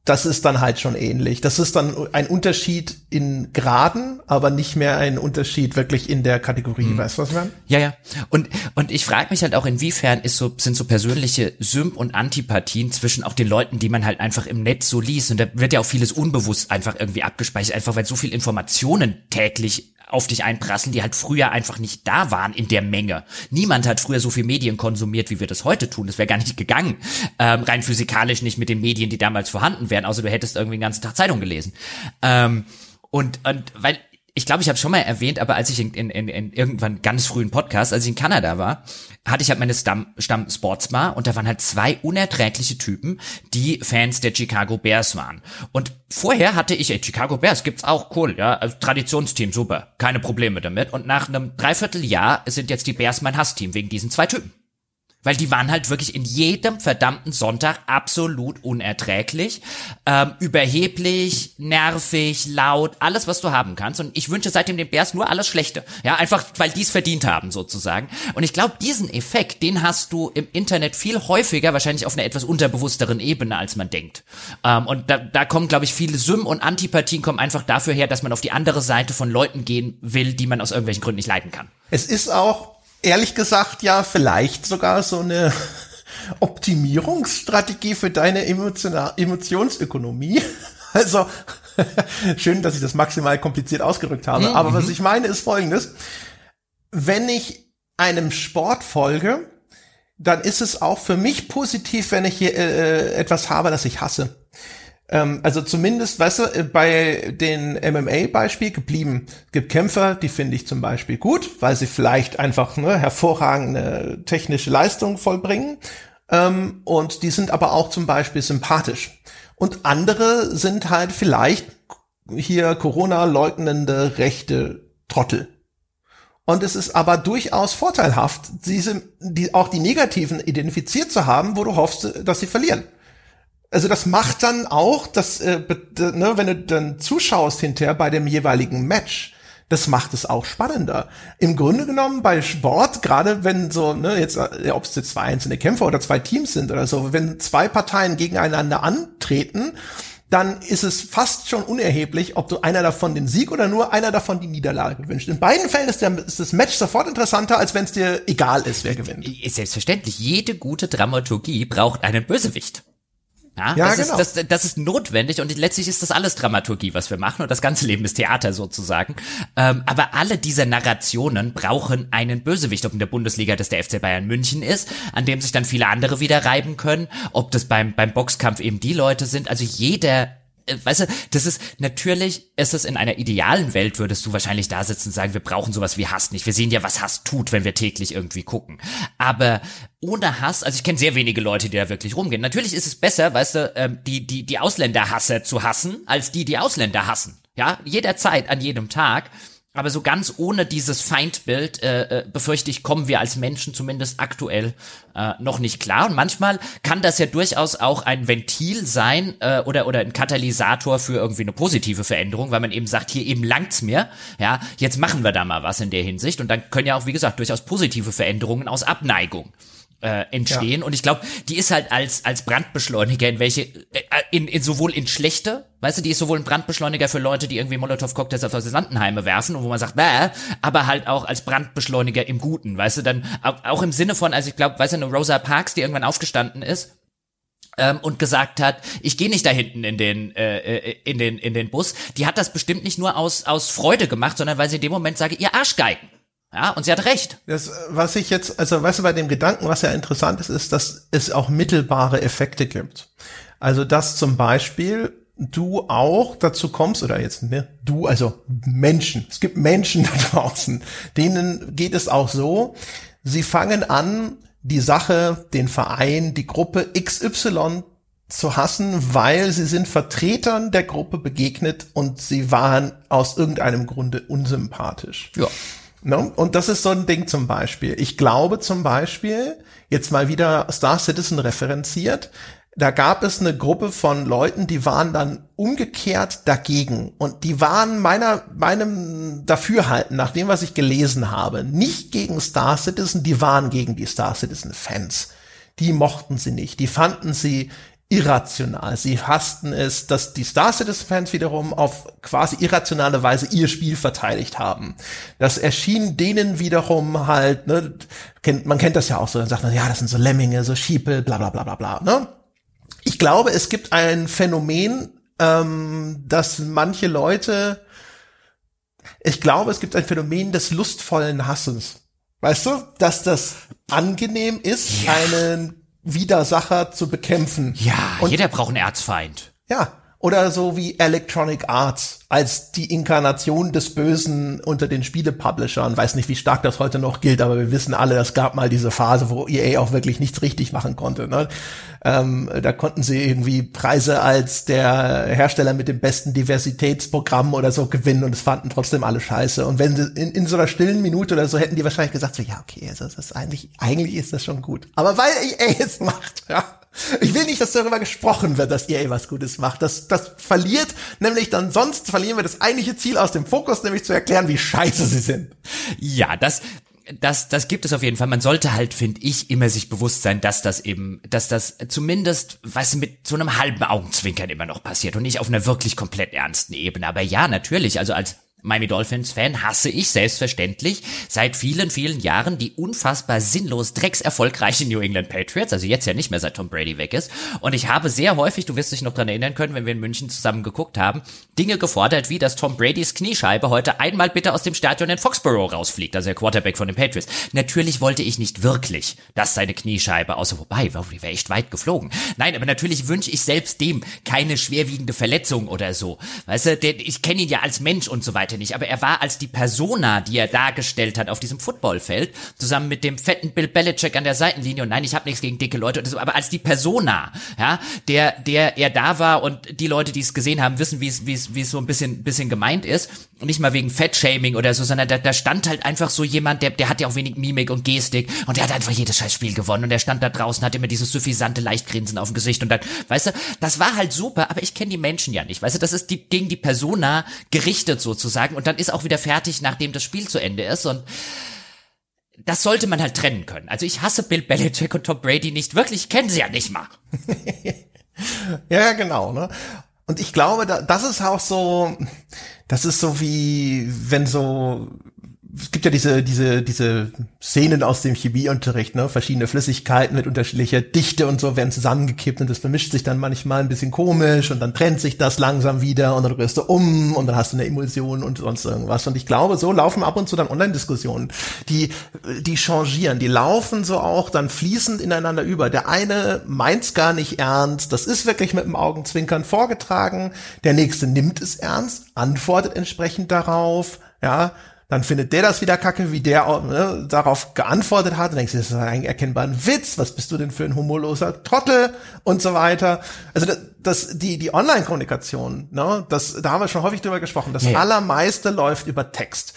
Speaker 1: das ist dann halt schon ähnlich. Das ist dann ein Unterschied in Graden, aber nicht mehr ein Unterschied wirklich in der Kategorie. Weißt du, was ich meine?
Speaker 2: Ja, ja. Und, und ich frage mich halt auch, inwiefern ist so, sind so persönliche Symp- und Antipathien zwischen auch den Leuten, die man halt einfach im Netz so liest. Und da wird ja auch vieles unbewusst einfach irgendwie abgespeichert, einfach weil so viel Informationen täglich auf dich einprasseln, die halt früher einfach nicht da waren in der Menge. Niemand hat früher so viel Medien konsumiert, wie wir das heute tun. Das wäre gar nicht gegangen. Ähm, rein physikalisch nicht mit den Medien, die damals vorhanden wären, außer du hättest irgendwie den ganzen Tag Zeitung gelesen. Ähm, und, und weil ich glaube, ich habe schon mal erwähnt, aber als ich in, in, in, irgendwann ganz frühen Podcast, als ich in Kanada war, hatte ich halt meine Stamm, Stamm Sportsbar und da waren halt zwei unerträgliche Typen, die Fans der Chicago Bears waren. Und vorher hatte ich, ey, Chicago Bears gibt's auch, cool, ja, also Traditionsteam, super, keine Probleme damit. Und nach einem Dreivierteljahr sind jetzt die Bears mein Hassteam wegen diesen zwei Typen. Weil die waren halt wirklich in jedem verdammten Sonntag absolut unerträglich, ähm, überheblich, nervig, laut, alles, was du haben kannst. Und ich wünsche seitdem den Bears nur alles Schlechte. Ja, einfach, weil die es verdient haben, sozusagen. Und ich glaube, diesen Effekt, den hast du im Internet viel häufiger, wahrscheinlich auf einer etwas unterbewussteren Ebene, als man denkt. Ähm, und da, da kommen, glaube ich, viele Sym- und Antipathien kommen einfach dafür her, dass man auf die andere Seite von Leuten gehen will, die man aus irgendwelchen Gründen nicht leiden kann.
Speaker 1: Es ist auch, ehrlich gesagt, ja, vielleicht sogar so eine Optimierungsstrategie für deine Emotionsökonomie. Also, schön, dass ich das maximal kompliziert ausgerückt habe. Aber was ich meine, ist folgendes. Wenn ich einem Sport folge, dann ist es auch für mich positiv, wenn ich hier äh, etwas habe, das ich hasse. Ähm, also zumindest, weißt du, äh, bei den MMA-Beispiel geblieben. Es gibt Kämpfer, die finde ich zum Beispiel gut, weil sie vielleicht einfach ne, hervorragende technische Leistung vollbringen. Ähm, und die sind aber auch zum Beispiel sympathisch. Und andere sind halt vielleicht hier Corona-leugnende rechte Trottel. Und es ist aber durchaus vorteilhaft, diese, die, auch die Negativen identifiziert zu haben, wo du hoffst, dass sie verlieren. Also das macht dann auch, dass, äh, ne, wenn du dann zuschaust hinterher bei dem jeweiligen Match, das macht es auch spannender. Im Grunde genommen bei Sport, gerade wenn so, ne, jetzt, äh, ob es jetzt zwei einzelne Kämpfer oder zwei Teams sind oder so, wenn zwei Parteien gegeneinander antreten, dann ist es fast schon unerheblich, ob du einer davon den Sieg oder nur einer davon die Niederlage wünscht. In beiden Fällen ist, der, ist das Match sofort interessanter, als wenn es dir egal ist, wer gewinnt.
Speaker 2: Ist selbstverständlich, jede gute Dramaturgie braucht einen Bösewicht. Ja,
Speaker 1: Ja,
Speaker 2: das,
Speaker 1: genau.
Speaker 2: ist, das, das ist notwendig und letztlich ist das alles Dramaturgie, was wir machen und das ganze Leben ist Theater sozusagen. Ähm, aber alle diese Narrationen brauchen einen Bösewicht, ob in der Bundesliga das der FC Bayern München ist, an dem sich dann viele andere wieder reiben können, ob das beim, beim Boxkampf eben die Leute sind. Also jeder weißt du, das ist natürlich, ist es in einer idealen Welt, würdest du wahrscheinlich da sitzen und sagen, wir brauchen sowas wie Hass nicht. Wir sehen ja, was Hass tut, wenn wir täglich irgendwie gucken. Aber ohne Hass, also ich kenne sehr wenige Leute, die da wirklich rumgehen. Natürlich ist es besser, weißt du, ähm, die, die, die Ausländerhasser zu hassen, als die, die Ausländer hassen. Ja, jederzeit, an jedem Tag. Aber so ganz ohne dieses Feindbild, äh, äh, befürchte ich, kommen wir als Menschen zumindest aktuell äh, noch nicht klar. Und manchmal kann das ja durchaus auch ein Ventil sein äh, oder, oder ein Katalysator für irgendwie eine positive Veränderung, weil man eben sagt, hier eben langt's mir, ja, jetzt machen wir da mal was in der Hinsicht. Und dann können ja auch, wie gesagt, durchaus positive Veränderungen aus Abneigung äh, entstehen. Und ich glaube, die ist halt als, als Brandbeschleuniger in welche, äh, in, in sowohl in schlechte, weißt du, die ist sowohl ein Brandbeschleuniger für Leute, die irgendwie Molotow-Cocktails auf Asylantenheime werfen und wo man sagt, bäh, aber halt auch als Brandbeschleuniger im Guten, weißt du, dann auch, auch im Sinne von, also ich glaube, weißt du, eine Rosa Parks, die irgendwann aufgestanden ist, ähm, und gesagt hat, ich gehe nicht da hinten in den äh, äh, in den in den Bus. Die hat das bestimmt nicht nur aus aus Freude gemacht, sondern weil sie in dem Moment sage, ihr Arschgeigen. Ja, und sie hat recht.
Speaker 1: Das, was ich jetzt, also weißt du, bei dem Gedanken, was ja interessant ist, ist, dass es auch mittelbare Effekte gibt. Also, dass zum Beispiel du auch dazu kommst, oder jetzt, ne, du, also Menschen, es gibt Menschen da draußen, denen geht es auch so, sie fangen an, die Sache, den Verein, die Gruppe XY zu hassen, weil sie sind Vertretern der Gruppe begegnet und sie waren aus irgendeinem Grunde unsympathisch.
Speaker 2: Ja.
Speaker 1: Ne? Und das ist so ein Ding zum Beispiel. Ich glaube zum Beispiel, jetzt mal wieder Star Citizen referenziert, da gab es eine Gruppe von Leuten, die waren dann umgekehrt dagegen. Und die waren meiner, meinem Dafürhalten, nach dem, was ich gelesen habe, nicht gegen Star Citizen, die waren gegen die Star Citizen Fans. Die mochten sie nicht. Die fanden sie irrational. Sie hassten es, dass die Star Citizen Fans wiederum auf quasi irrationale Weise ihr Spiel verteidigt haben. Das erschien denen wiederum halt, ne, kennt, man kennt das ja auch so, dann sagt man, ja, das sind so Lemminge, so Schiepel, bla bla bla bla bla, ne? Ich glaube, es gibt ein Phänomen, ähm, dass manche Leute, ich glaube, es gibt ein Phänomen des lustvollen Hassens. Weißt du, dass das angenehm ist,
Speaker 2: Ja.
Speaker 1: einen Widersacher zu bekämpfen.
Speaker 2: Ja,
Speaker 1: Und
Speaker 2: jeder braucht einen Erzfeind.
Speaker 1: ja, oder so wie Electronic Arts als die Inkarnation des Bösen unter den Spielepublishern. Weiß nicht, wie stark das heute noch gilt, aber wir wissen alle, es gab mal diese Phase, wo EA auch wirklich nichts richtig machen konnte. Ne? Ähm, da konnten sie irgendwie Preise als der Hersteller mit dem besten Diversitätsprogramm oder so gewinnen und es fanden trotzdem alle scheiße. Und wenn sie in, in so einer stillen Minute oder so hätten die wahrscheinlich gesagt, so ja, okay, also das ist eigentlich, eigentlich ist das schon gut. Aber weil EA es macht, ja. Ich will nicht, dass darüber gesprochen wird, dass EA was Gutes macht. Das, das verliert nämlich dann sonst verlieren wir das eigentliche Ziel aus dem Fokus, nämlich zu erklären, wie scheiße sie sind.
Speaker 2: Ja, das, das, das gibt es auf jeden Fall. Man sollte halt, finde ich, immer sich bewusst sein, dass das eben, dass das zumindest, was mit so einem halben Augenzwinkern immer noch passiert und nicht auf einer wirklich komplett ernsten Ebene. Aber ja, natürlich, also als Miami Dolphins Fan hasse ich selbstverständlich seit vielen, vielen Jahren die unfassbar sinnlos dreckserfolgreichen New England Patriots, also jetzt ja nicht mehr seit Tom Brady weg ist. Und ich habe sehr häufig, du wirst dich noch dran erinnern können, wenn wir in München zusammen geguckt haben, Dinge gefordert, wie dass Tom Bradys Kniescheibe heute einmal bitte aus dem Stadion in Foxborough rausfliegt, also der Quarterback von den Patriots. Natürlich wollte ich nicht wirklich, dass seine Kniescheibe, außer wobei, die wäre echt weit geflogen. Nein, aber natürlich wünsche ich selbst dem keine schwerwiegende Verletzung oder so. Weißt du, der, ich kenne ihn ja als Mensch und so weiter nicht, aber er war als die Persona, die er dargestellt hat auf diesem Footballfeld, zusammen mit dem fetten Bill Belichick an der Seitenlinie. Und nein, ich habe nichts gegen dicke Leute oder so, aber als die Persona, ja, der der er da war und die Leute, die es gesehen haben, wissen, wie es wie es wie es so ein bisschen bisschen gemeint ist nicht mal wegen Fettshaming oder so, sondern da, da stand halt einfach so jemand, der der hat ja auch wenig Mimik und Gestik und der hat einfach jedes scheiß Spiel gewonnen und der stand da draußen, hat immer dieses suffisante Leichtgrinsen auf dem Gesicht und dann, weißt du, das war halt super, aber ich kenne die Menschen ja nicht, weißt du, das ist die gegen die Persona gerichtet sozusagen und dann ist auch wieder fertig, nachdem das Spiel zu Ende ist und das sollte man halt trennen können. Also ich hasse Bill Belichick und Tom Brady nicht wirklich, ich kenne sie ja nicht mal.
Speaker 1: Ja, genau, ne? Und ich glaube, da, das ist auch so, das ist so wie, wenn so es gibt ja diese, diese, diese Szenen aus dem Chemieunterricht, ne? Verschiedene Flüssigkeiten mit unterschiedlicher Dichte und so werden zusammengekippt und das vermischt sich dann manchmal ein bisschen komisch und dann trennt sich das langsam wieder und dann rührst du um und dann hast du eine Emulsion und sonst irgendwas. Und ich glaube, so laufen ab und zu dann Online-Diskussionen. Die, die changieren, die laufen so auch dann fließend ineinander über. Der eine meint's gar nicht ernst, das ist wirklich mit dem Augenzwinkern vorgetragen. Der nächste nimmt es ernst, antwortet entsprechend darauf, ja, dann findet der das wieder kacke, wie der ne, darauf geantwortet hat. Und denkst du, das ist ein erkennbarer Witz. Was bist du denn für ein humorloser Trottel und so weiter. Also das, das die die Online-Kommunikation, ne, das da haben wir schon häufig drüber gesprochen. Das ja. allermeiste läuft über Text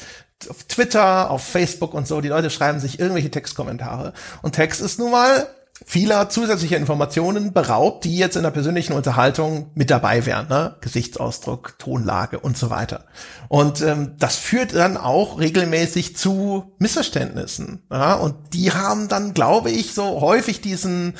Speaker 1: auf Twitter, auf Facebook und so, die Leute schreiben sich irgendwelche Textkommentare. Und Text ist nun mal vieler zusätzlicher Informationen beraubt, die jetzt in der persönlichen Unterhaltung mit dabei wären, ne? Gesichtsausdruck, Tonlage und so weiter. Und ähm, das führt dann auch regelmäßig zu Missverständnissen. Ja? Und die haben dann, glaube ich, so häufig diesen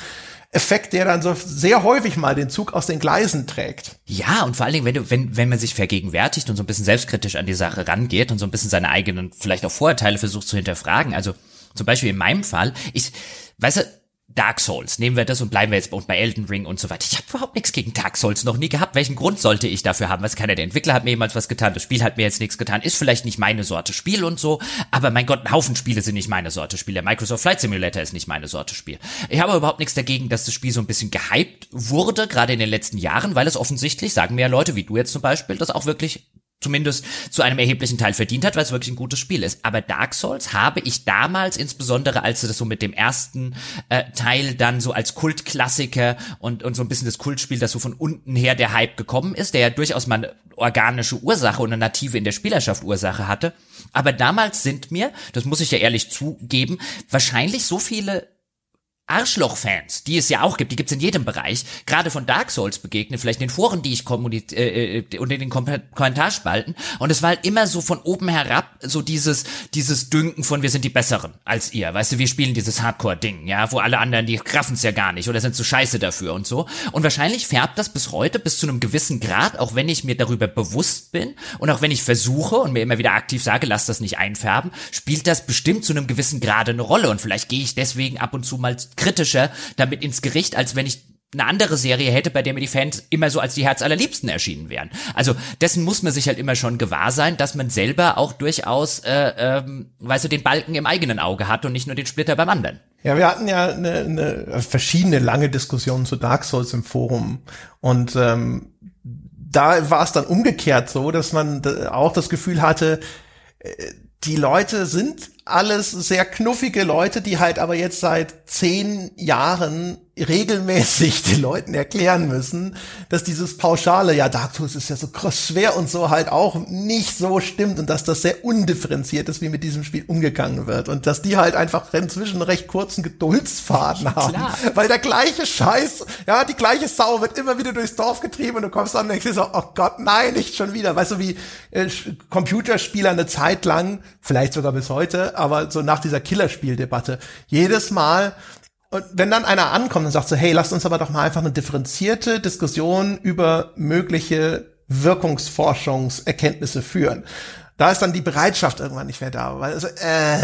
Speaker 1: Effekt, der dann so sehr häufig mal den Zug aus den Gleisen trägt.
Speaker 2: Ja, und vor allen Dingen, wenn du, wenn, wenn man sich vergegenwärtigt und so ein bisschen selbstkritisch an die Sache rangeht und so ein bisschen seine eigenen, vielleicht auch Vorurteile versucht zu hinterfragen. Also zum Beispiel in meinem Fall, ich, weißt du, Dark Souls, nehmen wir das und bleiben wir jetzt bei Elden Ring und so weiter. Ich habe überhaupt nichts gegen Dark Souls noch nie gehabt. Welchen Grund sollte ich dafür haben? Was keiner der Entwickler hat mir jemals was getan, das Spiel hat mir jetzt nichts getan, ist vielleicht nicht meine Sorte Spiel und so, aber mein Gott, ein Haufen Spiele sind nicht meine Sorte Spiel. Der Microsoft Flight Simulator ist nicht meine Sorte Spiel. Ich habe überhaupt nichts dagegen, dass das Spiel so ein bisschen gehypt wurde, gerade in den letzten Jahren, weil es offensichtlich, sagen mir ja Leute wie du jetzt zum Beispiel, das auch wirklich zumindest zu einem erheblichen Teil verdient hat, weil es wirklich ein gutes Spiel ist. Aber Dark Souls habe ich damals, insbesondere als das so mit dem ersten äh, Teil dann so als Kultklassiker und, und so ein bisschen das Kultspiel, das so von unten her der Hype gekommen ist, der ja durchaus mal eine organische Ursache und eine native in der Spielerschaft Ursache hatte. Aber damals sind mir, das muss ich ja ehrlich zugeben, wahrscheinlich so viele Arschloch-Fans, die es ja auch gibt, die gibt's in jedem Bereich, gerade von Dark Souls begegnet, vielleicht in den Foren, die ich kommuniziere, äh, äh, und in den Kom Kommentarspalten. Und es war halt immer so von oben herab, so dieses, dieses Dünken von wir sind die Besseren als ihr. Weißt du, wir spielen dieses Hardcore-Ding, ja, wo alle anderen, die raffen's ja gar nicht oder sind zu scheiße dafür und so. Und wahrscheinlich färbt das bis heute bis zu einem gewissen Grad, auch wenn ich mir darüber bewusst bin und auch wenn ich versuche und mir immer wieder aktiv sage, lass das nicht einfärben, spielt das bestimmt zu einem gewissen Grade eine Rolle. Und vielleicht gehe ich deswegen ab und zu mal kritischer damit ins Gericht, als wenn ich eine andere Serie hätte, bei der mir die Fans immer so als die Herzallerliebsten erschienen wären. Also dessen muss man sich halt immer schon gewahr sein, dass man selber auch durchaus, äh, ähm, weißt du, den Balken im eigenen Auge hat und nicht nur den Splitter beim anderen.
Speaker 1: Ja, wir hatten ja eine, eine verschiedene lange Diskussionen zu Dark Souls im Forum und ähm, da war es dann umgekehrt so, dass man auch das Gefühl hatte, äh, die Leute sind alles sehr knuffige Leute, die halt aber jetzt seit zehn Jahren regelmäßig den Leuten erklären müssen, dass dieses pauschale, ja, Dark Souls ist ja so krass schwer und so halt auch nicht so stimmt und dass das sehr undifferenziert ist, wie mit diesem Spiel umgegangen wird und dass die halt einfach inzwischen recht kurzen Geduldsfaden haben, Klar. weil der gleiche Scheiß, ja, die gleiche Sau wird immer wieder durchs Dorf getrieben und du kommst dann und denkst dir so, oh Gott, nein, nicht schon wieder. Weißt du, wie äh, Computerspieler eine Zeit lang, vielleicht sogar bis heute, aber so nach dieser Killerspieldebatte, jedes Mal und wenn dann einer ankommt und sagt so, hey, lasst uns aber doch mal einfach eine differenzierte Diskussion über mögliche Wirkungsforschungserkenntnisse führen. Da ist dann die Bereitschaft irgendwann nicht mehr da, weil also, äh,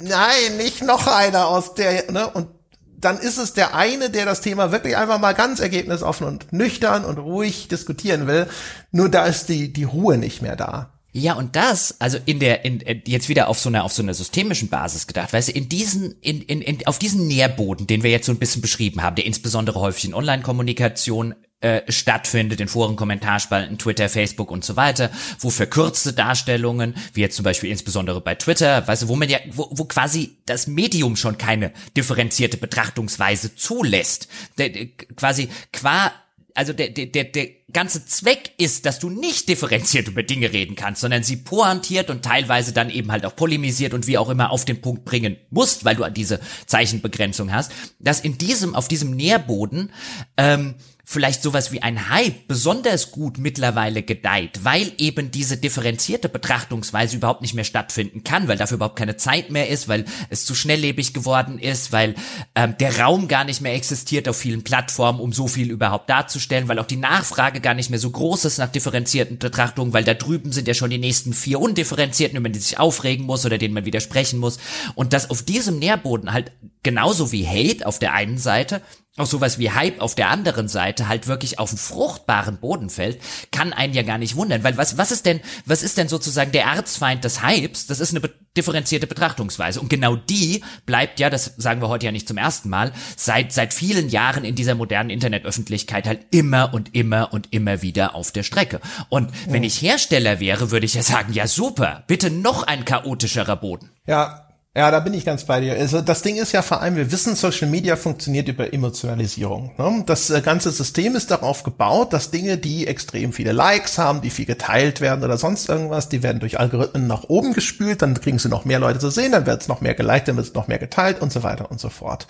Speaker 1: nein, nicht noch einer aus der, ne? Und dann ist es der eine, der das Thema wirklich einfach mal ganz ergebnisoffen und nüchtern und ruhig diskutieren will. Nur da ist die, die Ruhe nicht mehr da.
Speaker 2: Ja, und das, also in der, in, äh, jetzt wieder auf so einer, auf so einer systemischen Basis gedacht, weißt du, in diesen, in, in, in, auf diesen Nährboden, den wir jetzt so ein bisschen beschrieben haben, der insbesondere häufig in Online-Kommunikation äh, stattfindet, in Foren, Kommentarspalten, Twitter, Facebook und so weiter, wo verkürzte Darstellungen, wie jetzt zum Beispiel insbesondere bei Twitter, weißt du, wo man ja, wo, wo quasi das Medium schon keine differenzierte Betrachtungsweise zulässt, der, quasi qua also der, der, der, der ganze Zweck ist, dass du nicht differenziert über Dinge reden kannst, sondern sie pointiert und teilweise dann eben halt auch polemisiert und wie auch immer auf den Punkt bringen musst, weil du diese Zeichenbegrenzung hast, dass in diesem, auf diesem Nährboden ähm, vielleicht sowas wie ein Hype besonders gut mittlerweile gedeiht, weil eben diese differenzierte Betrachtungsweise überhaupt nicht mehr stattfinden kann, weil dafür überhaupt keine Zeit mehr ist, weil es zu schnelllebig geworden ist, weil ähm, der Raum gar nicht mehr existiert auf vielen Plattformen, um so viel überhaupt darzustellen, weil auch die Nachfrage gar nicht mehr so groß ist nach differenzierten Betrachtungen, weil da drüben sind ja schon die nächsten vier undifferenzierten, über die sich aufregen muss oder denen man widersprechen muss. Und dass auf diesem Nährboden halt genauso wie Hate auf der einen Seite auch sowas wie Hype auf der anderen Seite halt wirklich auf einen fruchtbaren Boden fällt, kann einen ja gar nicht wundern, weil was, was ist denn, was ist denn sozusagen der Erzfeind des Hypes? Das ist eine be differenzierte Betrachtungsweise und genau die bleibt ja, das sagen wir heute ja nicht zum ersten Mal, seit, seit vielen Jahren in dieser modernen Internetöffentlichkeit halt immer und immer und immer wieder auf der Strecke. Und wenn ich Hersteller wäre, würde ich ja sagen, ja super, bitte noch ein chaotischerer Boden.
Speaker 1: Ja, ja, da bin ich ganz bei dir. Also das Ding ist ja vor allem, wir wissen, Social Media funktioniert über Emotionalisierung. Ne? Das äh, ganze System ist darauf gebaut, dass Dinge, die extrem viele Likes haben, die viel geteilt werden oder sonst irgendwas, die werden durch Algorithmen nach oben gespült, dann kriegen sie noch mehr Leute zu sehen, dann wird es noch mehr geliked, dann wird es noch mehr geteilt und so weiter und so fort.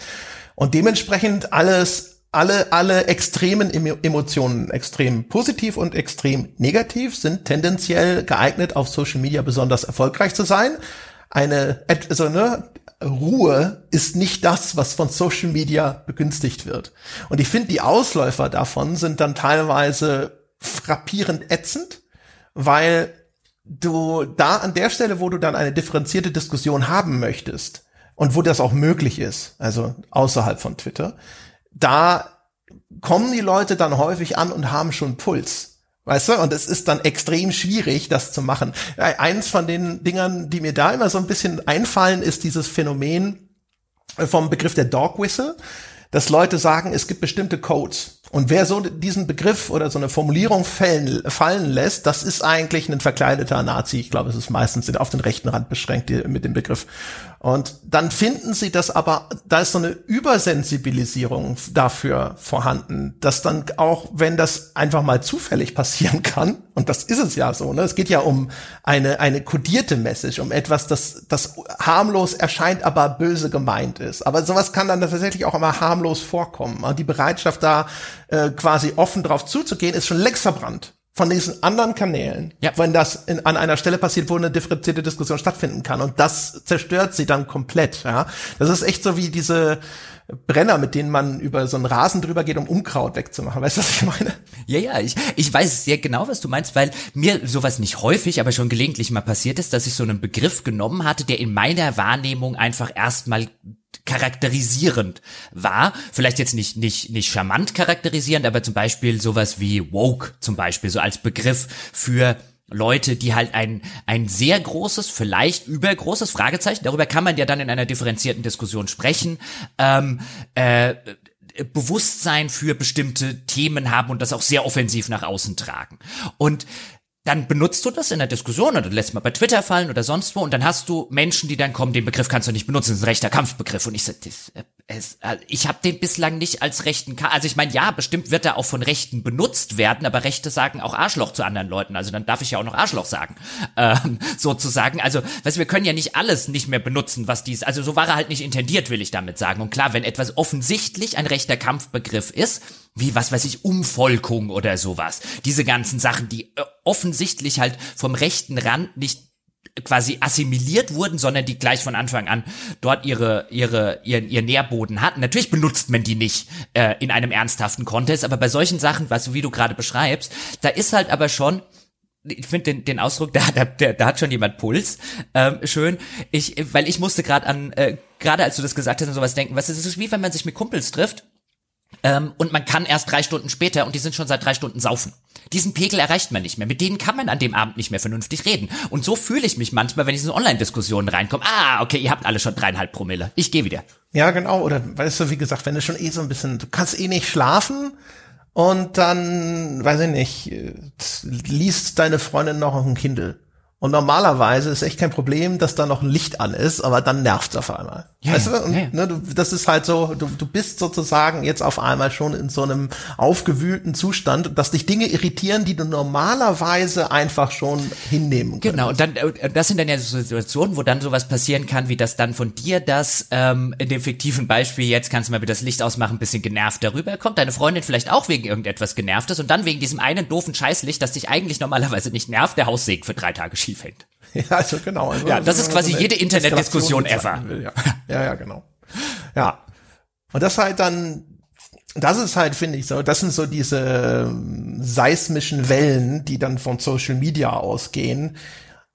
Speaker 1: Und dementsprechend alles alle, alle extremen Emotionen, extrem positiv und extrem negativ, sind tendenziell geeignet, auf Social Media besonders erfolgreich zu sein eine, also ne, Ruhe ist nicht das, was von Social Media begünstigt wird. Und ich finde, die Ausläufer davon sind dann teilweise frappierend ätzend, weil du da an der Stelle, wo du dann eine differenzierte Diskussion haben möchtest und wo das auch möglich ist, also außerhalb von Twitter, da kommen die Leute dann häufig an und haben schon Puls. Weißt du? Und es ist dann extrem schwierig, das zu machen. Eins von den Dingern, die mir da immer so ein bisschen einfallen, ist dieses Phänomen vom Begriff der Dog Whistle, dass Leute sagen, es gibt bestimmte Codes. Und wer so diesen Begriff oder so eine Formulierung fallen, fallen lässt, das ist eigentlich ein verkleideter Nazi. Ich glaube, es ist meistens auf den rechten Rand beschränkt mit dem Begriff. Und dann finden sie das aber, da ist so eine Übersensibilisierung dafür vorhanden, dass dann auch, wenn das einfach mal zufällig passieren kann, und das ist es ja so, ne, es geht ja um eine, eine kodierte Message, um etwas, das, das harmlos erscheint, aber böse gemeint ist. Aber sowas kann dann tatsächlich auch immer harmlos vorkommen. Die Bereitschaft da, äh, quasi offen drauf zuzugehen, ist schon längst verbrannt von diesen anderen Kanälen, ja. wenn das in, an einer Stelle passiert, wo eine differenzierte Diskussion stattfinden kann. Und das zerstört sie dann komplett. Ja, das ist echt so wie diese Brenner, mit denen man über so einen Rasen drüber geht, um Unkraut wegzumachen. Weißt du, was ich meine?
Speaker 2: Ja, ja, ich, ich weiß sehr genau, was du meinst, weil mir sowas nicht häufig, aber schon gelegentlich mal passiert ist, dass ich so einen Begriff genommen hatte, der in meiner Wahrnehmung einfach erstmal charakterisierend war. Vielleicht jetzt nicht, nicht, nicht charmant charakterisierend, aber zum Beispiel sowas wie woke zum Beispiel, so als Begriff für Leute, die halt ein, ein sehr großes, vielleicht übergroßes Fragezeichen, darüber kann man ja dann in einer differenzierten Diskussion sprechen, ähm, äh, Bewusstsein für bestimmte Themen haben und das auch sehr offensiv nach außen tragen. Und dann benutzt du das in der Diskussion oder lässt mal bei Twitter fallen oder sonst wo und dann hast du Menschen, die dann kommen, den Begriff kannst du nicht benutzen, das ist ein rechter Kampfbegriff und ich sag, das, äh, äh, ich habe den bislang nicht als rechten, Ka also ich meine, ja, bestimmt wird er auch von Rechten benutzt werden, aber Rechte sagen auch Arschloch zu anderen Leuten, also dann darf ich ja auch noch Arschloch sagen, ähm, sozusagen. Also, weißt, wir können ja nicht alles nicht mehr benutzen, was dies, also so war er halt nicht intendiert, will ich damit sagen. Und klar, wenn etwas offensichtlich ein rechter Kampfbegriff ist, wie was weiß ich, Umvolkung oder sowas. Diese ganzen Sachen, die äh, offensichtlich halt vom rechten Rand nicht quasi assimiliert wurden, sondern die gleich von Anfang an dort ihre ihre ihren, ihr Nährboden hatten. Natürlich benutzt man die nicht äh, in einem ernsthaften Kontext, aber bei solchen Sachen, was wie du gerade beschreibst, da ist halt aber schon ich finde den, den Ausdruck, da, da, da, hat schon jemand Puls. Ähm, schön. Ich, weil ich musste gerade an, äh, gerade als du das gesagt hast und sowas denken, was ist, es wie wenn man sich mit Kumpels trifft ähm, und man kann erst drei Stunden später und die sind schon seit drei Stunden saufen. Diesen Pegel erreicht man nicht mehr. Mit denen kann man an dem Abend nicht mehr vernünftig reden. Und so fühle ich mich manchmal, wenn ich in so Online-Diskussionen reinkomme. Ah, okay, ihr habt alle schon dreieinhalb Promille. Ich gehe wieder.
Speaker 1: Ja, genau. Oder weißt du, wie gesagt, wenn du schon eh so ein bisschen, du kannst eh nicht schlafen und dann, weiß ich nicht, liest deine Freundin noch auf dem Kindle Und normalerweise ist echt kein Problem, dass da noch ein Licht an ist, aber dann nervt's auf einmal.
Speaker 2: Ja,
Speaker 1: weißt du? Und,
Speaker 2: ja.
Speaker 1: ne, du, das ist halt so, du, du bist sozusagen jetzt auf einmal schon in so einem aufgewühlten Zustand, dass dich Dinge irritieren, die du normalerweise einfach schon hinnehmen kannst.
Speaker 2: Genau, und dann, äh, das sind dann ja so Situationen, wo dann sowas passieren kann, wie das dann von dir das, ähm, in dem fiktiven Beispiel, jetzt kannst du mal wieder das Licht ausmachen, ein bisschen genervt darüber kommt, deine Freundin vielleicht auch wegen irgendetwas genervt ist und dann wegen diesem einen doofen Scheißlicht, das dich eigentlich normalerweise nicht nervt, der Haussegen für drei Tage schief hängt.
Speaker 1: Ja, also genau. Also,
Speaker 2: Ja, das ist quasi
Speaker 1: eine
Speaker 2: jede Internetdiskussion ever.
Speaker 1: will, Ja. ja, ja, genau. Ja. Und das halt dann, das ist halt, finde ich, so, das sind so diese ähm, seismischen Wellen, die dann von Social Media ausgehen,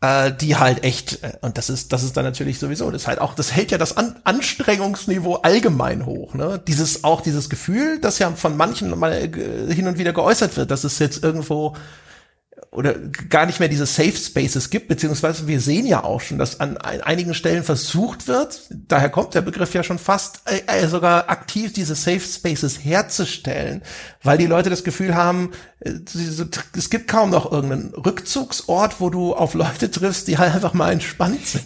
Speaker 1: äh, die halt echt, äh, und das ist, das ist dann natürlich sowieso, das halt auch, das hält ja das An Anstrengungsniveau allgemein hoch, ne? Dieses, auch dieses Gefühl, das ja von manchen mal äh, hin und wieder geäußert wird, dass es jetzt irgendwo oder gar nicht mehr diese Safe Spaces gibt, beziehungsweise wir sehen ja auch schon, dass an ein- einigen Stellen versucht wird, daher kommt der Begriff ja schon fast, äh, äh, sogar aktiv diese Safe Spaces herzustellen, weil die Leute das Gefühl haben, äh, es gibt kaum noch irgendeinen Rückzugsort, wo du auf Leute triffst, die halt einfach mal entspannt sind.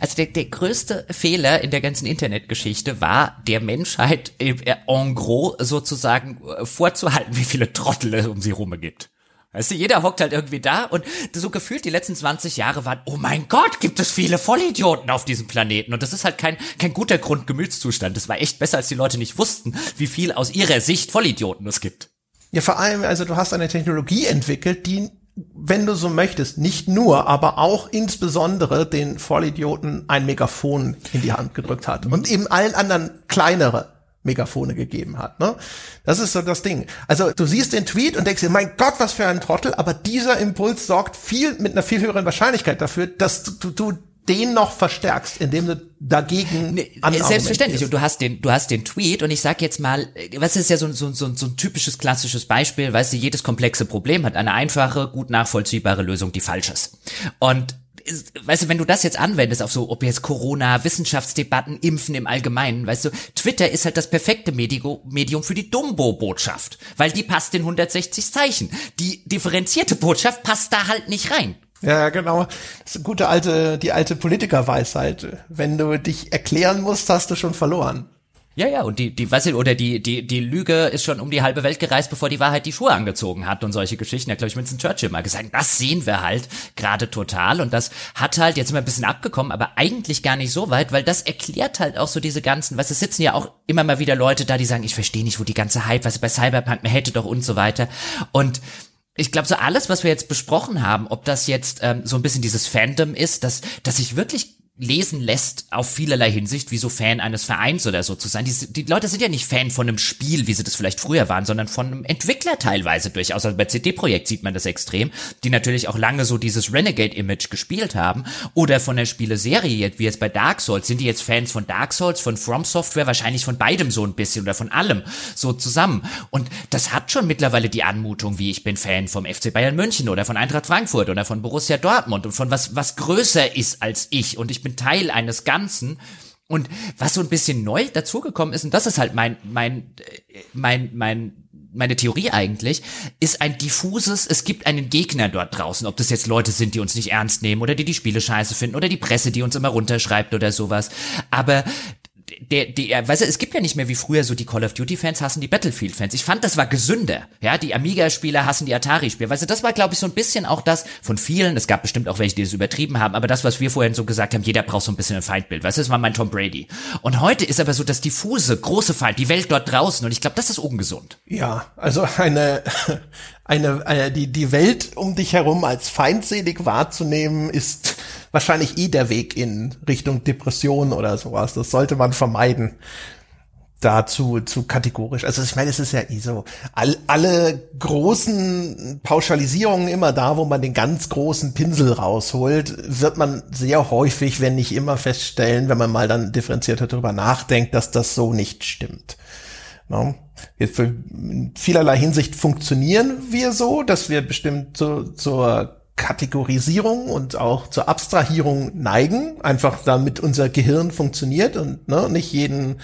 Speaker 2: Also der, der größte Fehler in der ganzen Internetgeschichte war, der Menschheit äh, en gros sozusagen vorzuhalten, wie viele Trottel es um sie rum gibt. Weißt du, jeder hockt halt irgendwie da und so gefühlt die letzten 20 Jahre waren, oh mein Gott, gibt es viele Vollidioten auf diesem Planeten. Und das ist halt kein, kein guter Grundgemütszustand. Das war echt besser, als die Leute nicht wussten, wie viel aus ihrer Sicht Vollidioten es gibt.
Speaker 1: Ja, vor allem, also du hast eine Technologie entwickelt, die, wenn du so möchtest, nicht nur, aber auch insbesondere den Vollidioten ein Megafon in die Hand gedrückt hat und eben allen anderen kleinere Megafone gegeben hat. Ne? Das ist so das Ding. Also du siehst den Tweet und denkst dir, mein Gott, was für ein Trottel, aber dieser Impuls sorgt viel mit einer viel höheren Wahrscheinlichkeit dafür, dass du, du den noch verstärkst, indem du dagegen
Speaker 2: Nee. Selbstverständlich. Und du hast den, du hast den Tweet und ich sag jetzt mal, was ist ja so, so, so, so ein typisches klassisches Beispiel, weißt du, jedes komplexe Problem hat eine einfache, gut nachvollziehbare Lösung, die falsch ist. Und Weißt du, wenn du das jetzt anwendest auf so, ob jetzt Corona, Wissenschaftsdebatten, Impfen im Allgemeinen, weißt du, Twitter ist halt das perfekte Medium für die Dumbo-Botschaft, weil die passt in 160 Zeichen. Die differenzierte Botschaft passt da halt nicht rein.
Speaker 1: Ja, genau. Das ist eine gute alte, die alte Politikerweisheit. Wenn du dich erklären musst, hast du schon verloren.
Speaker 2: Ja, ja, und die, die, weißt du, oder die, die, die Lüge ist schon um die halbe Welt gereist, bevor die Wahrheit die Schuhe angezogen hat und solche Geschichten. Hat, glaube ich, Winston Churchill mal gesagt. Das sehen wir halt gerade total und das hat halt, jetzt sind wir ein bisschen abgekommen, aber eigentlich gar nicht so weit, weil das erklärt halt auch so diese ganzen, weißt du, es sitzen ja auch immer mal wieder Leute da, die sagen, ich verstehe nicht, wo die ganze Hype, was bei Cyberpunk, man hätte doch und so weiter. Und ich glaube, so alles, was wir jetzt besprochen haben, ob das jetzt ähm, so ein bisschen dieses Fandom ist, dass, dass sich wirklich lesen lässt auf vielerlei Hinsicht, wie so Fan eines Vereins oder so zu sein. Die, die Leute sind ja nicht Fan von einem Spiel, wie sie das vielleicht früher waren, sondern von einem Entwickler teilweise durchaus. Also bei CD Projekt sieht man das extrem, die natürlich auch lange so dieses Renegade-Image gespielt haben. Oder von der Spieleserie, wie jetzt bei Dark Souls. Sind die jetzt Fans von Dark Souls, von From Software? Wahrscheinlich von beidem so ein bisschen oder von allem so zusammen. Und das hat schon mittlerweile die Anmutung, wie ich bin Fan vom FC Bayern München oder von Eintracht Frankfurt oder von Borussia Dortmund und von was, was größer ist als ich. Und ich bin Teil eines Ganzen. Und was so ein bisschen neu dazugekommen ist, und das ist halt mein, mein, äh, mein, mein, meine Theorie eigentlich, ist ein diffuses, es gibt einen Gegner dort draußen, ob das jetzt Leute sind, die uns nicht ernst nehmen oder die die Spiele scheiße finden oder die Presse, die uns immer runterschreibt oder sowas. Aber der, der, weißt du, es gibt ja nicht mehr wie früher so die Call of Duty Fans hassen die Battlefield Fans. Ich fand, das war gesünder. Ja, die Amiga Spieler hassen die Atari Spieler. Weißt du, das war glaube ich so ein bisschen auch das von vielen. Es gab bestimmt auch welche, die das übertrieben haben, aber das, was wir vorhin so gesagt haben, jeder braucht so ein bisschen ein Feindbild. Weißt du, das war mein Tom Brady. Und heute ist aber so das diffuse, große Feind, die Welt dort draußen und ich glaube, das ist ungesund.
Speaker 1: Ja, also eine, eine, eine die, die Welt um dich herum als feindselig wahrzunehmen, ist wahrscheinlich eh der Weg in Richtung Depression oder sowas. Das sollte man vermeiden. Dazu zu kategorisch. Also ich meine, es ist ja eh so. All, alle großen Pauschalisierungen immer da, wo man den ganz großen Pinsel rausholt, wird man sehr häufig, wenn nicht immer feststellen, wenn man mal dann differenzierter darüber nachdenkt, dass das so nicht stimmt. No? Jetzt in vielerlei Hinsicht funktionieren wir so, dass wir bestimmt zu, zur Kategorisierung und auch zur Abstrahierung neigen, einfach damit unser Gehirn funktioniert und ne, nicht jeden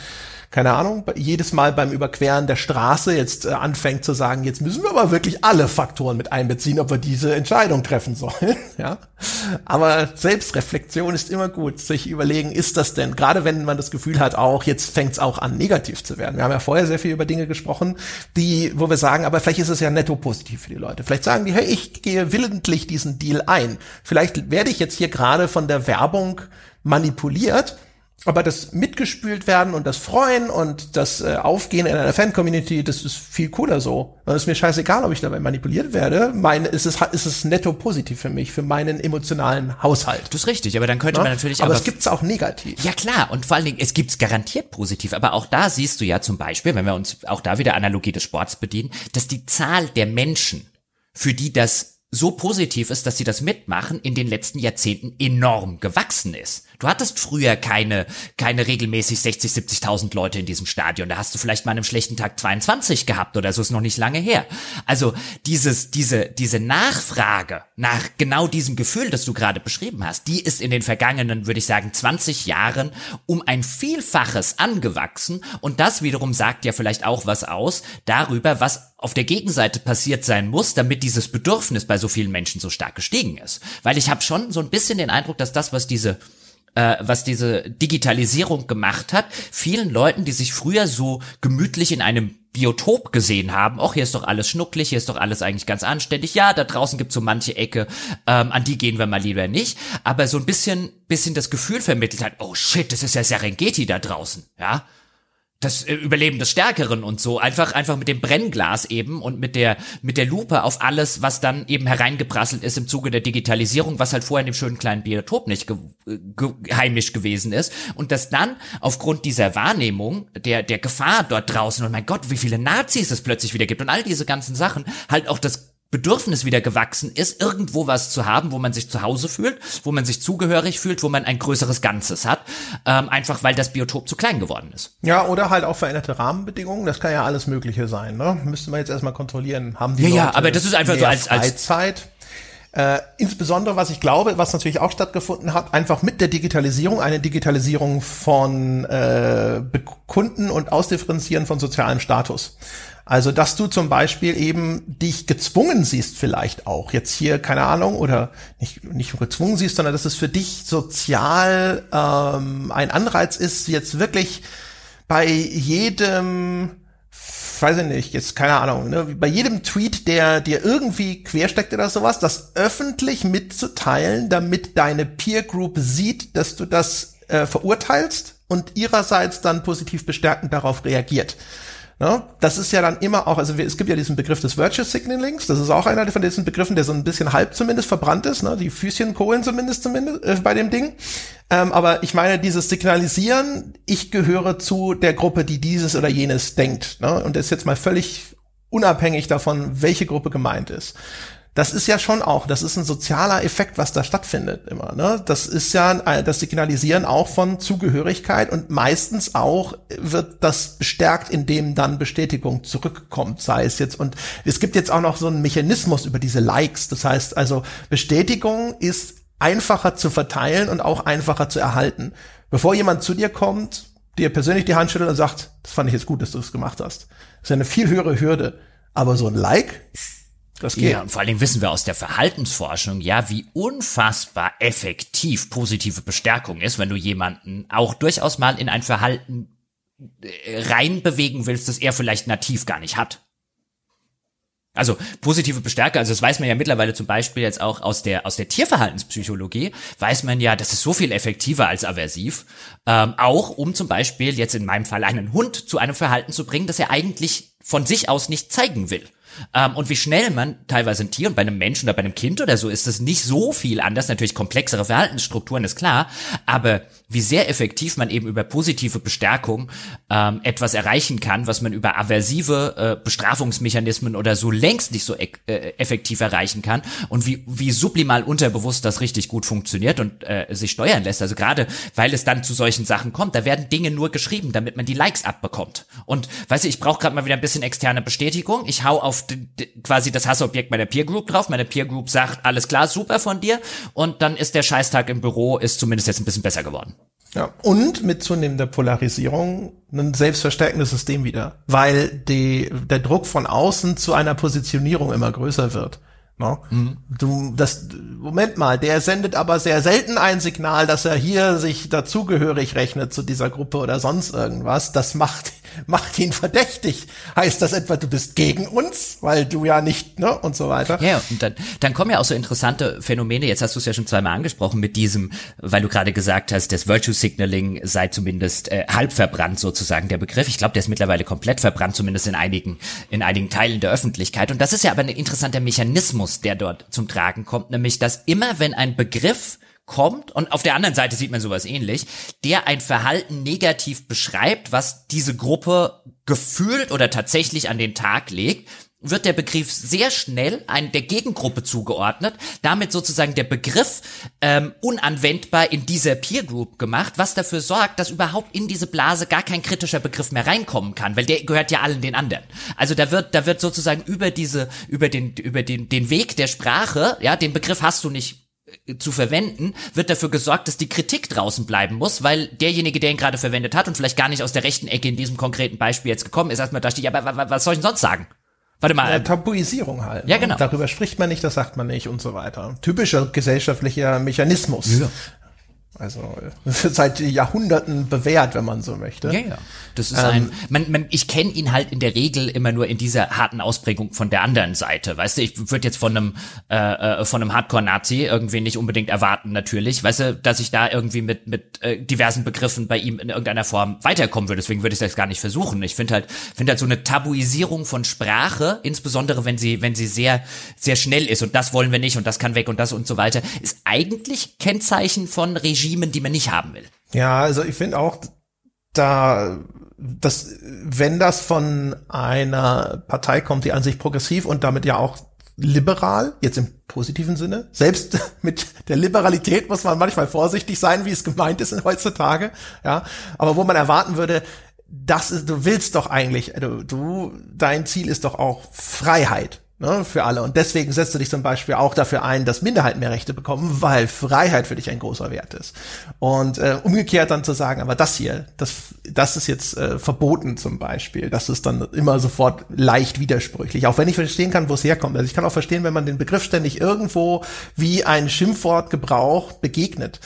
Speaker 1: keine Ahnung, jedes Mal beim Überqueren der Straße jetzt äh, anfängt zu sagen, jetzt müssen wir aber wirklich alle Faktoren mit einbeziehen, ob wir diese Entscheidung treffen sollen. ja. Aber Selbstreflexion ist immer gut, sich überlegen, ist das denn, gerade wenn man das Gefühl hat, auch jetzt fängt es auch an, negativ zu werden. Wir haben ja vorher sehr viel über Dinge gesprochen, die, wo wir sagen, aber vielleicht ist es ja netto positiv für die Leute. Vielleicht sagen die, hey, ich gehe willentlich diesen Deal ein. Vielleicht werde ich jetzt hier gerade von der Werbung manipuliert aber das mitgespült werden und das Freuen und das äh, Aufgehen in einer Fan-Community, das ist viel cooler so. Es ist mir scheißegal, ob ich dabei manipuliert werde. Meine, ist es, ist es netto positiv für mich, für meinen emotionalen Haushalt.
Speaker 2: Das ist richtig, aber dann könnte
Speaker 1: ja?
Speaker 2: man natürlich
Speaker 1: aber, aber es gibt's auch negativ.
Speaker 2: Ja klar, und vor allen Dingen, es gibt's garantiert positiv, aber auch da siehst du ja zum Beispiel, wenn wir uns auch da wieder Analogie des Sports bedienen, dass die Zahl der Menschen, für die das so positiv ist, dass sie das mitmachen, in den letzten Jahrzehnten enorm gewachsen ist. Du hattest früher keine, keine regelmäßig 60, 70.000 Leute in diesem Stadion. Da hast du vielleicht mal an einem schlechten Tag 22 gehabt oder so, ist noch nicht lange her. Also dieses, diese, diese Nachfrage nach genau diesem Gefühl, das du gerade beschrieben hast, die ist in den vergangenen, würde ich sagen, 20 Jahren um ein Vielfaches angewachsen und das wiederum sagt ja vielleicht auch was aus darüber, was auf der Gegenseite passiert sein muss, damit dieses Bedürfnis bei so vielen Menschen so stark gestiegen ist. Weil ich habe schon so ein bisschen den Eindruck, dass das, was diese äh, was diese Digitalisierung gemacht hat, vielen Leuten, die sich früher so gemütlich in einem Biotop gesehen haben, ach, hier ist doch alles schnucklig, hier ist doch alles eigentlich ganz anständig. Ja, da draußen gibt's so manche Ecke, ähm, an die gehen wir mal lieber nicht. Aber so ein bisschen, bisschen das Gefühl vermittelt hat, oh shit, das ist ja Serengeti da draußen, ja das äh, Überleben des Stärkeren und so. Einfach, einfach mit dem Brennglas eben und mit der, mit der Lupe auf alles, was dann eben hereingeprasselt ist im Zuge der Digitalisierung, was halt vorher in dem schönen kleinen Biotop nicht ge ge heimisch gewesen ist. Und das dann aufgrund dieser Wahrnehmung der, der Gefahr dort draußen und mein Gott, wie viele Nazis es plötzlich wieder gibt und all diese ganzen Sachen halt auch das Bedürfnis wieder gewachsen ist, irgendwo was zu haben, wo man sich zu Hause fühlt, wo man sich zugehörig fühlt, wo man ein größeres Ganzes hat, ähm, einfach weil das Biotop zu klein geworden ist.
Speaker 1: Ja, oder halt auch veränderte Rahmenbedingungen, das kann ja alles Mögliche sein, ne? Müsste man jetzt erstmal kontrollieren, haben die
Speaker 2: Ja,
Speaker 1: Leute
Speaker 2: ja, aber das ist einfach so als, als
Speaker 1: Freizeit. Äh, insbesondere, was ich glaube, was natürlich auch stattgefunden hat, einfach mit der Digitalisierung, eine Digitalisierung von äh, Kunden und Ausdifferenzieren von sozialem Status. Also, dass du zum Beispiel eben dich gezwungen siehst, vielleicht auch jetzt hier, keine Ahnung, oder nicht, nicht nur gezwungen siehst, sondern dass es für dich sozial ähm, ein Anreiz ist, jetzt wirklich bei jedem, weiß ich nicht, jetzt keine Ahnung, ne, bei jedem Tweet, der dir irgendwie quersteckt oder sowas, das öffentlich mitzuteilen, damit deine Peer Group sieht, dass du das äh, verurteilst und ihrerseits dann positiv bestärkend darauf reagiert. Ne? Das ist ja dann immer auch, also es gibt ja diesen Begriff des Virtual Signalings, das ist auch einer von diesen Begriffen, der so ein bisschen halb zumindest verbrannt ist, ne? die Füßchen kohlen zumindest zumindest äh, bei dem Ding. Ähm, aber ich meine, dieses Signalisieren, ich gehöre zu der Gruppe, die dieses oder jenes denkt. Ne? Und das ist jetzt mal völlig unabhängig davon, welche Gruppe gemeint ist das ist ja schon auch, das ist ein sozialer Effekt, was da stattfindet immer. Ne? Das ist ja das Signalisieren auch von Zugehörigkeit und meistens auch wird das bestärkt, indem dann Bestätigung zurückkommt, sei es jetzt. Und es gibt jetzt auch noch so einen Mechanismus über diese Likes. Das heißt also, Bestätigung ist einfacher zu verteilen und auch einfacher zu erhalten. Bevor jemand zu dir kommt, dir persönlich die Hand schüttelt und sagt, das fand ich jetzt gut, dass du es gemacht hast. Das ist eine viel höhere Hürde. Aber so ein Like,
Speaker 2: das geht. Ja, und vor allen Dingen wissen wir aus der Verhaltensforschung ja, wie unfassbar effektiv positive Bestärkung ist, wenn du jemanden auch durchaus mal in ein Verhalten äh, reinbewegen willst, das er vielleicht nativ gar nicht hat. Also positive Bestärke, also das weiß man ja mittlerweile zum Beispiel jetzt auch aus der aus der Tierverhaltenspsychologie, weiß man ja, das ist so viel effektiver als aversiv, ähm, auch um zum Beispiel jetzt in meinem Fall einen Hund zu einem Verhalten zu bringen, das er eigentlich von sich aus nicht zeigen will. Ähm, und wie schnell man teilweise ein Tier und bei einem Menschen oder bei einem Kind oder so ist das nicht so viel anders. Natürlich komplexere Verhaltensstrukturen ist klar, aber wie sehr effektiv man eben über positive Bestärkung ähm, etwas erreichen kann, was man über aversive äh, Bestrafungsmechanismen oder so längst nicht so e äh, effektiv erreichen kann und wie, wie sublimal unterbewusst das richtig gut funktioniert und äh, sich steuern lässt. Also gerade, weil es dann zu solchen Sachen kommt, da werden Dinge nur geschrieben, damit man die Likes abbekommt. Und weißt du, ich brauche gerade mal wieder ein bisschen externe Bestätigung. Ich hau auf quasi das Hassobjekt meiner Peer Group drauf. Meine Peer Group sagt, alles klar, super von dir. Und dann ist der Scheißtag im Büro, ist zumindest jetzt ein bisschen besser geworden.
Speaker 1: Ja, und mit zunehmender Polarisierung ein selbstverstärkendes System wieder, weil die, der Druck von außen zu einer Positionierung immer größer wird. No? Mhm. Du, das, Moment mal, der sendet aber sehr selten ein Signal, dass er hier sich dazugehörig rechnet zu dieser Gruppe oder sonst irgendwas. Das macht macht ihn verdächtig. Heißt das etwa, du bist gegen uns, weil du ja nicht, ne, und so weiter.
Speaker 2: Ja, und dann, dann kommen ja auch so interessante Phänomene, jetzt hast du es ja schon zweimal angesprochen, mit diesem, weil du gerade gesagt hast, das Virtue Signaling sei zumindest äh, halb verbrannt sozusagen der Begriff. Ich glaube, der ist mittlerweile komplett verbrannt, zumindest in einigen, in einigen Teilen der Öffentlichkeit. Und das ist ja aber ein interessanter Mechanismus, der dort zum Tragen kommt, nämlich, dass immer wenn ein Begriff kommt, und auf der anderen Seite sieht man sowas ähnlich, der ein Verhalten negativ beschreibt, was diese Gruppe gefühlt oder tatsächlich an den Tag legt, wird der Begriff sehr schnell ein, der Gegengruppe zugeordnet, damit sozusagen der Begriff ähm, unanwendbar in dieser Peer Group gemacht, was dafür sorgt, dass überhaupt in diese Blase gar kein kritischer Begriff mehr reinkommen kann, weil der gehört ja allen den anderen. Also da wird, da wird sozusagen über diese, über den, über den, den Weg der Sprache, ja, den Begriff hast du nicht zu verwenden, wird dafür gesorgt, dass die Kritik draußen bleiben muss, weil derjenige, der ihn gerade verwendet hat und vielleicht gar nicht aus der rechten Ecke in diesem konkreten Beispiel jetzt gekommen ist, erstmal da steht, aber was soll ich denn sonst sagen?
Speaker 1: Warte mal. Ja, Tabuisierung halt. Ja, genau. Darüber spricht man nicht, das sagt man nicht und so weiter. Typischer gesellschaftlicher Mechanismus. Ja. Also seit Jahrhunderten bewährt, wenn man so möchte.
Speaker 2: Ja, ja. Das ist ähm, ein, man, man, ich kenne ihn halt in der Regel immer nur in dieser harten Ausprägung von der anderen Seite. Weißt du, ich würde jetzt von einem äh, äh, von einem Hardcore-Nazi irgendwie nicht unbedingt erwarten, natürlich. Weißt du, dass ich da irgendwie mit mit äh, diversen Begriffen bei ihm in irgendeiner Form weiterkommen würde. Deswegen würde ich das gar nicht versuchen. Ich finde halt, finde halt so eine Tabuisierung von Sprache, insbesondere wenn sie wenn sie sehr sehr schnell ist und das wollen wir nicht und das kann weg und das und so weiter, ist eigentlich Kennzeichen von Regime Regimen, die man nicht haben will.
Speaker 1: Ja, also ich finde auch, da, dass, wenn das von einer Partei kommt, die an sich progressiv und damit ja auch liberal, jetzt im positiven Sinne. Selbst mit der Liberalität muss man manchmal vorsichtig sein, wie es gemeint ist heutzutage. Ja, aber wo man erwarten würde, das ist, du willst doch eigentlich, du, du, dein Ziel ist doch auch Freiheit ne, für alle. Und deswegen setzt du dich zum Beispiel auch dafür ein, dass Minderheiten mehr Rechte bekommen, weil Freiheit für dich ein großer Wert ist. Und äh, umgekehrt dann zu sagen, aber das hier, das, das ist jetzt äh, verboten zum Beispiel. Das ist dann immer sofort leicht widersprüchlich. Auch wenn ich verstehen kann, wo es herkommt. Also ich kann auch verstehen, wenn man den Begriff ständig irgendwo wie ein Schimpfwort gebraucht, begegnet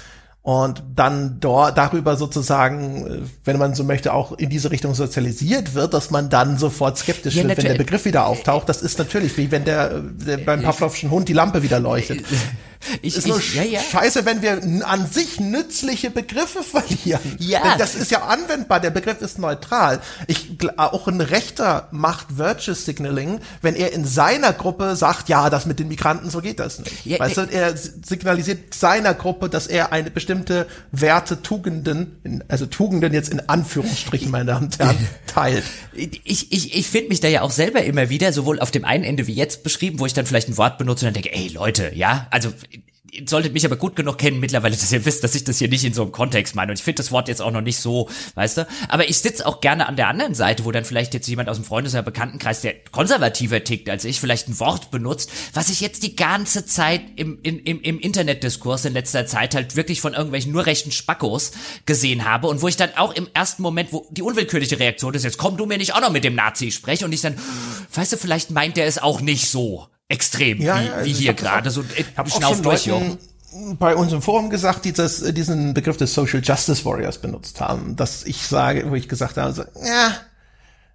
Speaker 1: und dann dort darüber sozusagen, äh, wenn man so möchte, auch in diese Richtung sozialisiert wird, dass man dann sofort skeptisch ja, wird, wenn der Begriff wieder auftaucht. Das ist natürlich wie wenn der, der beim Pavlovschen Hund die Lampe wieder leuchtet. Ich, ist nur ich, ja, ja. scheiße, wenn wir an sich nützliche Begriffe verlieren. Ja. Denn das ist ja anwendbar. Der Begriff ist neutral. Ich, auch ein Rechter macht Virtue Signaling, wenn er in seiner Gruppe sagt, ja, das mit den Migranten, so geht das nicht. Ja, weißt du, er signalisiert seiner Gruppe, dass er eine bestimmte Werte, Tugenden, also Tugenden jetzt in Anführungsstrichen, meine Damen und Herren, teilt.
Speaker 2: Ich, ich, ich finde mich da ja auch selber immer wieder, sowohl auf dem einen Ende wie jetzt beschrieben, wo ich dann vielleicht ein Wort benutze und dann denke, ey Leute, ja, also Ihr solltet mich aber gut genug kennen mittlerweile, dass ihr wisst, dass ich das hier nicht in so einem Kontext meine. Und ich finde das Wort jetzt auch noch nicht so, weißt du. Aber ich sitze auch gerne an der anderen Seite, wo dann vielleicht jetzt jemand aus dem Freundes- oder Bekanntenkreis, der konservativer tickt als ich, vielleicht ein Wort benutzt, was ich jetzt die ganze Zeit im, im, im, Internetdiskurs in letzter Zeit halt wirklich von irgendwelchen nur rechten Spackos gesehen habe und wo ich dann auch im ersten Moment, wo die unwillkürliche Reaktion ist, jetzt komm du mir nicht auch noch mit dem Nazi sprechen und ich dann, weißt du, vielleicht meint der es auch nicht so extrem, ja, wie, also wie hier gerade, so
Speaker 1: äh, schnauf durch bei uns im Forum gesagt, die das, diesen Begriff des Social Justice Warriors benutzt haben, dass ich sage, wo ich gesagt habe, so, ja,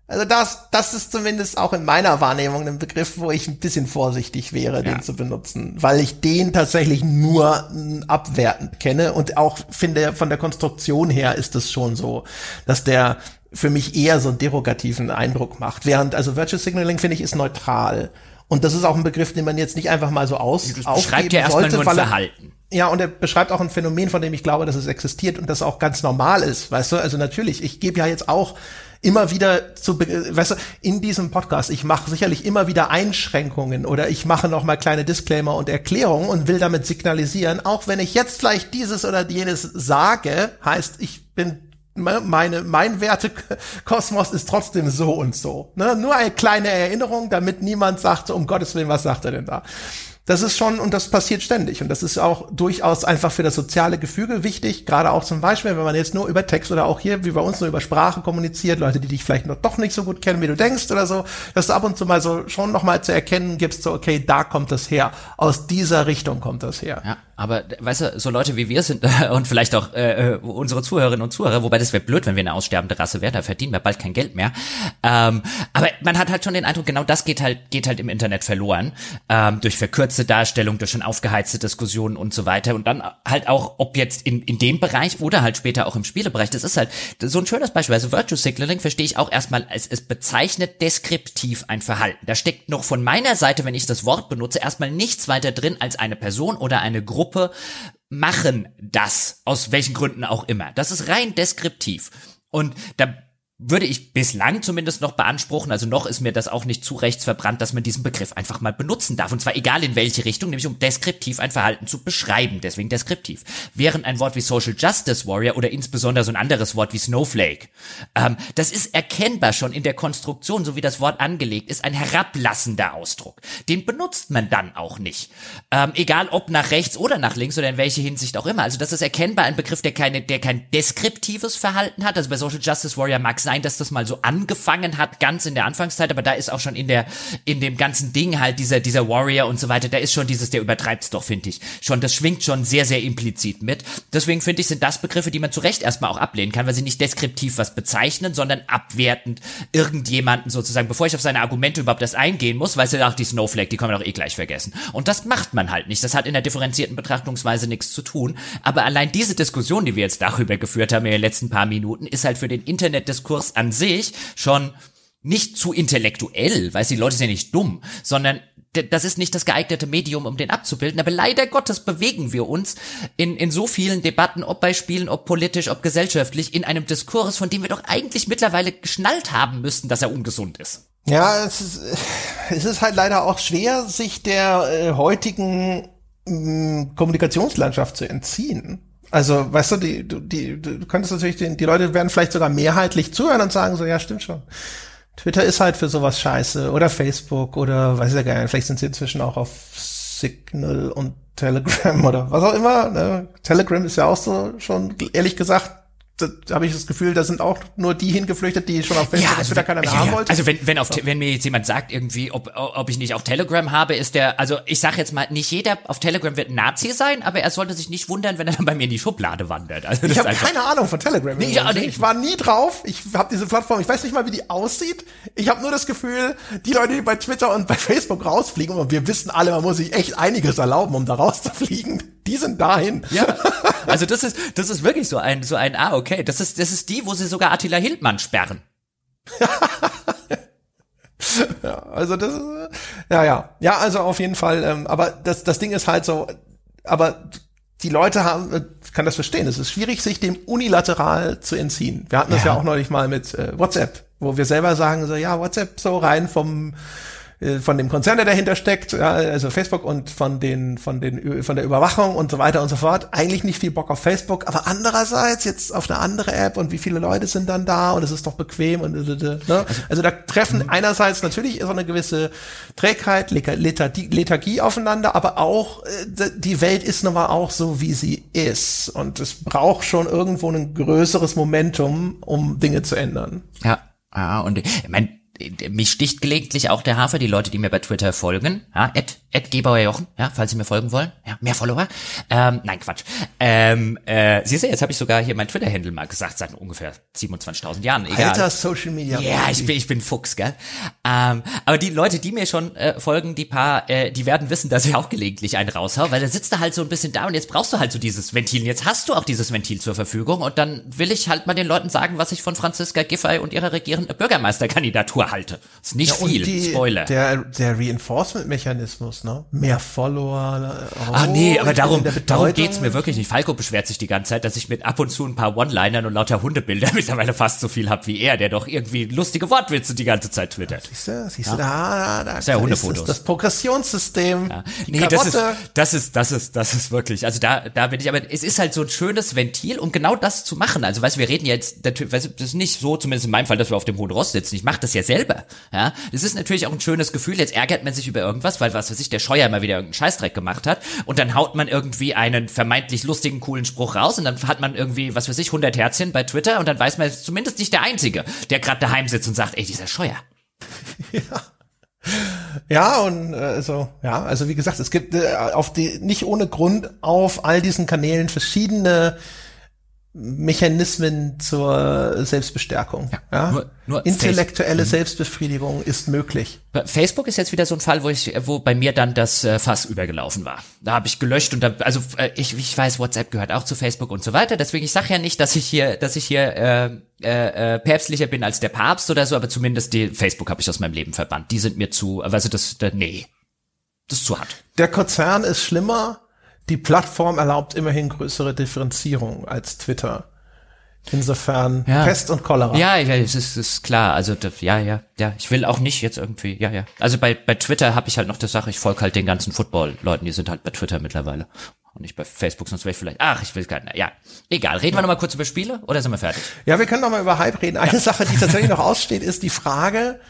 Speaker 1: also das, das ist zumindest auch in meiner Wahrnehmung ein Begriff, wo ich ein bisschen vorsichtig wäre, ja. den zu benutzen, weil ich den tatsächlich nur abwertend kenne und auch finde, von der Konstruktion her ist es schon so, dass der für mich eher so einen derogativen Eindruck macht. Während, also Virtual Signaling finde ich ist neutral. Und das ist auch ein Begriff, den man jetzt nicht einfach mal so aus
Speaker 2: das schreibt ja erstmal sollte, nur ein Verhalten.
Speaker 1: Ja, und er beschreibt auch ein Phänomen, von dem ich glaube, dass es existiert und das auch ganz normal ist, weißt du? Also natürlich, ich gebe ja jetzt auch immer wieder zu, weißt du, in diesem Podcast, ich mache sicherlich immer wieder Einschränkungen oder ich mache noch mal kleine Disclaimer und Erklärungen und will damit signalisieren, auch wenn ich jetzt vielleicht dieses oder jenes sage, heißt, ich bin meine, mein Wertekosmos ist trotzdem so und so. Ne? Nur eine kleine Erinnerung, damit niemand sagt, um Gottes Willen, was sagt er denn da? Das ist schon, und das passiert ständig. Und das ist auch durchaus einfach für das soziale Gefüge wichtig. Gerade auch zum Beispiel, wenn man jetzt nur über Text oder auch hier, wie bei uns, nur über Sprache kommuniziert, Leute, die dich vielleicht noch doch nicht so gut kennen, wie du denkst oder so, dass du ab und zu mal so schon nochmal zu erkennen gibst, so, okay, da kommt das her. Aus dieser Richtung kommt das her.
Speaker 2: Ja. Aber weißt du, so Leute wie wir sind und vielleicht auch äh, äh, unsere Zuhörerinnen und Zuhörer, wobei das wäre blöd, wenn wir eine aussterbende Rasse wären, da verdienen wir bald kein Geld mehr. Ähm, aber man hat halt schon den Eindruck, genau das geht halt geht halt im Internet verloren ähm, durch verkürzte Darstellung, durch schon aufgeheizte Diskussionen und so weiter und dann halt auch, ob jetzt in in dem Bereich oder halt später auch im Spielebereich. Das ist halt so ein schönes Beispiel. Also Virtue Signaling verstehe ich auch erstmal als es bezeichnet deskriptiv ein Verhalten. Da steckt noch von meiner Seite, wenn ich das Wort benutze, erstmal nichts weiter drin als eine Person oder eine Gruppe Gruppe machen das, aus welchen Gründen auch immer. Das ist rein deskriptiv. Und da würde ich bislang zumindest noch beanspruchen, also noch ist mir das auch nicht zu rechts verbrannt, dass man diesen Begriff einfach mal benutzen darf. Und zwar egal in welche Richtung, nämlich um deskriptiv ein Verhalten zu beschreiben, deswegen deskriptiv. Während ein Wort wie Social Justice Warrior oder insbesondere so ein anderes Wort wie Snowflake, ähm, das ist erkennbar schon in der Konstruktion, so wie das Wort angelegt ist, ein herablassender Ausdruck. Den benutzt man dann auch nicht. Ähm, egal ob nach rechts oder nach links oder in welche Hinsicht auch immer. Also das ist erkennbar ein Begriff, der keine, der kein deskriptives Verhalten hat. Also bei Social Justice Warrior mag sein, dass das mal so angefangen hat, ganz in der Anfangszeit, aber da ist auch schon in der, in dem ganzen Ding halt dieser, dieser Warrior und so weiter, da ist schon dieses, der übertreibt's doch, finde ich. Schon, das schwingt schon sehr, sehr implizit mit. Deswegen finde ich, sind das Begriffe, die man zu Recht erstmal auch ablehnen kann, weil sie nicht deskriptiv was bezeichnen, sondern abwertend irgendjemanden sozusagen, bevor ich auf seine Argumente überhaupt das eingehen muss, weil sie auch die Snowflake, die können wir doch eh gleich vergessen. Und das macht man halt nicht. Das hat in der differenzierten Betrachtungsweise nichts zu tun. Aber allein diese Diskussion, die wir jetzt darüber geführt haben in den letzten paar Minuten, ist halt für den Internetdiskurs Diskurs an sich schon nicht zu intellektuell, weil die Leute sind ja nicht dumm, sondern das ist nicht das geeignete Medium, um den abzubilden. Aber leider Gottes bewegen wir uns in, in so vielen Debatten, ob bei Spielen, ob politisch, ob gesellschaftlich, in einem Diskurs, von dem wir doch eigentlich mittlerweile geschnallt haben müssten, dass er ungesund ist.
Speaker 1: Ja, es ist, es ist halt leider auch schwer, sich der äh, heutigen mm, Kommunikationslandschaft zu entziehen. Also, weißt du, die, die, du könntest natürlich, den, die Leute werden vielleicht sogar mehrheitlich zuhören und sagen so, ja, stimmt schon. Twitter ist halt für sowas scheiße oder Facebook oder weiß ich ja gar nicht, vielleicht sind sie inzwischen auch auf Signal und Telegram oder was auch immer. Ne? Telegram ist ja auch so schon, ehrlich gesagt, da habe ich das Gefühl, da sind auch nur die hingeflüchtet, die schon auf Facebook
Speaker 2: ja, also Twitter keiner mehr ja, haben wollte. Also wenn, wenn, auf, so. wenn mir jetzt jemand sagt irgendwie, ob, ob ich nicht auf Telegram habe, ist der, also ich sage jetzt mal, nicht jeder auf Telegram wird ein Nazi sein, aber er sollte sich nicht wundern, wenn er dann bei mir in die Schublade wandert. Also
Speaker 1: ich habe keine Ahnung von Telegram. Nee, ja, nee. Ich war nie drauf. Ich habe diese Plattform, ich weiß nicht mal, wie die aussieht. Ich habe nur das Gefühl, die Leute, die bei Twitter und bei Facebook rausfliegen, und wir wissen alle, man muss sich echt einiges erlauben, um da rauszufliegen, die sind dahin.
Speaker 2: Ja. Also das ist, das ist wirklich so ein, so ein, ah, okay, das ist, das ist die, wo sie sogar Attila Hildmann sperren.
Speaker 1: ja, also das ist, ja, ja, ja, also auf jeden Fall, ähm, aber das, das Ding ist halt so, aber die Leute haben, äh, kann das verstehen, es ist schwierig, sich dem unilateral zu entziehen. Wir hatten das ja, ja auch neulich mal mit äh, WhatsApp, wo wir selber sagen, so, ja, WhatsApp so rein vom, von dem Konzern, der dahinter steckt, ja, also Facebook und von den, von den, von der Überwachung und so weiter und so fort, eigentlich nicht viel Bock auf Facebook, aber andererseits jetzt auf eine andere App und wie viele Leute sind dann da und es ist doch bequem und, ne? also da treffen mhm. einerseits natürlich so eine gewisse Trägheit, Lethargie, Lethargie aufeinander, aber auch, äh, die Welt ist nun mal auch so, wie sie ist und es braucht schon irgendwo ein größeres Momentum, um Dinge zu ändern.
Speaker 2: Ja, ja, und ich meine, mich sticht gelegentlich auch der Hafer, die Leute, die mir bei Twitter folgen, ja, Ed, Ed Gebauer Jochen, ja, falls sie mir folgen wollen, ja, mehr Follower. Ähm, nein, Quatsch. Ähm, äh, siehst du, jetzt habe ich sogar hier mein Twitter-Handle mal gesagt, seit ungefähr 27.000 Jahren.
Speaker 1: Egal. Alter Social Media.
Speaker 2: Ja, ich bin, ich bin Fuchs, gell. Ähm, aber die Leute, die mir schon äh, folgen, die paar, äh, die werden wissen, dass ich auch gelegentlich einen raushau, weil da sitzt da halt so ein bisschen da und jetzt brauchst du halt so dieses Ventil. Und jetzt hast du auch dieses Ventil zur Verfügung und dann will ich halt mal den Leuten sagen, was ich von Franziska Giffey und ihrer regierenden Bürgermeisterkandidatur halte. Ist nicht ja, viel,
Speaker 1: die,
Speaker 2: Spoiler.
Speaker 1: Der, der Reinforcement-Mechanismus, ne? Mehr Follower.
Speaker 2: Oh, ah nee, aber darum, darum geht's mir wirklich nicht. Falco beschwert sich die ganze Zeit, dass ich mit ab und zu ein paar One-Linern und lauter Hundebilder mittlerweile fast so viel hab wie er, der doch irgendwie lustige Wortwitze die ganze Zeit twittert.
Speaker 1: Siehst du, siehst du, da, da,
Speaker 2: da, ja Hundefotos.
Speaker 1: Ist das, das Progressionssystem.
Speaker 2: Ja. Nee, das ist, das ist, das ist, das ist wirklich, also da, da bin ich, aber es ist halt so ein schönes Ventil, um genau das zu machen. Also weißt du, wir reden jetzt, das ist nicht so, zumindest in meinem Fall, dass wir auf dem hohen Ross sitzen. Ich mache das ja selber. Ja, es ist natürlich auch ein schönes Gefühl. Jetzt ärgert man sich über irgendwas, weil was weiß ich, der Scheuer mal wieder irgendeinen Scheißdreck gemacht hat und dann haut man irgendwie einen vermeintlich lustigen, coolen Spruch raus und dann hat man irgendwie, was weiß ich, 100 Herzchen bei Twitter und dann weiß man, ist zumindest nicht der Einzige, der gerade daheim sitzt und sagt, ey, dieser Scheuer.
Speaker 1: Ja. Ja, und äh, so, ja, also wie gesagt, es gibt äh, auf die nicht ohne Grund auf all diesen Kanälen verschiedene Mechanismen zur Selbstbestärkung. Ja, ja? Nur, nur Intellektuelle mhm. Selbstbefriedigung ist möglich.
Speaker 2: Facebook ist jetzt wieder so ein Fall, wo ich, wo bei mir dann das äh, Fass übergelaufen war. Da habe ich gelöscht und da, also äh, ich, ich weiß, WhatsApp gehört auch zu Facebook und so weiter. Deswegen ich sage ja nicht, dass ich hier, dass ich hier äh, äh, äh, päpstlicher bin als der Papst oder so, aber zumindest die Facebook habe ich aus meinem Leben verbannt. Die sind mir zu, also das, das nee, das ist zu hart.
Speaker 1: Der Konzern ist schlimmer die Plattform erlaubt immerhin größere Differenzierung als Twitter. Insofern ja. Pest und Cholera.
Speaker 2: Ja, ja, es ist, ist klar. Also das, ja, ja, ja. Ich will auch nicht jetzt irgendwie, ja, ja. Also bei bei Twitter habe ich halt noch die Sache. Ich folge halt den ganzen Football-Leuten. Die sind halt bei Twitter mittlerweile und nicht bei Facebook. Sonst wäre ich vielleicht. Ach, ich will gar nicht. Ja, egal. Reden wir noch mal kurz über Spiele oder sind wir fertig?
Speaker 1: Ja, wir können noch mal über Hype reden. Eine ja. Sache, die tatsächlich noch aussteht, ist die Frage: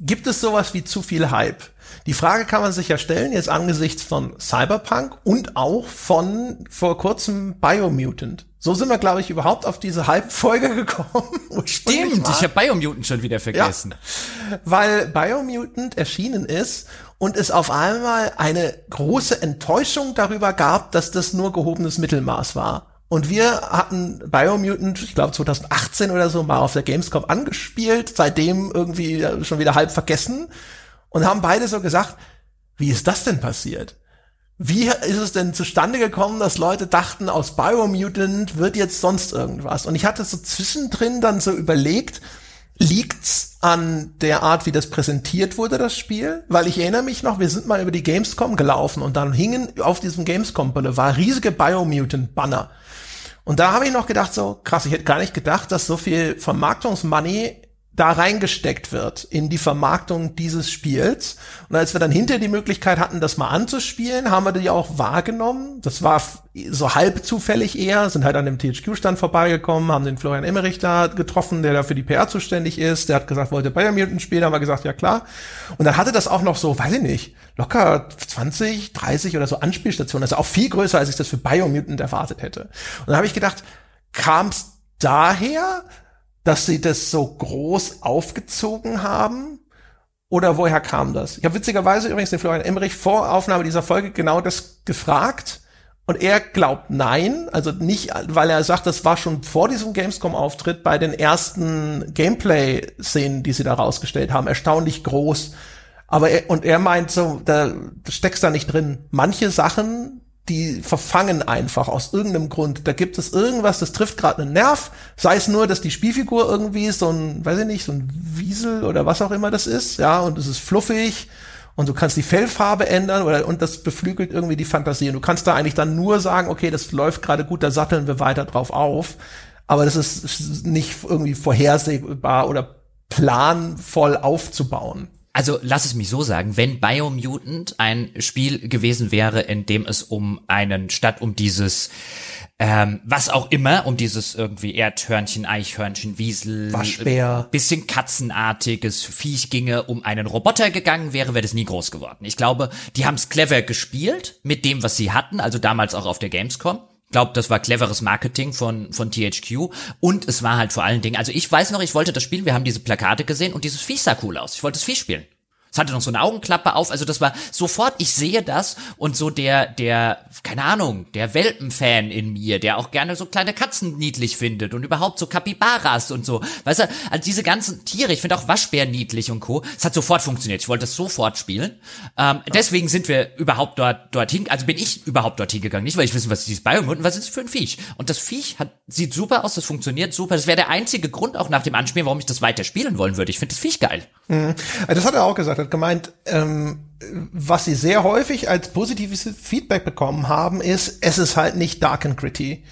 Speaker 1: Gibt es sowas wie zu viel Hype? Die Frage kann man sich ja stellen, jetzt angesichts von Cyberpunk und auch von vor kurzem Biomutant. So sind wir, glaube ich, überhaupt auf diese Halbfolge gekommen.
Speaker 2: Stimmt, ich habe Biomutant schon wieder vergessen.
Speaker 1: Ja, weil Biomutant erschienen ist und es auf einmal eine große Enttäuschung darüber gab, dass das nur gehobenes Mittelmaß war. Und wir hatten Biomutant, ich glaube 2018 oder so, mal auf der Gamescom angespielt, seitdem irgendwie schon wieder halb vergessen und haben beide so gesagt, wie ist das denn passiert? Wie ist es denn zustande gekommen, dass Leute dachten, aus Biomutant wird jetzt sonst irgendwas? Und ich hatte so zwischendrin dann so überlegt, liegt's an der Art, wie das präsentiert wurde, das Spiel? Weil ich erinnere mich noch, wir sind mal über die Gamescom gelaufen und dann hingen auf diesem Gamescom war riesige Biomutant Banner. Und da habe ich noch gedacht, so krass, ich hätte gar nicht gedacht, dass so viel Vermarktungsmoney da reingesteckt wird in die Vermarktung dieses Spiels. Und als wir dann hinter die Möglichkeit hatten, das mal anzuspielen, haben wir die auch wahrgenommen. Das war so halb zufällig eher, sind halt an dem THQ-Stand vorbeigekommen, haben den Florian Emmerich da getroffen, der da für die PR zuständig ist. Der hat gesagt, wollte Bayern Mutant spielen, haben wir gesagt, ja klar. Und dann hatte das auch noch so, weiß ich nicht, locker 20, 30 oder so Anspielstationen. Ist auch viel größer, als ich das für Biomutant erwartet hätte. Und dann habe ich gedacht, kam es daher, dass sie das so groß aufgezogen haben? Oder woher kam das? Ich habe witzigerweise übrigens den Florian Emmerich vor Aufnahme dieser Folge genau das gefragt. Und er glaubt nein, also nicht, weil er sagt, das war schon vor diesem Gamescom-Auftritt bei den ersten Gameplay-Szenen, die sie da rausgestellt haben, erstaunlich groß. Aber er, und er meint so, da, steckst da nicht drin. Manche Sachen, die verfangen einfach aus irgendeinem Grund. Da gibt es irgendwas, das trifft gerade einen Nerv, sei es nur, dass die Spielfigur irgendwie so ein, weiß ich nicht, so ein Wiesel oder was auch immer das ist, ja, und es ist fluffig und du kannst die Fellfarbe ändern oder und das beflügelt irgendwie die Fantasie. Und du kannst da eigentlich dann nur sagen, okay, das läuft gerade gut, da satteln wir weiter drauf auf. Aber das ist nicht irgendwie vorhersehbar oder planvoll aufzubauen
Speaker 2: also lass es mich so sagen, wenn Biomutant ein Spiel gewesen wäre, in dem es um einen, statt um dieses, ähm, was auch immer, um dieses irgendwie Erdhörnchen, Eichhörnchen, Wiesel,
Speaker 1: Waschbär,
Speaker 2: bisschen katzenartiges Viech ginge, um einen Roboter gegangen wäre, wäre das nie groß geworden. Ich glaube, die haben es clever gespielt mit dem, was sie hatten, also damals auch auf der Gamescom glaube, das war cleveres Marketing von, von THQ. Und es war halt vor allen Dingen, also ich weiß noch, ich wollte das spielen, wir haben diese Plakate gesehen und dieses Vieh sah cool aus. Ich wollte das Vieh spielen. Es hatte noch so eine Augenklappe auf, also das war sofort, ich sehe das und so der, der, keine Ahnung, der Welpenfan in mir, der auch gerne so kleine Katzen niedlich findet und überhaupt so Kapibaras und so, weißt du, also diese ganzen Tiere, ich finde auch Waschbär niedlich und Co. Es hat sofort funktioniert, ich wollte das sofort spielen. Ähm, deswegen sind wir überhaupt dort, dorthin, also bin ich überhaupt dorthin gegangen, nicht weil ich wissen, was ist dieses Biom und was ist es für ein Viech. Und das Viech hat, sieht super aus, das funktioniert super, das wäre der einzige Grund auch nach dem Anspielen, warum ich das weiter spielen wollen würde. Ich finde das Viech geil.
Speaker 1: Mhm. Das hat er auch gesagt gesagt, hat gemeint, ähm, was sie sehr häufig als positives Feedback bekommen haben, ist, es ist halt nicht dark and gritty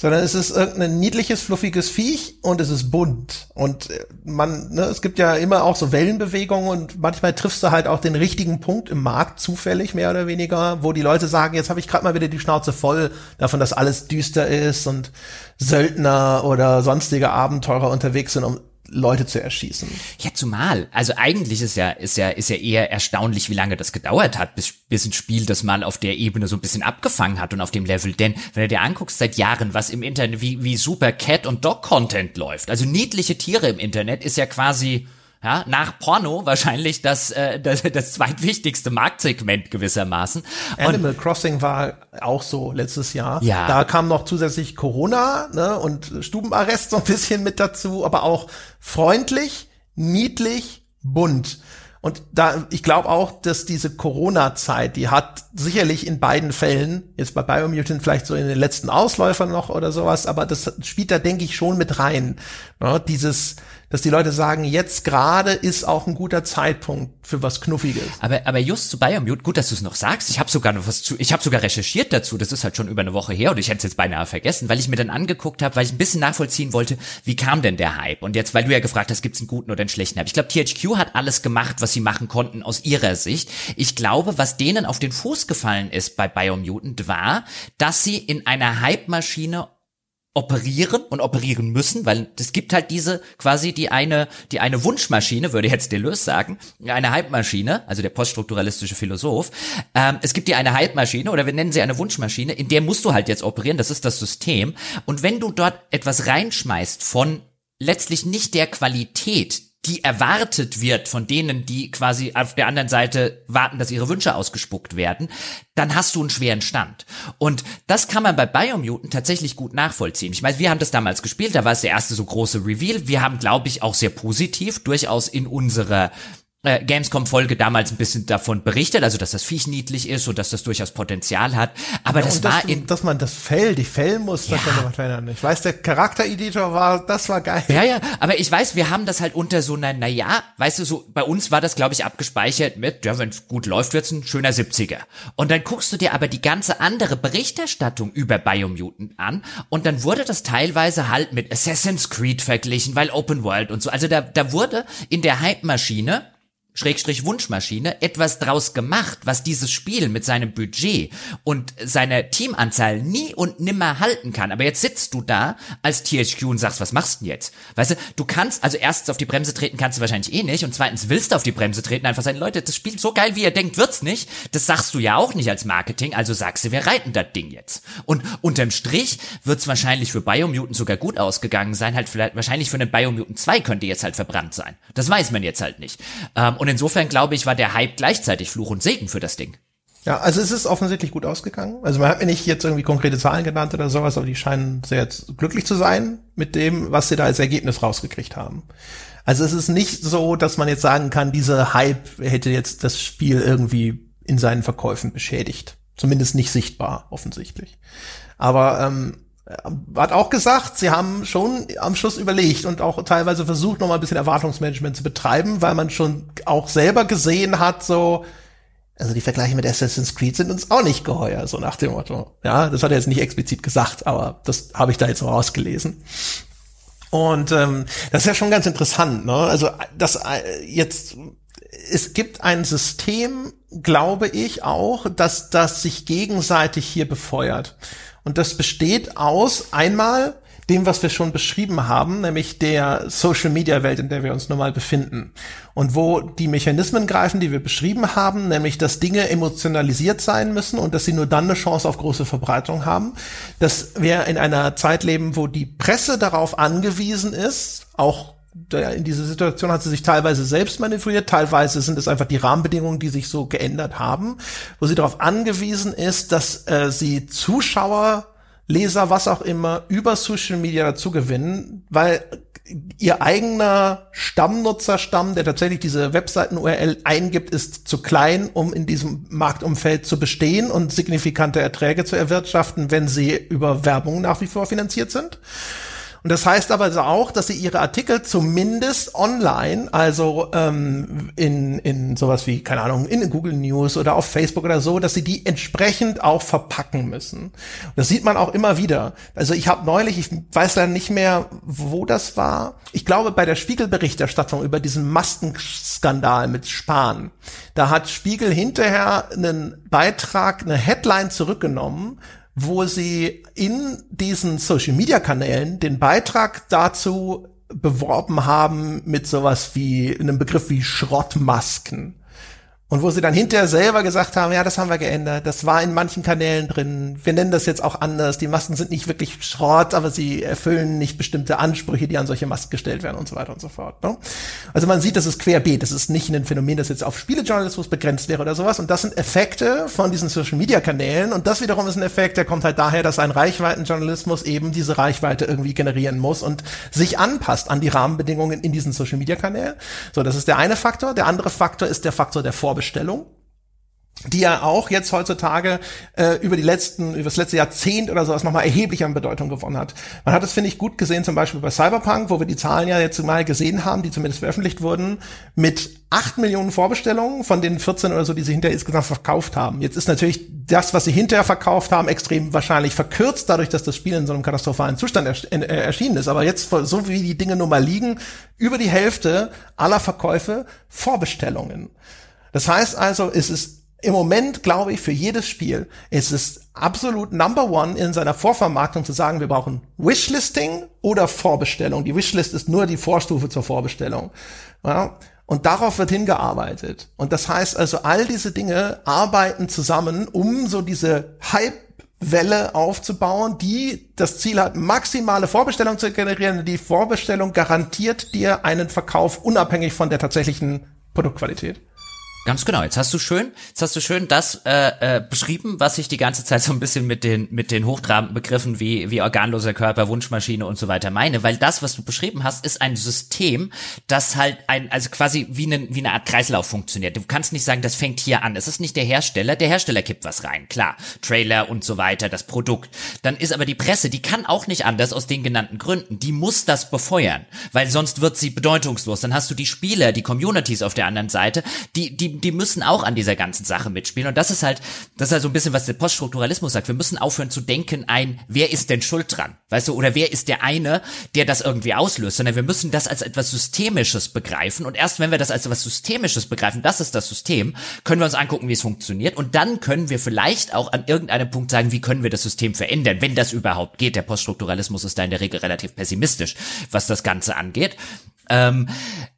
Speaker 1: sondern es ist irgendein niedliches, fluffiges Viech und es ist bunt. Und äh, man, ne, es gibt ja immer auch so Wellenbewegungen und manchmal triffst du halt auch den richtigen Punkt im Markt zufällig, mehr oder weniger, wo die Leute sagen, jetzt habe ich gerade mal wieder die Schnauze voll davon, dass alles düster ist und Söldner oder sonstige Abenteurer unterwegs sind, um Leute zu erschießen.
Speaker 2: Ja, zumal. Also eigentlich ist ja, ist ja, ist ja eher erstaunlich, wie lange das gedauert hat, bis, bis ein Spiel das mal auf der Ebene so ein bisschen abgefangen hat und auf dem Level. Denn wenn du dir anguckst seit Jahren, was im Internet, wie, wie super Cat- und Dog-Content läuft, also niedliche Tiere im Internet ist ja quasi, ja, nach Porno wahrscheinlich das, äh, das, das zweitwichtigste Marktsegment gewissermaßen.
Speaker 1: Animal Crossing war auch so letztes Jahr.
Speaker 2: Ja.
Speaker 1: Da kam noch zusätzlich Corona ne, und Stubenarrest so ein bisschen mit dazu, aber auch freundlich, niedlich, bunt. Und da, ich glaube auch, dass diese Corona-Zeit, die hat sicherlich in beiden Fällen, jetzt bei Biomutant vielleicht so in den letzten Ausläufern noch oder sowas, aber das spielt da, denke ich, schon mit rein. Ja, dieses, dass die Leute sagen, jetzt gerade ist auch ein guter Zeitpunkt für was Knuffiges.
Speaker 2: Aber, aber just zu Biomute, gut, dass du es noch sagst. Ich habe sogar noch was zu, ich habe sogar recherchiert dazu. Das ist halt schon über eine Woche her und ich hätte es jetzt beinahe vergessen, weil ich mir dann angeguckt habe, weil ich ein bisschen nachvollziehen wollte, wie kam denn der Hype? Und jetzt, weil du ja gefragt hast, gibt es einen guten oder einen schlechten Hype? Ich glaube, THQ hat alles gemacht, was sie machen konnten aus ihrer Sicht. Ich glaube, was denen auf den Fuß gefallen ist bei Biomutant war, dass sie in einer Hype-Maschine operieren und operieren müssen, weil es gibt halt diese quasi die eine die eine Wunschmaschine würde jetzt Deleuze sagen, eine Hype-Maschine, also der poststrukturalistische Philosoph. Ähm, es gibt die eine Hype-Maschine oder wir nennen sie eine Wunschmaschine, in der musst du halt jetzt operieren, das ist das System. Und wenn du dort etwas reinschmeißt von letztlich nicht der Qualität, die erwartet wird von denen, die quasi auf der anderen Seite warten, dass ihre Wünsche ausgespuckt werden, dann hast du einen schweren Stand. Und das kann man bei Biomutant tatsächlich gut nachvollziehen. Ich meine, wir haben das damals gespielt, da war es der erste so große Reveal. Wir haben, glaube ich, auch sehr positiv durchaus in unserer äh, Gamescom-Folge damals ein bisschen davon berichtet, also dass das Viech niedlich ist und dass das durchaus Potenzial hat. Aber ja, das war
Speaker 1: das,
Speaker 2: in.
Speaker 1: Dass man das Fell, die Fellmuster ja. gemacht werden. Ich weiß, der Charaktereditor war, das war geil.
Speaker 2: Ja, ja, aber ich weiß, wir haben das halt unter so einer, naja, weißt du, so, bei uns war das, glaube ich, abgespeichert mit, ja, wenn es gut läuft, wird's ein schöner 70er. Und dann guckst du dir aber die ganze andere Berichterstattung über Biomutant an und dann wurde das teilweise halt mit Assassin's Creed verglichen, weil Open World und so. Also da, da wurde in der Hype-Maschine Schrägstrich Wunschmaschine etwas draus gemacht, was dieses Spiel mit seinem Budget und seiner Teamanzahl nie und nimmer halten kann. Aber jetzt sitzt du da als THQ und sagst, was machst du denn jetzt? Weißt du, du kannst, also erstens auf die Bremse treten kannst du wahrscheinlich eh nicht und zweitens willst du auf die Bremse treten, einfach sagen, Leute, das Spiel so geil, wie ihr denkt, wird's nicht. Das sagst du ja auch nicht als Marketing, also sagst du, wir reiten das Ding jetzt. Und unterm Strich wird's wahrscheinlich für Biomutant sogar gut ausgegangen sein, halt vielleicht, wahrscheinlich für einen Biomutant 2 könnte jetzt halt verbrannt sein. Das weiß man jetzt halt nicht. Ähm, und insofern glaube ich, war der Hype gleichzeitig Fluch und Segen für das Ding.
Speaker 1: Ja, also es ist offensichtlich gut ausgegangen. Also man hat mir nicht jetzt irgendwie konkrete Zahlen genannt oder sowas, aber die scheinen sehr glücklich zu sein mit dem, was sie da als Ergebnis rausgekriegt haben. Also es ist nicht so, dass man jetzt sagen kann, dieser Hype hätte jetzt das Spiel irgendwie in seinen Verkäufen beschädigt. Zumindest nicht sichtbar, offensichtlich. Aber ähm, hat auch gesagt, sie haben schon am Schluss überlegt und auch teilweise versucht, noch mal ein bisschen Erwartungsmanagement zu betreiben, weil man schon auch selber gesehen hat, so, also die Vergleiche mit Assassin's Creed sind uns auch nicht geheuer, so nach dem Motto. Ja, das hat er jetzt nicht explizit gesagt, aber das habe ich da jetzt rausgelesen. Und ähm, das ist ja schon ganz interessant, ne? Also das äh, jetzt es gibt ein System, glaube ich auch, dass das sich gegenseitig hier befeuert. Und das besteht aus einmal dem, was wir schon beschrieben haben, nämlich der Social Media Welt, in der wir uns nun mal befinden. Und wo die Mechanismen greifen, die wir beschrieben haben, nämlich, dass Dinge emotionalisiert sein müssen und dass sie nur dann eine Chance auf große Verbreitung haben. Dass wir in einer Zeit leben, wo die Presse darauf angewiesen ist, auch in diese Situation hat sie sich teilweise selbst manövriert, teilweise sind es einfach die Rahmenbedingungen, die sich so geändert haben, wo sie darauf angewiesen ist, dass äh, sie Zuschauer, Leser, was auch immer, über Social Media dazu gewinnen, weil ihr eigener Stammnutzerstamm, der tatsächlich diese Webseiten-URL eingibt, ist zu klein, um in diesem Marktumfeld zu bestehen und signifikante Erträge zu erwirtschaften, wenn sie über Werbung nach wie vor finanziert sind. Und das heißt aber auch, dass sie ihre Artikel zumindest online, also ähm, in, in sowas wie, keine Ahnung, in Google News oder auf Facebook oder so, dass sie die entsprechend auch verpacken müssen. Und das sieht man auch immer wieder. Also ich habe neulich, ich weiß leider nicht mehr, wo das war. Ich glaube bei der Spiegelberichterstattung über diesen Maskenskandal mit Spahn. Da hat Spiegel hinterher einen Beitrag, eine Headline zurückgenommen, wo sie in diesen Social Media Kanälen den Beitrag dazu beworben haben mit sowas wie einem Begriff wie Schrottmasken. Und wo sie dann hinterher selber gesagt haben, ja, das haben wir geändert, das war in manchen Kanälen drin, wir nennen das jetzt auch anders, die Masken sind nicht wirklich Schrott, aber sie erfüllen nicht bestimmte Ansprüche, die an solche Masken gestellt werden und so weiter und so fort. Ne? Also man sieht, das ist querbeet, das ist nicht ein Phänomen, das jetzt auf Spielejournalismus begrenzt wäre oder sowas und das sind Effekte von diesen Social-Media-Kanälen und das wiederum ist ein Effekt, der kommt halt daher, dass ein Reichweitenjournalismus eben diese Reichweite irgendwie generieren muss und sich anpasst an die Rahmenbedingungen in diesen Social-Media-Kanälen. So, das ist der eine Faktor. Der andere Faktor ist der Faktor der Vorbereitung. Vorbestellung die ja auch jetzt heutzutage äh, über die letzten, über das letzte Jahrzehnt oder sowas nochmal erheblich an Bedeutung gewonnen hat. Man hat es, finde ich, gut gesehen, zum Beispiel bei Cyberpunk, wo wir die Zahlen ja jetzt mal gesehen haben, die zumindest veröffentlicht wurden, mit acht Millionen Vorbestellungen von den 14 oder so, die sie hinterher insgesamt verkauft haben. Jetzt ist natürlich das, was sie hinterher verkauft haben, extrem wahrscheinlich verkürzt, dadurch, dass das Spiel in so einem katastrophalen Zustand äh, erschienen ist. Aber jetzt, so wie die Dinge nun mal liegen, über die Hälfte aller Verkäufe Vorbestellungen. Das heißt also, es ist im Moment, glaube ich, für jedes Spiel, es ist absolut number one in seiner Vorvermarktung zu sagen, wir brauchen Wishlisting oder Vorbestellung. Die Wishlist ist nur die Vorstufe zur Vorbestellung. Ja? Und darauf wird hingearbeitet. Und das heißt also, all diese Dinge arbeiten zusammen, um so diese Hype Welle aufzubauen, die das Ziel hat, maximale Vorbestellung zu generieren. Die Vorbestellung garantiert dir einen Verkauf unabhängig von der tatsächlichen Produktqualität.
Speaker 2: Ganz genau. Jetzt hast du schön, jetzt hast du schön das äh, äh, beschrieben, was ich die ganze Zeit so ein bisschen mit den mit den hochtrabenden Begriffen wie wie organloser Körper, Wunschmaschine und so weiter meine, weil das, was du beschrieben hast, ist ein System, das halt ein also quasi wie eine wie eine Art Kreislauf funktioniert. Du kannst nicht sagen, das fängt hier an. Es ist nicht der Hersteller, der Hersteller kippt was rein, klar, Trailer und so weiter, das Produkt. Dann ist aber die Presse, die kann auch nicht anders aus den genannten Gründen. Die muss das befeuern, weil sonst wird sie bedeutungslos. Dann hast du die Spieler, die Communities auf der anderen Seite, die die die, müssen auch an dieser ganzen Sache mitspielen. Und das ist halt, das ist halt so ein bisschen, was der Poststrukturalismus sagt. Wir müssen aufhören zu denken, ein, wer ist denn schuld dran? Weißt du, oder wer ist der eine, der das irgendwie auslöst? Sondern wir müssen das als etwas Systemisches begreifen. Und erst wenn wir das als etwas Systemisches begreifen, das ist das System, können wir uns angucken, wie es funktioniert. Und dann können wir vielleicht auch an irgendeinem Punkt sagen, wie können wir das System verändern, wenn das überhaupt geht. Der Poststrukturalismus ist da in der Regel relativ pessimistisch, was das Ganze angeht. Ähm,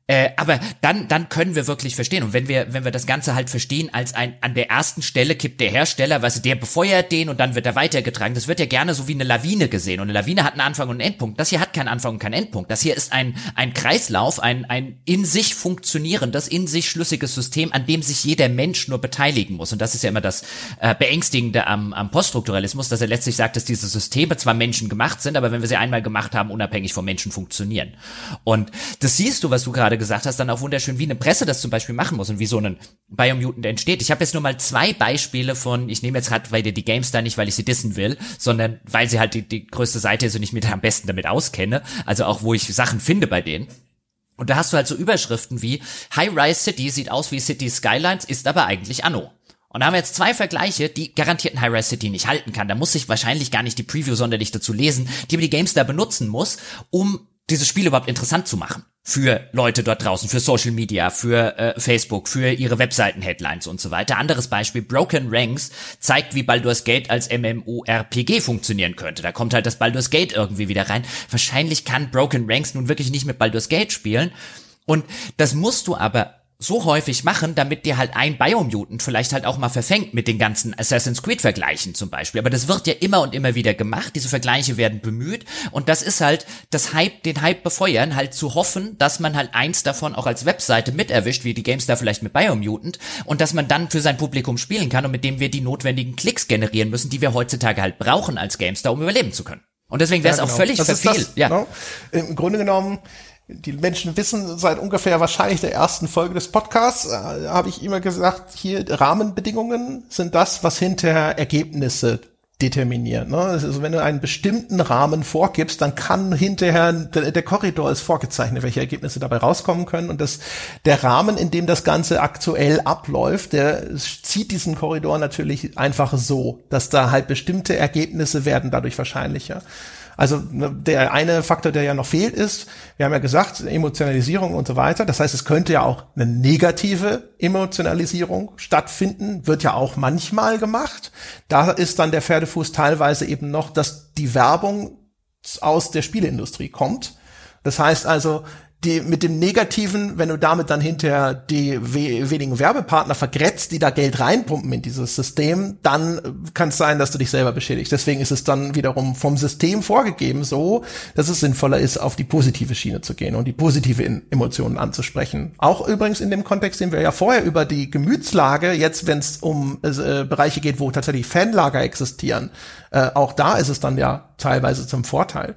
Speaker 2: äh, aber dann, dann können wir wirklich verstehen. Und wenn wir, wenn wir das Ganze halt verstehen als ein, an der ersten Stelle kippt der Hersteller, du, der befeuert den und dann wird er weitergetragen. Das wird ja gerne so wie eine Lawine gesehen. Und eine Lawine hat einen Anfang und einen Endpunkt. Das hier hat keinen Anfang und keinen Endpunkt. Das hier ist ein, ein Kreislauf, ein, ein in sich funktionierendes, in sich schlüssiges System, an dem sich jeder Mensch nur beteiligen muss. Und das ist ja immer das äh, Beängstigende am, am Poststrukturalismus, dass er letztlich sagt, dass diese Systeme zwar Menschen gemacht sind, aber wenn wir sie einmal gemacht haben, unabhängig vom Menschen funktionieren. Und das siehst du, was du gerade gesagt hast, dann auch wunderschön, wie eine Presse das zum Beispiel machen muss und wie so ein Biomutant entsteht. Ich habe jetzt nur mal zwei Beispiele von, ich nehme jetzt gerade dir die GameStar nicht, weil ich sie dissen will, sondern weil sie halt die, die größte Seite ist und ich mich am besten damit auskenne, also auch wo ich Sachen finde bei denen. Und da hast du halt so Überschriften wie High-Rise City sieht aus wie City Skylines, ist aber eigentlich Anno. Und da haben wir jetzt zwei Vergleiche, die garantierten High-Rise City nicht halten kann. Da muss ich wahrscheinlich gar nicht die Preview sonderlich dazu lesen, die aber die GameStar benutzen muss, um dieses Spiel überhaupt interessant zu machen für Leute dort draußen, für Social Media, für äh, Facebook, für ihre Webseiten-Headlines und so weiter. Anderes Beispiel, Broken Ranks zeigt, wie Baldur's Gate als MMORPG funktionieren könnte. Da kommt halt das Baldur's Gate irgendwie wieder rein. Wahrscheinlich kann Broken Ranks nun wirklich nicht mit Baldur's Gate spielen. Und das musst du aber so häufig machen, damit dir halt ein Biomutant vielleicht halt auch mal verfängt mit den ganzen Assassin's Creed Vergleichen zum Beispiel. Aber das wird ja immer und immer wieder gemacht. Diese Vergleiche werden bemüht und das ist halt das Hype, den Hype befeuern, halt zu hoffen, dass man halt eins davon auch als Webseite mit erwischt, wie die GameStar vielleicht mit Biomutant und dass man dann für sein Publikum spielen kann und mit dem wir die notwendigen Klicks generieren müssen, die wir heutzutage halt brauchen als GameStar, um überleben zu können. Und deswegen wäre es ja, genau. auch völlig das verfehlt.
Speaker 1: Das, ja. Genau. Im Grunde genommen die Menschen wissen seit ungefähr wahrscheinlich der ersten Folge des Podcasts, äh, habe ich immer gesagt, hier Rahmenbedingungen sind das, was hinterher Ergebnisse determinieren. Ne? Also wenn du einen bestimmten Rahmen vorgibst, dann kann hinterher der, der, Korridor ist vorgezeichnet, welche Ergebnisse dabei rauskommen können und das der Rahmen, in dem das Ganze aktuell abläuft, der zieht diesen Korridor natürlich einfach so, dass da halt bestimmte Ergebnisse werden dadurch wahrscheinlicher. Also ne, der eine Faktor, der ja noch fehlt, ist, wir haben ja gesagt, Emotionalisierung und so weiter. Das heißt, es könnte ja auch eine negative Emotionalisierung stattfinden, wird ja auch manchmal gemacht. Da ist dann der Pferdefuß teilweise eben noch, dass die Werbung aus der Spieleindustrie kommt. Das heißt also, die mit dem Negativen, wenn du damit dann hinterher die we wenigen Werbepartner vergrätzt, die da Geld reinpumpen in dieses System, dann kann es sein, dass du dich selber beschädigst. Deswegen ist es dann wiederum vom System vorgegeben so, dass es sinnvoller ist, auf die positive Schiene zu gehen und die positive Emotionen anzusprechen. Auch übrigens in dem Kontext, den wir ja vorher über die Gemütslage, jetzt wenn es um äh, Bereiche geht, wo tatsächlich Fanlager existieren, äh, auch da ist es dann ja teilweise zum Vorteil.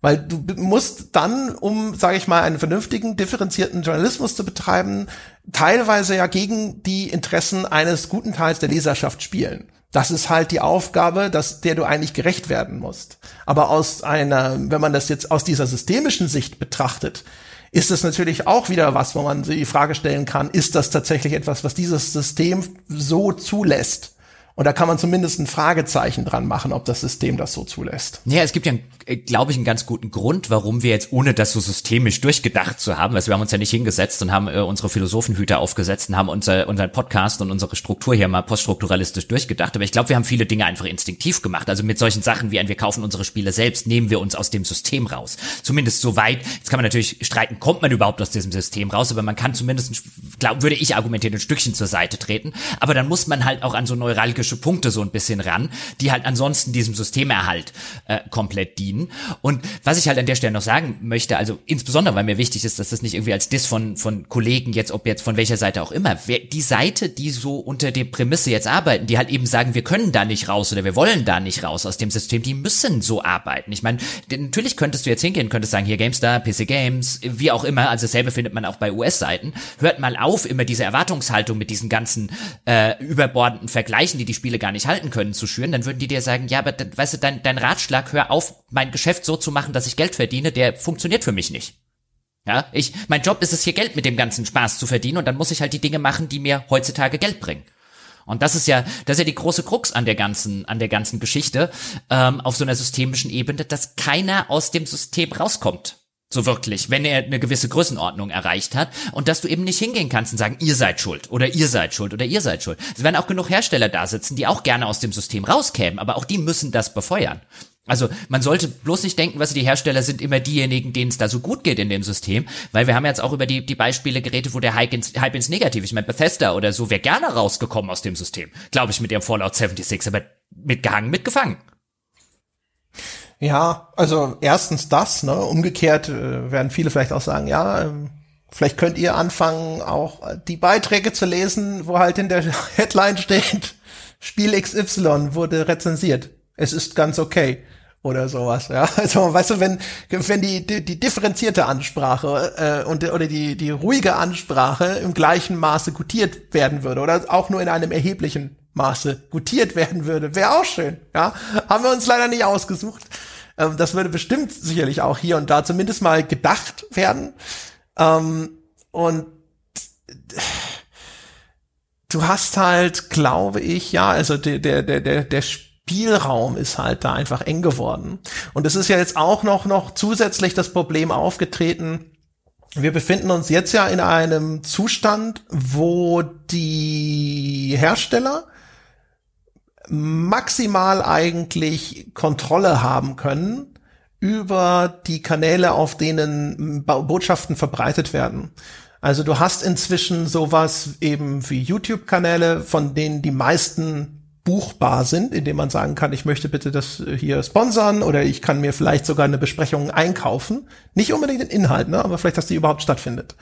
Speaker 1: Weil du musst dann, um, sage ich mal, einen vernünftigen, differenzierten Journalismus zu betreiben, teilweise ja gegen die Interessen eines guten Teils der Leserschaft spielen. Das ist halt die Aufgabe, dass, der du eigentlich gerecht werden musst. Aber aus einer, wenn man das jetzt aus dieser systemischen Sicht betrachtet, ist es natürlich auch wieder was, wo man die Frage stellen kann, ist das tatsächlich etwas, was dieses System so zulässt? Und da kann man zumindest ein Fragezeichen dran machen, ob das System das so zulässt.
Speaker 2: Ja, es gibt ja, äh, glaube ich, einen ganz guten Grund, warum wir jetzt, ohne das so systemisch durchgedacht zu haben, also wir haben uns ja nicht hingesetzt und haben äh, unsere Philosophenhüter aufgesetzt und haben unser, unseren Podcast und unsere Struktur hier mal poststrukturalistisch durchgedacht. Aber ich glaube, wir haben viele Dinge einfach instinktiv gemacht. Also mit solchen Sachen wie ein, wir kaufen unsere Spiele selbst, nehmen wir uns aus dem System raus. Zumindest so weit. Jetzt kann man natürlich streiten, kommt man überhaupt aus diesem System raus, aber man kann zumindest, glaub, würde ich argumentieren, ein Stückchen zur Seite treten. Aber dann muss man halt auch an so neuralgische neuralgische Punkte so ein bisschen ran, die halt ansonsten diesem Systemerhalt äh, komplett dienen. Und was ich halt an der Stelle noch sagen möchte, also insbesondere, weil mir wichtig ist, dass das nicht irgendwie als Diss von, von Kollegen jetzt, ob jetzt von welcher Seite auch immer, wer, die Seite, die so unter der Prämisse jetzt arbeiten, die halt eben sagen, wir können da nicht raus oder wir wollen da nicht raus aus dem System, die müssen so arbeiten. Ich meine, natürlich könntest du jetzt hingehen, könntest sagen, hier GameStar, PC Games, wie auch immer, also dasselbe findet man auch bei US-Seiten. Hört mal auf, immer diese Erwartungshaltung mit diesen ganzen äh, überbordenden Vergleichen, die die Spiele gar nicht halten können, zu schüren, dann würden die dir sagen, ja, aber weißt du, dein, dein Ratschlag, hör auf, mein Geschäft so zu machen, dass ich Geld verdiene, der funktioniert für mich nicht. Ja, ich, mein Job ist es hier Geld mit dem ganzen Spaß zu verdienen und dann muss ich halt die Dinge machen, die mir heutzutage Geld bringen. Und das ist ja, das ist ja die große Krux an der ganzen, an der ganzen Geschichte ähm, auf so einer systemischen Ebene, dass keiner aus dem System rauskommt. So wirklich, wenn er eine gewisse Größenordnung erreicht hat und dass du eben nicht hingehen kannst und sagen, ihr seid schuld oder ihr seid schuld oder ihr seid schuld. Es werden auch genug Hersteller da sitzen, die auch gerne aus dem System rauskämen, aber auch die müssen das befeuern. Also man sollte bloß nicht denken, was die Hersteller sind immer diejenigen, denen es da so gut geht in dem System, weil wir haben jetzt auch über die, die Beispiele geredet, wo der Hype ins, Hype ins Negativ, ich meine Bethesda oder so, wäre gerne rausgekommen aus dem System, glaube ich, mit ihrem Fallout 76, aber mitgehangen, mitgefangen.
Speaker 1: Ja, also erstens das, ne? Umgekehrt äh, werden viele vielleicht auch sagen, ja, ähm, vielleicht könnt ihr anfangen, auch die Beiträge zu lesen, wo halt in der Headline steht, Spiel XY wurde rezensiert. Es ist ganz okay oder sowas. Ja, also weißt du, wenn wenn die die, die differenzierte Ansprache äh, und oder die die ruhige Ansprache im gleichen Maße gutiert werden würde oder auch nur in einem erheblichen Maße gutiert werden würde, wäre auch schön. Ja, haben wir uns leider nicht ausgesucht. Ähm, das würde bestimmt sicherlich auch hier und da zumindest mal gedacht werden. Ähm, und du hast halt, glaube ich, ja, also der der der der Spielraum ist halt da einfach eng geworden. Und es ist ja jetzt auch noch noch zusätzlich das Problem aufgetreten wir befinden uns jetzt ja in einem Zustand, wo die Hersteller maximal eigentlich Kontrolle haben können über die Kanäle, auf denen Botschaften verbreitet werden. Also du hast inzwischen sowas eben wie YouTube-Kanäle, von denen die meisten buchbar sind, indem man sagen kann, ich möchte bitte das hier sponsern oder ich kann mir vielleicht sogar eine Besprechung einkaufen. Nicht unbedingt den Inhalt, ne, aber vielleicht, dass die überhaupt stattfindet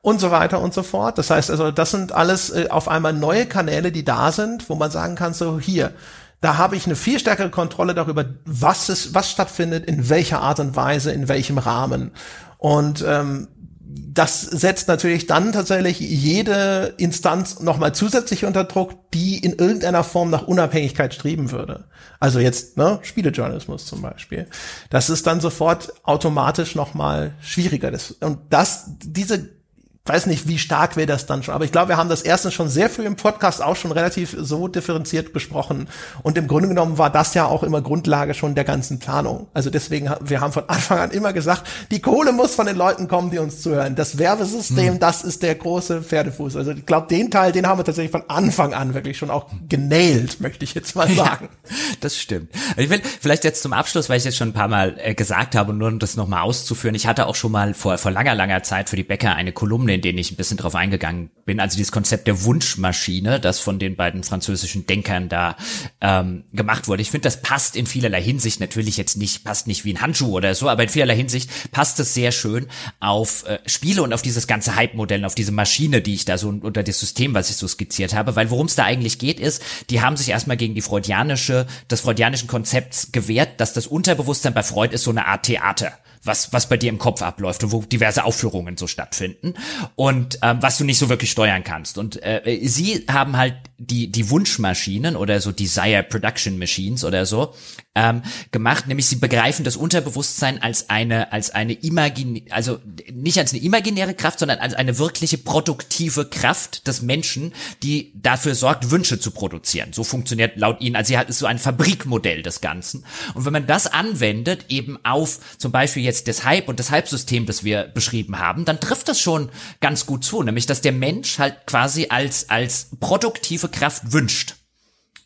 Speaker 1: und so weiter und so fort. Das heißt also, das sind alles äh, auf einmal neue Kanäle, die da sind, wo man sagen kann, so hier, da habe ich eine viel stärkere Kontrolle darüber, was es, was stattfindet, in welcher Art und Weise, in welchem Rahmen. Und ähm, das setzt natürlich dann tatsächlich jede Instanz nochmal zusätzlich unter Druck, die in irgendeiner Form nach Unabhängigkeit streben würde. Also jetzt, ne, Spielejournalismus zum Beispiel. Das ist dann sofort automatisch nochmal schwieriger. Das, und das, diese weiß nicht, wie stark wir das dann schon. Aber ich glaube, wir haben das erstens schon sehr früh im Podcast auch schon relativ so differenziert besprochen. Und im Grunde genommen war das ja auch immer Grundlage schon der ganzen Planung. Also deswegen, wir haben von Anfang an immer gesagt, die Kohle muss von den Leuten kommen, die uns zuhören. Das Werbesystem, hm. das ist der große Pferdefuß. Also ich glaube, den Teil, den haben wir tatsächlich von Anfang an wirklich schon auch genailt, möchte ich jetzt mal sagen.
Speaker 2: Ja, das stimmt. Ich will vielleicht jetzt zum Abschluss, weil ich jetzt schon ein paar Mal äh, gesagt habe, nur um das nochmal auszuführen. Ich hatte auch schon mal vor, vor langer, langer Zeit für die Bäcker eine Kolumne in denen ich ein bisschen drauf eingegangen bin. Also dieses Konzept der Wunschmaschine, das von den beiden französischen Denkern da ähm, gemacht wurde. Ich finde, das passt in vielerlei Hinsicht natürlich jetzt nicht, passt nicht wie ein Handschuh oder so, aber in vielerlei Hinsicht passt es sehr schön auf äh, Spiele und auf dieses ganze Hype-Modell, auf diese Maschine, die ich da so unter das System, was ich so skizziert habe. Weil worum es da eigentlich geht, ist, die haben sich erstmal gegen die freudianische, das freudianischen Konzepts gewehrt, dass das Unterbewusstsein bei Freud ist so eine Art Theater was, was bei dir im Kopf abläuft und wo diverse Aufführungen so stattfinden und ähm, was du nicht so wirklich steuern kannst. Und äh, sie haben halt die, die Wunschmaschinen oder so Desire Production Machines oder so ähm, gemacht, nämlich sie begreifen das Unterbewusstsein als eine, als eine imagin, also nicht als eine imaginäre Kraft, sondern als eine wirkliche produktive Kraft des Menschen, die dafür sorgt, Wünsche zu produzieren. So funktioniert laut ihnen, also sie hat ist so ein Fabrikmodell des Ganzen. Und wenn man das anwendet, eben auf zum Beispiel jetzt das Hype und das Hype-System, das wir beschrieben haben, dann trifft das schon ganz gut zu, nämlich dass der Mensch halt quasi als, als produktive Kraft wünscht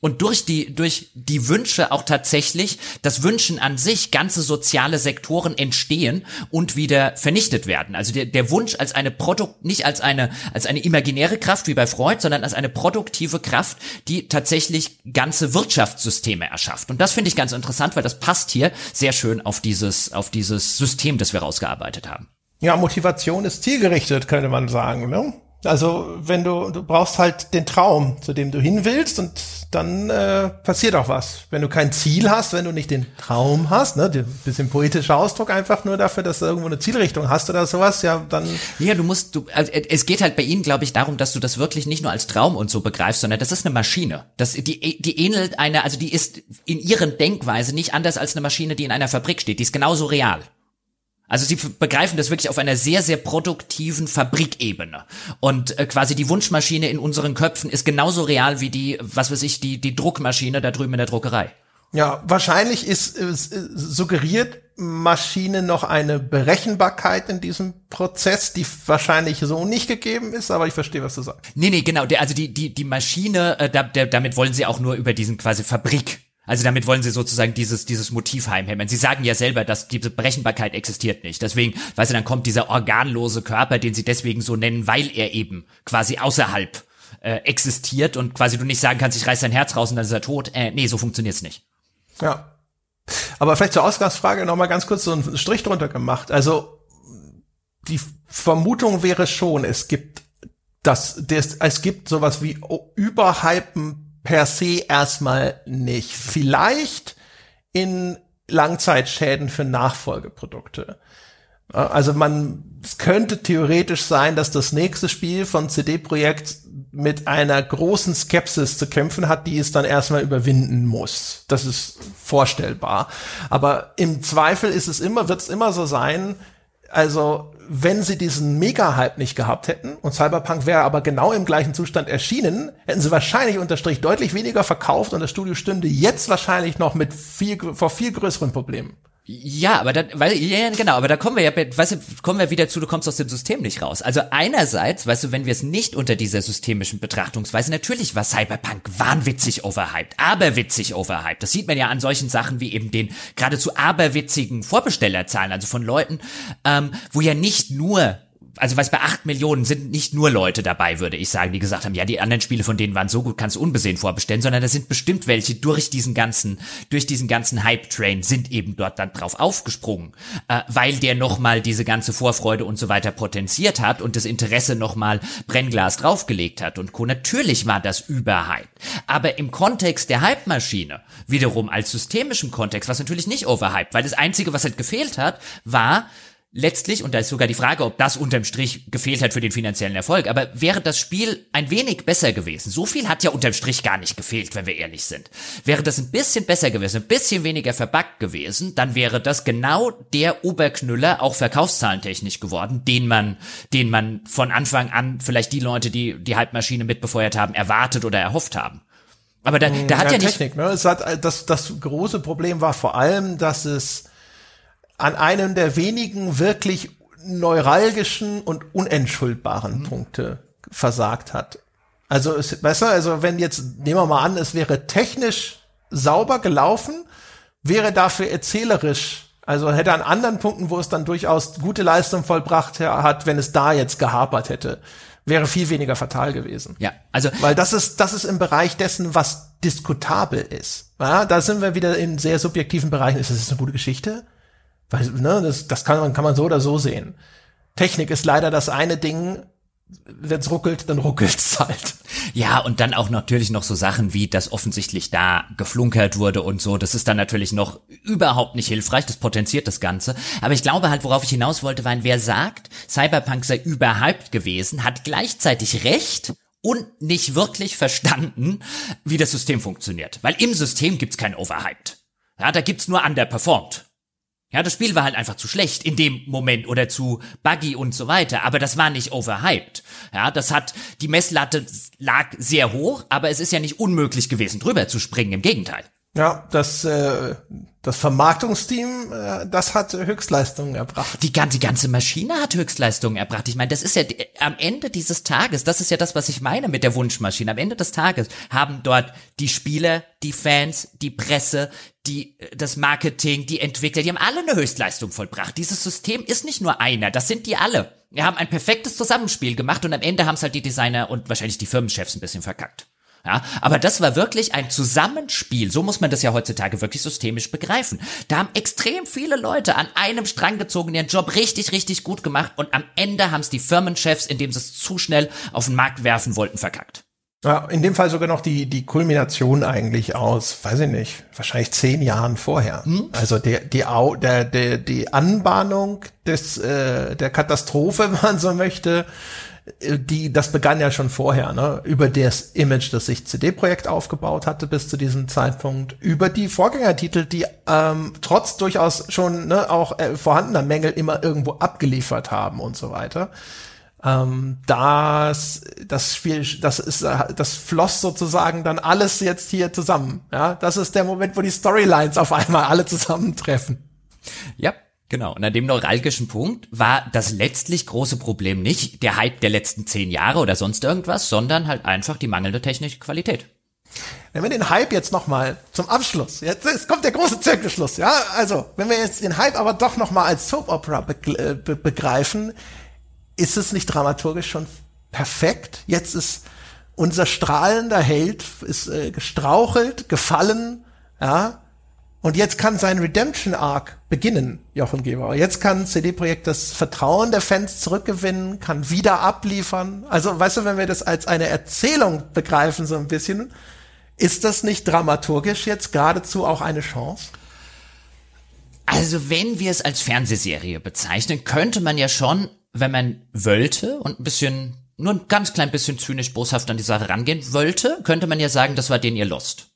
Speaker 2: und durch die, durch die Wünsche auch tatsächlich das Wünschen an sich ganze soziale Sektoren entstehen und wieder vernichtet werden. Also der, der Wunsch als eine Produkt, nicht als eine, als eine imaginäre Kraft wie bei Freud, sondern als eine produktive Kraft, die tatsächlich ganze Wirtschaftssysteme erschafft. Und das finde ich ganz interessant, weil das passt hier sehr schön auf dieses, auf dieses System, das wir rausgearbeitet haben.
Speaker 1: Ja, Motivation ist zielgerichtet, könnte man sagen, ne? Also wenn du, du brauchst halt den Traum, zu dem du hin willst und dann äh, passiert auch was. Wenn du kein Ziel hast, wenn du nicht den Traum hast, ne, bisschen poetischer Ausdruck einfach nur dafür, dass du irgendwo eine Zielrichtung hast oder sowas, ja, dann.
Speaker 2: Ja, du musst, du, also es geht halt bei ihnen, glaube ich, darum, dass du das wirklich nicht nur als Traum und so begreifst, sondern das ist eine Maschine. Das, die, die ähnelt einer, also die ist in ihren Denkweise nicht anders als eine Maschine, die in einer Fabrik steht. Die ist genauso real. Also sie begreifen das wirklich auf einer sehr, sehr produktiven Fabrikebene. Und äh, quasi die Wunschmaschine in unseren Köpfen ist genauso real wie die, was weiß ich, die, die Druckmaschine da drüben in der Druckerei.
Speaker 1: Ja, wahrscheinlich ist, ist suggeriert Maschine noch eine Berechenbarkeit in diesem Prozess, die wahrscheinlich so nicht gegeben ist, aber ich verstehe, was du sagst.
Speaker 2: Nee, nee, genau. Der, also die, die, die Maschine, äh, da, der, damit wollen sie auch nur über diesen quasi Fabrik also damit wollen sie sozusagen dieses, dieses Motiv heimhämmern. Sie sagen ja selber, dass diese Berechenbarkeit existiert nicht. Deswegen, weißt du, dann kommt dieser organlose Körper, den sie deswegen so nennen, weil er eben quasi außerhalb äh, existiert und quasi du nicht sagen kannst, ich reiß dein Herz raus und dann ist er tot. Äh, nee, so funktioniert's nicht.
Speaker 1: Ja. Aber vielleicht zur Ausgangsfrage nochmal ganz kurz so einen Strich drunter gemacht. Also die Vermutung wäre schon, es gibt das, das es gibt sowas wie Überhypen per se erstmal nicht. Vielleicht in Langzeitschäden für Nachfolgeprodukte. Also man, es könnte theoretisch sein, dass das nächste Spiel von CD Projekt mit einer großen Skepsis zu kämpfen hat, die es dann erstmal überwinden muss. Das ist vorstellbar. Aber im Zweifel ist es immer, wird es immer so sein, also wenn sie diesen Mega-Hype nicht gehabt hätten und Cyberpunk wäre aber genau im gleichen Zustand erschienen, hätten sie wahrscheinlich unter Strich deutlich weniger verkauft und das Studio stünde jetzt wahrscheinlich noch mit viel, vor viel größeren Problemen.
Speaker 2: Ja, aber dann, weil, ja, genau, aber da kommen wir ja, weißt du, kommen wir wieder zu, du kommst aus dem System nicht raus. Also einerseits, weißt du, wenn wir es nicht unter dieser systemischen Betrachtungsweise, natürlich war Cyberpunk wahnwitzig overhyped, aberwitzig overhyped. Das sieht man ja an solchen Sachen wie eben den geradezu aberwitzigen Vorbestellerzahlen, also von Leuten, ähm, wo ja nicht nur also was bei acht Millionen sind nicht nur Leute dabei, würde ich sagen, die gesagt haben, ja, die anderen Spiele von denen waren so gut, kannst du unbesehen vorbestellen, sondern da sind bestimmt welche durch diesen ganzen, durch diesen ganzen Hype-Train sind eben dort dann drauf aufgesprungen, äh, weil der nochmal diese ganze Vorfreude und so weiter potenziert hat und das Interesse nochmal Brennglas draufgelegt hat und Co. Natürlich war das überhyped. Aber im Kontext der Hype-Maschine, wiederum als systemischem Kontext, was natürlich nicht overhyped, weil das Einzige, was halt gefehlt hat, war, letztlich, und da ist sogar die Frage, ob das unterm Strich gefehlt hat für den finanziellen Erfolg, aber wäre das Spiel ein wenig besser gewesen, so viel hat ja unterm Strich gar nicht gefehlt, wenn wir ehrlich sind, wäre das ein bisschen besser gewesen, ein bisschen weniger verbuggt gewesen, dann wäre das genau der Oberknüller auch verkaufszahlentechnisch geworden, den man, den man von Anfang an vielleicht die Leute, die die Halbmaschine mitbefeuert haben, erwartet oder erhofft haben. Aber da, da hat ja, ja
Speaker 1: Technik, nicht. Ne? Es hat, das, das große Problem war vor allem, dass es an einem der wenigen wirklich neuralgischen und unentschuldbaren mhm. Punkte versagt hat. Also, weißt du, also wenn jetzt, nehmen wir mal an, es wäre technisch sauber gelaufen, wäre dafür erzählerisch, also hätte an anderen Punkten, wo es dann durchaus gute Leistung vollbracht hat, wenn es da jetzt gehapert hätte, wäre viel weniger fatal gewesen.
Speaker 2: Ja, also.
Speaker 1: Weil das ist, das ist im Bereich dessen, was diskutabel ist. Ja, da sind wir wieder in sehr subjektiven Bereichen. Ist das eine gute Geschichte? Weil, ne, das, das kann man, kann man so oder so sehen. Technik ist leider das eine Ding, wenn's ruckelt, dann ruckelt's halt.
Speaker 2: Ja, und dann auch natürlich noch so Sachen wie, dass offensichtlich da geflunkert wurde und so. Das ist dann natürlich noch überhaupt nicht hilfreich. Das potenziert das Ganze. Aber ich glaube halt, worauf ich hinaus wollte, war, wer sagt, Cyberpunk sei überhyped gewesen, hat gleichzeitig recht und nicht wirklich verstanden, wie das System funktioniert. Weil im System gibt's kein Overhyped. Ja, da gibt's nur underperformed. Ja, das Spiel war halt einfach zu schlecht in dem Moment oder zu buggy und so weiter, aber das war nicht overhyped. Ja, das hat, die Messlatte lag sehr hoch, aber es ist ja nicht unmöglich gewesen, drüber zu springen, im Gegenteil.
Speaker 1: Ja, das, äh, das Vermarktungsteam, äh, das hat Höchstleistungen erbracht.
Speaker 2: Die ganze, die ganze Maschine hat Höchstleistungen erbracht. Ich meine, das ist ja am Ende dieses Tages, das ist ja das, was ich meine mit der Wunschmaschine. Am Ende des Tages haben dort die Spieler, die Fans, die Presse, die, das Marketing, die Entwickler, die haben alle eine Höchstleistung vollbracht. Dieses System ist nicht nur einer, das sind die alle. Wir haben ein perfektes Zusammenspiel gemacht und am Ende haben es halt die Designer und wahrscheinlich die Firmenchefs ein bisschen verkackt. Ja, aber das war wirklich ein Zusammenspiel. So muss man das ja heutzutage wirklich systemisch begreifen. Da haben extrem viele Leute an einem Strang gezogen, ihren Job richtig, richtig gut gemacht und am Ende haben es die Firmenchefs, indem sie es zu schnell auf den Markt werfen wollten, verkackt.
Speaker 1: Ja, in dem Fall sogar noch die, die Kulmination eigentlich aus, weiß ich nicht, wahrscheinlich zehn Jahren vorher. Hm? Also der, die, Au, der, der, die Anbahnung des, äh, der Katastrophe, wenn man so möchte, die, das begann ja schon vorher, ne, über das Image, das sich CD-Projekt aufgebaut hatte bis zu diesem Zeitpunkt, über die Vorgängertitel, die ähm, trotz durchaus schon ne, auch äh, vorhandener Mängel immer irgendwo abgeliefert haben und so weiter. Ähm, das, das Spiel, das ist, das floss sozusagen dann alles jetzt hier zusammen. Ja, das ist der Moment, wo die Storylines auf einmal alle zusammentreffen.
Speaker 2: Ja, Genau. Und an dem neuralgischen Punkt war das letztlich große Problem nicht der Hype der letzten zehn Jahre oder sonst irgendwas, sondern halt einfach die mangelnde technische Qualität.
Speaker 1: Wenn wir den Hype jetzt nochmal zum Abschluss, jetzt, jetzt kommt der große Zirkelschluss, ja, also, wenn wir jetzt den Hype aber doch nochmal als Soap Opera be äh, be begreifen, ist es nicht dramaturgisch schon perfekt? Jetzt ist unser strahlender Held ist äh, gestrauchelt, gefallen, ja, und jetzt kann sein Redemption Arc beginnen, Jochen Gebauer. Jetzt kann CD Projekt das Vertrauen der Fans zurückgewinnen, kann wieder abliefern. Also, weißt du, wenn wir das als eine Erzählung begreifen, so ein bisschen, ist das nicht dramaturgisch jetzt geradezu auch eine Chance?
Speaker 2: Also, wenn wir es als Fernsehserie bezeichnen, könnte man ja schon, wenn man wollte und ein bisschen, nur ein ganz klein bisschen zynisch boshaft an die Sache rangehen wollte, könnte man ja sagen, das war den ihr Lost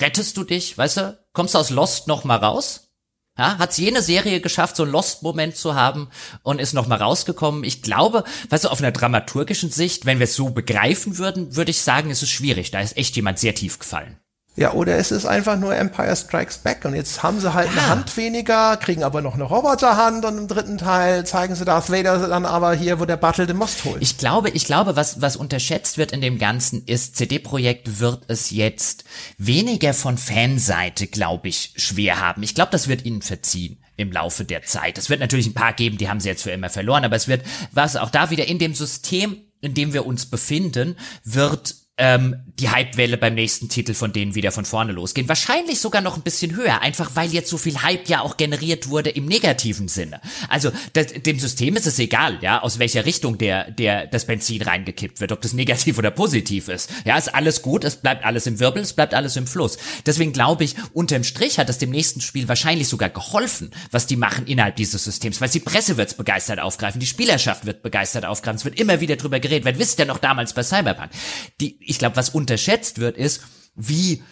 Speaker 2: rettest du dich, weißt du, kommst du aus Lost noch mal raus? Ja, hat's jene Serie geschafft, so einen Lost-Moment zu haben und ist noch mal rausgekommen? Ich glaube, weißt du, auf einer dramaturgischen Sicht, wenn wir es so begreifen würden, würde ich sagen, ist es schwierig. Da ist echt jemand sehr tief gefallen.
Speaker 1: Ja, oder es ist einfach nur Empire Strikes Back und jetzt haben sie halt ja. eine Hand weniger, kriegen aber noch eine Roboterhand und im dritten Teil zeigen sie Darth Vader dann aber hier, wo der Battle den Most holt.
Speaker 2: Ich glaube, ich glaube, was, was unterschätzt wird in dem Ganzen ist, CD-Projekt wird es jetzt weniger von Fanseite, glaube ich, schwer haben. Ich glaube, das wird ihnen verziehen im Laufe der Zeit. Es wird natürlich ein paar geben, die haben sie jetzt für immer verloren, aber es wird, was auch da wieder in dem System, in dem wir uns befinden, wird ähm, die Hypewelle beim nächsten Titel von denen wieder von vorne losgehen. Wahrscheinlich sogar noch ein bisschen höher, einfach weil jetzt so viel Hype ja auch generiert wurde im negativen Sinne. Also das, dem System ist es egal, ja, aus welcher Richtung der, der das Benzin reingekippt wird, ob das negativ oder positiv ist. Ja, ist alles gut, es bleibt alles im Wirbel, es bleibt alles im Fluss. Deswegen glaube ich, unterm Strich hat es dem nächsten Spiel wahrscheinlich sogar geholfen, was die machen innerhalb dieses Systems, weil die Presse wird's begeistert aufgreifen, die Spielerschaft wird begeistert aufgreifen, es wird immer wieder drüber geredet. Wer wisst ja noch damals bei Cyberpunk? Die ich glaube, was unterschätzt wird, ist, wie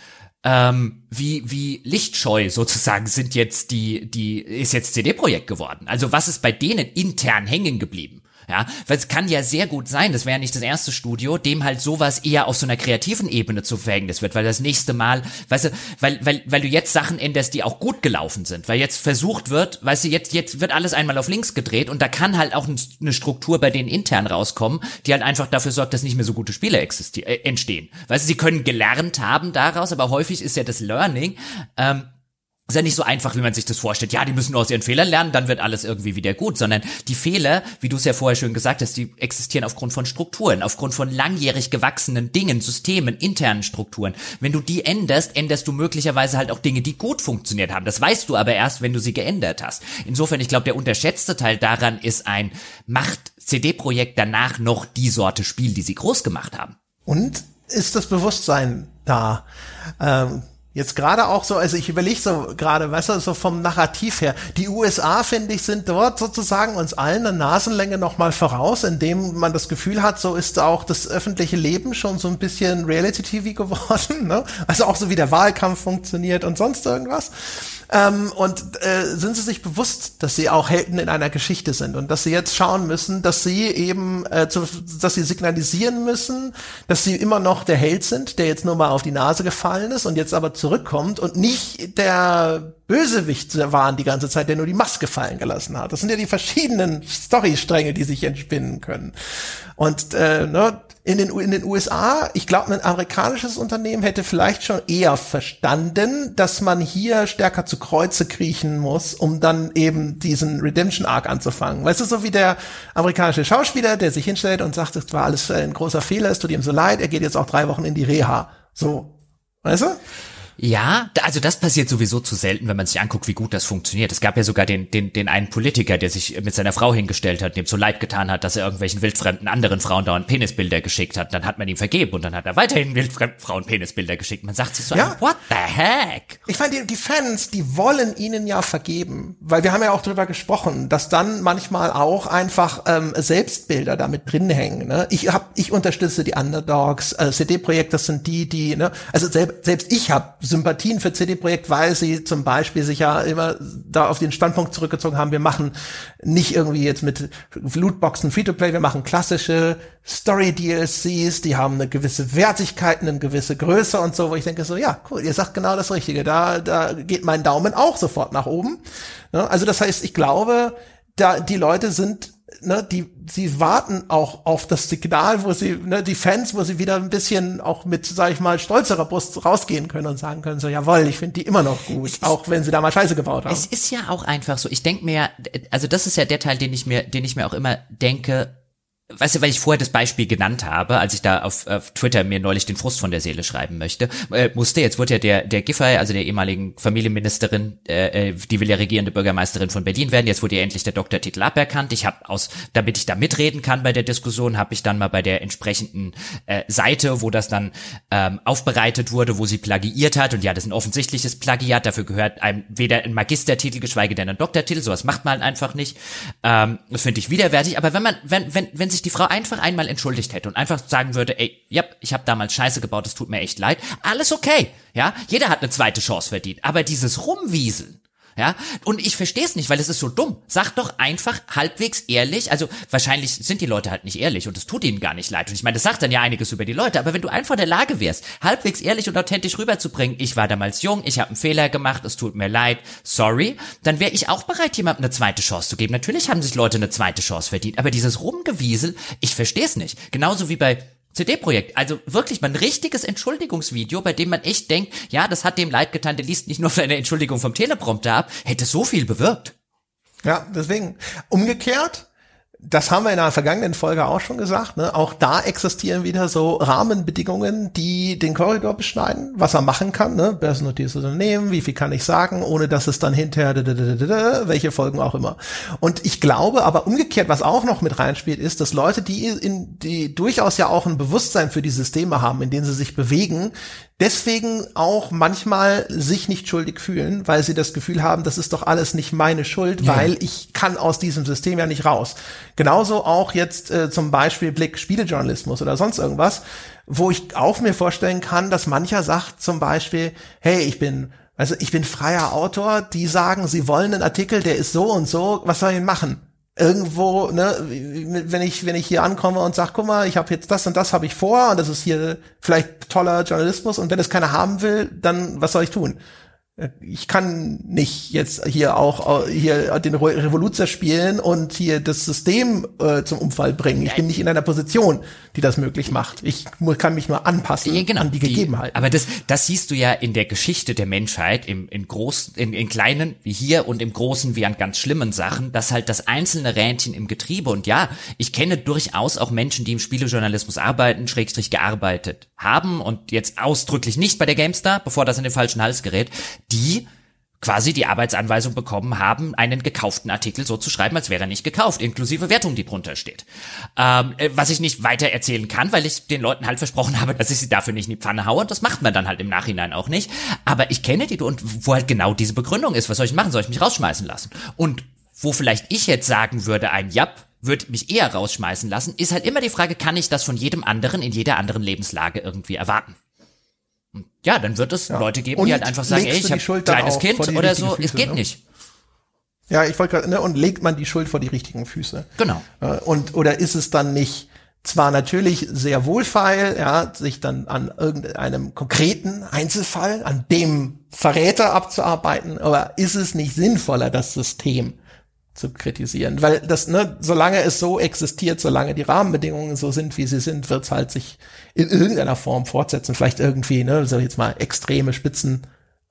Speaker 2: ähm, wie wie lichtscheu sozusagen sind jetzt die die ist jetzt CD-Projekt geworden. Also was ist bei denen intern hängen geblieben? Ja, weil es kann ja sehr gut sein, das wäre ja nicht das erste Studio, dem halt sowas eher auf so einer kreativen Ebene zu Verhängnis wird, weil das nächste Mal, weißt du, weil, weil, weil du jetzt Sachen änderst, die auch gut gelaufen sind, weil jetzt versucht wird, weißt du, jetzt, jetzt wird alles einmal auf links gedreht und da kann halt auch eine Struktur bei denen intern rauskommen, die halt einfach dafür sorgt, dass nicht mehr so gute Spiele existieren, äh, entstehen. Weißt du, sie können gelernt haben daraus, aber häufig ist ja das Learning, ähm, ist ja nicht so einfach, wie man sich das vorstellt. Ja, die müssen nur aus ihren Fehlern lernen, dann wird alles irgendwie wieder gut, sondern die Fehler, wie du es ja vorher schön gesagt hast, die existieren aufgrund von Strukturen, aufgrund von langjährig gewachsenen Dingen, Systemen, internen Strukturen. Wenn du die änderst, änderst du möglicherweise halt auch Dinge, die gut funktioniert haben. Das weißt du aber erst, wenn du sie geändert hast. Insofern, ich glaube, der unterschätzte Teil daran ist ein, macht CD-Projekt danach noch die Sorte Spiel, die sie groß gemacht haben.
Speaker 1: Und ist das Bewusstsein da? Ähm Jetzt gerade auch so, also ich überlege so gerade, weißt du, so vom Narrativ her. Die USA, finde ich, sind dort sozusagen uns allen eine Nasenlänge nochmal voraus, indem man das Gefühl hat, so ist auch das öffentliche Leben schon so ein bisschen Reality-TV geworden. Ne? Also auch so wie der Wahlkampf funktioniert und sonst irgendwas. Ähm, und äh, sind sie sich bewusst, dass sie auch Helden in einer Geschichte sind und dass sie jetzt schauen müssen, dass sie eben, äh, zu, dass sie signalisieren müssen, dass sie immer noch der Held sind, der jetzt nur mal auf die Nase gefallen ist und jetzt aber zurückkommt und nicht der Bösewicht waren die ganze Zeit, der nur die Maske fallen gelassen hat. Das sind ja die verschiedenen Storystränge, die sich entspinnen können. Und äh, ne, in den, in den USA, ich glaube, ein amerikanisches Unternehmen hätte vielleicht schon eher verstanden, dass man hier stärker zu Kreuze kriechen muss, um dann eben diesen Redemption Arc anzufangen. Weißt du, so wie der amerikanische Schauspieler, der sich hinstellt und sagt, es war alles ein großer Fehler, es tut ihm so leid, er geht jetzt auch drei Wochen in die Reha. So. Weißt du?
Speaker 2: Ja, also das passiert sowieso zu selten, wenn man sich anguckt, wie gut das funktioniert. Es gab ja sogar den, den, den einen Politiker, der sich mit seiner Frau hingestellt hat, dem so leid getan hat, dass er irgendwelchen wildfremden anderen Frauen dauernd Penisbilder geschickt hat. Dann hat man ihm vergeben und dann hat er weiterhin wildfremden Frauen Penisbilder geschickt. Man sagt sich so, ja. what the heck?
Speaker 1: Ich meine, die, die Fans, die wollen ihnen ja vergeben, weil wir haben ja auch drüber gesprochen, dass dann manchmal auch einfach ähm, Selbstbilder damit drin hängen. Ne? Ich hab, ich unterstütze die Underdogs, äh, CD-Projekt, das sind die, die, ne, also selbst, selbst ich habe Sympathien für CD-Projekt, weil sie zum Beispiel sich ja immer da auf den Standpunkt zurückgezogen haben, wir machen nicht irgendwie jetzt mit Lootboxen Free-to-Play, wir machen klassische Story-DLCs, die haben eine gewisse Wertigkeit, eine gewisse Größe und so, wo ich denke so, ja, cool, ihr sagt genau das Richtige, da, da geht mein Daumen auch sofort nach oben. Also das heißt, ich glaube, da die Leute sind ne, die, sie warten auch auf das Signal, wo sie, ne, die Fans, wo sie wieder ein bisschen auch mit, sag ich mal, stolzerer Brust rausgehen können und sagen können, so, jawohl, ich finde die immer noch gut, ist, auch wenn sie da mal Scheiße gebaut haben.
Speaker 2: Es ist ja auch einfach so, ich denke mir, also das ist ja der Teil, den ich mir, den ich mir auch immer denke, weißt du, weil ich vorher das Beispiel genannt habe, als ich da auf, auf Twitter mir neulich den Frust von der Seele schreiben möchte, äh, musste, jetzt wurde ja der, der Giffey, also der ehemaligen Familienministerin, äh, äh, die will ja regierende Bürgermeisterin von Berlin werden, jetzt wurde ja endlich der Doktortitel aberkannt. Ich habe aus, damit ich da mitreden kann bei der Diskussion, habe ich dann mal bei der entsprechenden äh, Seite, wo das dann ähm, aufbereitet wurde, wo sie plagiiert hat, und ja, das ist ein offensichtliches Plagiat, dafür gehört einem weder ein Magistertitel, geschweige denn ein Doktortitel, sowas macht man einfach nicht. Ähm, das finde ich widerwärtig, aber wenn man, wenn, wenn, wenn sich sich die Frau einfach einmal entschuldigt hätte und einfach sagen würde, ey, ja, ich habe damals Scheiße gebaut, es tut mir echt leid, alles okay, ja, jeder hat eine zweite Chance verdient, aber dieses Rumwieseln, ja, und ich verstehe es nicht, weil es ist so dumm. Sag doch einfach halbwegs ehrlich, also wahrscheinlich sind die Leute halt nicht ehrlich und es tut ihnen gar nicht leid. Und ich meine, das sagt dann ja einiges über die Leute, aber wenn du einfach in der Lage wärst, halbwegs ehrlich und authentisch rüberzubringen, ich war damals jung, ich habe einen Fehler gemacht, es tut mir leid, sorry, dann wäre ich auch bereit, jemandem eine zweite Chance zu geben. Natürlich haben sich Leute eine zweite Chance verdient, aber dieses Rumgewiesel, ich verstehe es nicht. Genauso wie bei CD-Projekt. Also wirklich mal ein richtiges Entschuldigungsvideo, bei dem man echt denkt, ja, das hat dem leid getan, der liest nicht nur seine Entschuldigung vom Teleprompter ab, hätte so viel bewirkt.
Speaker 1: Ja, deswegen. Umgekehrt, das haben wir in einer vergangenen Folge auch schon gesagt. Ne? Auch da existieren wieder so Rahmenbedingungen, die den Korridor beschneiden, was er machen kann. Ne? Börsennotiertes Unternehmen, wie viel kann ich sagen, ohne dass es dann hinterher, welche Folgen auch immer. Und ich glaube, aber umgekehrt, was auch noch mit reinspielt, ist, dass Leute, die in die durchaus ja auch ein Bewusstsein für die Systeme haben, in denen sie sich bewegen, deswegen auch manchmal sich nicht schuldig fühlen, weil sie das Gefühl haben, das ist doch alles nicht meine Schuld, ja. weil ich kann aus diesem System ja nicht raus. Genauso auch jetzt äh, zum Beispiel Blick Spielejournalismus oder sonst irgendwas, wo ich auch mir vorstellen kann, dass mancher sagt zum Beispiel, hey, ich bin also ich bin freier Autor, die sagen, sie wollen einen Artikel, der ist so und so, was soll ich machen? Irgendwo, ne, wenn ich wenn ich hier ankomme und sag, guck mal, ich habe jetzt das und das habe ich vor und das ist hier vielleicht toller Journalismus und wenn es keiner haben will, dann was soll ich tun? Ich kann nicht jetzt hier auch äh, hier den Revoluzer spielen und hier das System äh, zum Umfall bringen. Ich bin nicht in einer Position, die das möglich macht. Ich kann mich nur anpassen ja, genau, an die, die Gegebenheiten.
Speaker 2: Aber das, das siehst du ja in der Geschichte der Menschheit, im, in großen, in, in kleinen wie hier und im großen wie an ganz schlimmen Sachen, dass halt das einzelne Rädchen im Getriebe und ja, ich kenne durchaus auch Menschen, die im Spielejournalismus arbeiten, schrägstrich gearbeitet haben und jetzt ausdrücklich nicht bei der GameStar, bevor das in den falschen Hals gerät, die quasi die Arbeitsanweisung bekommen haben, einen gekauften Artikel so zu schreiben, als wäre er nicht gekauft, inklusive Wertung, die drunter steht. Ähm, äh, was ich nicht weiter erzählen kann, weil ich den Leuten halt versprochen habe, dass ich sie dafür nicht in die Pfanne haue. Das macht man dann halt im Nachhinein auch nicht. Aber ich kenne die und wo halt genau diese Begründung ist. Was soll ich machen? Soll ich mich rausschmeißen lassen? Und wo vielleicht ich jetzt sagen würde, ein Jap, würde mich eher rausschmeißen lassen, ist halt immer die Frage, kann ich das von jedem anderen in jeder anderen Lebenslage irgendwie erwarten? Ja, dann wird es ja. Leute geben, und die halt einfach sagen, ey, ich habe ein kleines Kind oder so, Füße, es geht ne? nicht.
Speaker 1: Ja, ich wollte gerade, ne, und legt man die Schuld vor die richtigen Füße.
Speaker 2: Genau.
Speaker 1: Äh, und, oder ist es dann nicht zwar natürlich sehr wohlfeil, ja, sich dann an irgendeinem konkreten Einzelfall, an dem Verräter abzuarbeiten, aber ist es nicht sinnvoller, das System zu kritisieren. Weil das, ne, solange es so existiert, solange die Rahmenbedingungen so sind, wie sie sind, wird es halt sich in irgendeiner Form fortsetzen. Vielleicht irgendwie, ne, so jetzt mal extreme Spitzen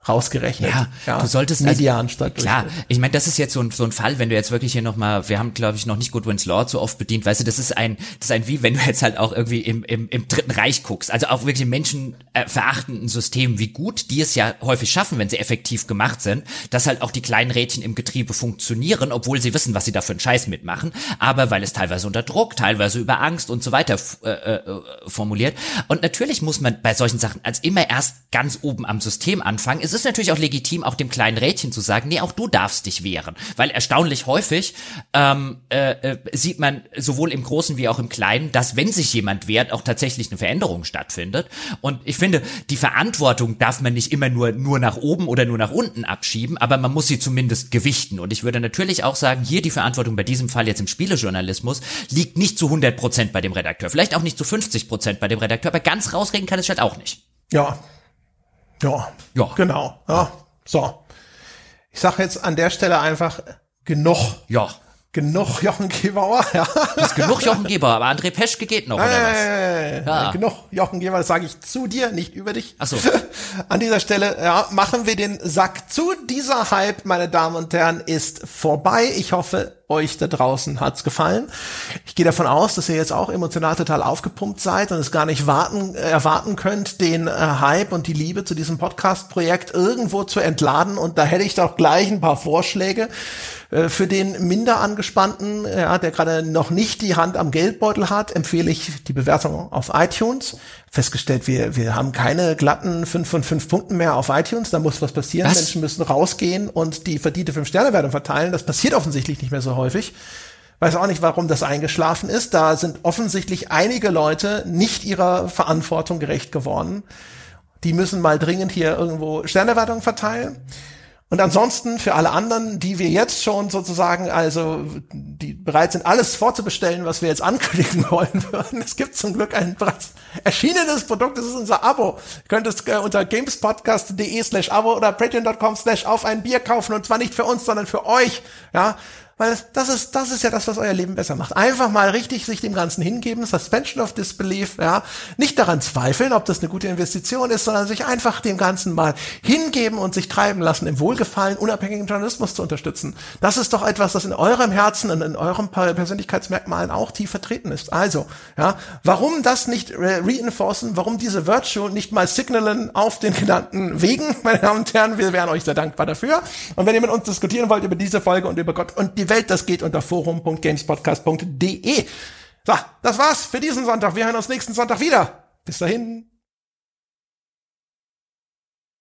Speaker 1: rausgerechnet.
Speaker 2: Ja, ja du solltest
Speaker 1: also median also, statt
Speaker 2: klar. Ich meine, das ist jetzt so ein, so ein Fall, wenn du jetzt wirklich hier noch mal, wir haben glaube ich noch nicht Goodwin's Law so oft bedient, weißt du, das ist ein, das ist ein wie wenn du jetzt halt auch irgendwie im, im, im Dritten Reich guckst, also auch wirklich Menschen äh, verachtenden System, wie gut die es ja häufig schaffen, wenn sie effektiv gemacht sind, dass halt auch die kleinen Rädchen im Getriebe funktionieren, obwohl sie wissen, was sie da für einen Scheiß mitmachen, aber weil es teilweise unter Druck, teilweise über Angst und so weiter äh, äh, formuliert. Und natürlich muss man bei solchen Sachen als immer erst ganz oben am System anfangen. Es ist natürlich auch legitim, auch dem kleinen Rädchen zu sagen, nee, auch du darfst dich wehren. Weil erstaunlich häufig ähm, äh, äh, sieht man sowohl im Großen wie auch im Kleinen, dass wenn sich jemand wehrt, auch tatsächlich eine Veränderung stattfindet. Und ich finde, die Verantwortung darf man nicht immer nur, nur nach oben oder nur nach unten abschieben, aber man muss sie zumindest gewichten. Und ich würde natürlich auch sagen, hier die Verantwortung bei diesem Fall jetzt im Spielejournalismus liegt nicht zu 100 Prozent bei dem Redakteur. Vielleicht auch nicht zu 50 Prozent bei dem Redakteur, aber ganz rausreden kann es halt auch nicht.
Speaker 1: Ja, ja, ja. genau. Ja. So. Ich sage jetzt an der Stelle einfach genug.
Speaker 2: Ja.
Speaker 1: Genug Jochen Gebauer, ja.
Speaker 2: Das ist genug Jochen Gebauer, aber André Peschke geht noch, oder
Speaker 1: was? Ja. Genug Jochen Gebauer, das sage ich zu dir, nicht über dich.
Speaker 2: Ach so.
Speaker 1: An dieser Stelle, ja, machen wir den Sack zu. Dieser Hype, meine Damen und Herren, ist vorbei. Ich hoffe, euch da draußen hat's gefallen. Ich gehe davon aus, dass ihr jetzt auch emotional total aufgepumpt seid und es gar nicht warten, äh, erwarten könnt, den äh, Hype und die Liebe zu diesem Podcast-Projekt irgendwo zu entladen. Und da hätte ich doch gleich ein paar Vorschläge äh, für den minder angespannten, ja, der gerade noch nicht die Hand am Geldbeutel hat, empfehle ich die Bewertung auf iTunes. Festgestellt, wir, wir haben keine glatten fünf von fünf Punkten mehr auf iTunes. Da muss was passieren. Was? Menschen müssen rausgehen und die verdiente Fünf-Sterne-Wertung verteilen. Das passiert offensichtlich nicht mehr so häufig. Weiß auch nicht, warum das eingeschlafen ist. Da sind offensichtlich einige Leute nicht ihrer Verantwortung gerecht geworden. Die müssen mal dringend hier irgendwo Sternewertung verteilen. Und ansonsten für alle anderen, die wir jetzt schon sozusagen, also die bereit sind, alles vorzubestellen, was wir jetzt ankündigen wollen würden. Es gibt zum Glück ein bereits erschienenes Produkt, das ist unser Abo. Ihr könnt es äh, unter gamespodcast.de slash Abo oder patreon.com slash auf ein Bier kaufen und zwar nicht für uns, sondern für euch. Ja, Weil das ist, das ist ja das, was euer Leben besser macht. Einfach mal richtig sich dem Ganzen hingeben, Suspension of Disbelief, ja. Nicht daran zweifeln, ob das eine gute Investition ist, sondern sich einfach dem Ganzen mal hingeben und sich treiben lassen, im Wohlgefallen unabhängigen Journalismus zu unterstützen. Das ist doch etwas, das in eurem Herzen und in euren Persönlichkeitsmerkmalen auch tief vertreten ist. Also, ja, warum das nicht reinforcen, warum diese Virtue nicht mal signalen auf den genannten Wegen, meine Damen und Herren, wir wären euch sehr dankbar dafür. Und wenn ihr mit uns diskutieren wollt über diese Folge und über Gott und die Welt, das geht unter forum.gamespodcast.de. So, das war's für diesen Sonntag. Wir hören uns nächsten Sonntag wieder. Bis dahin.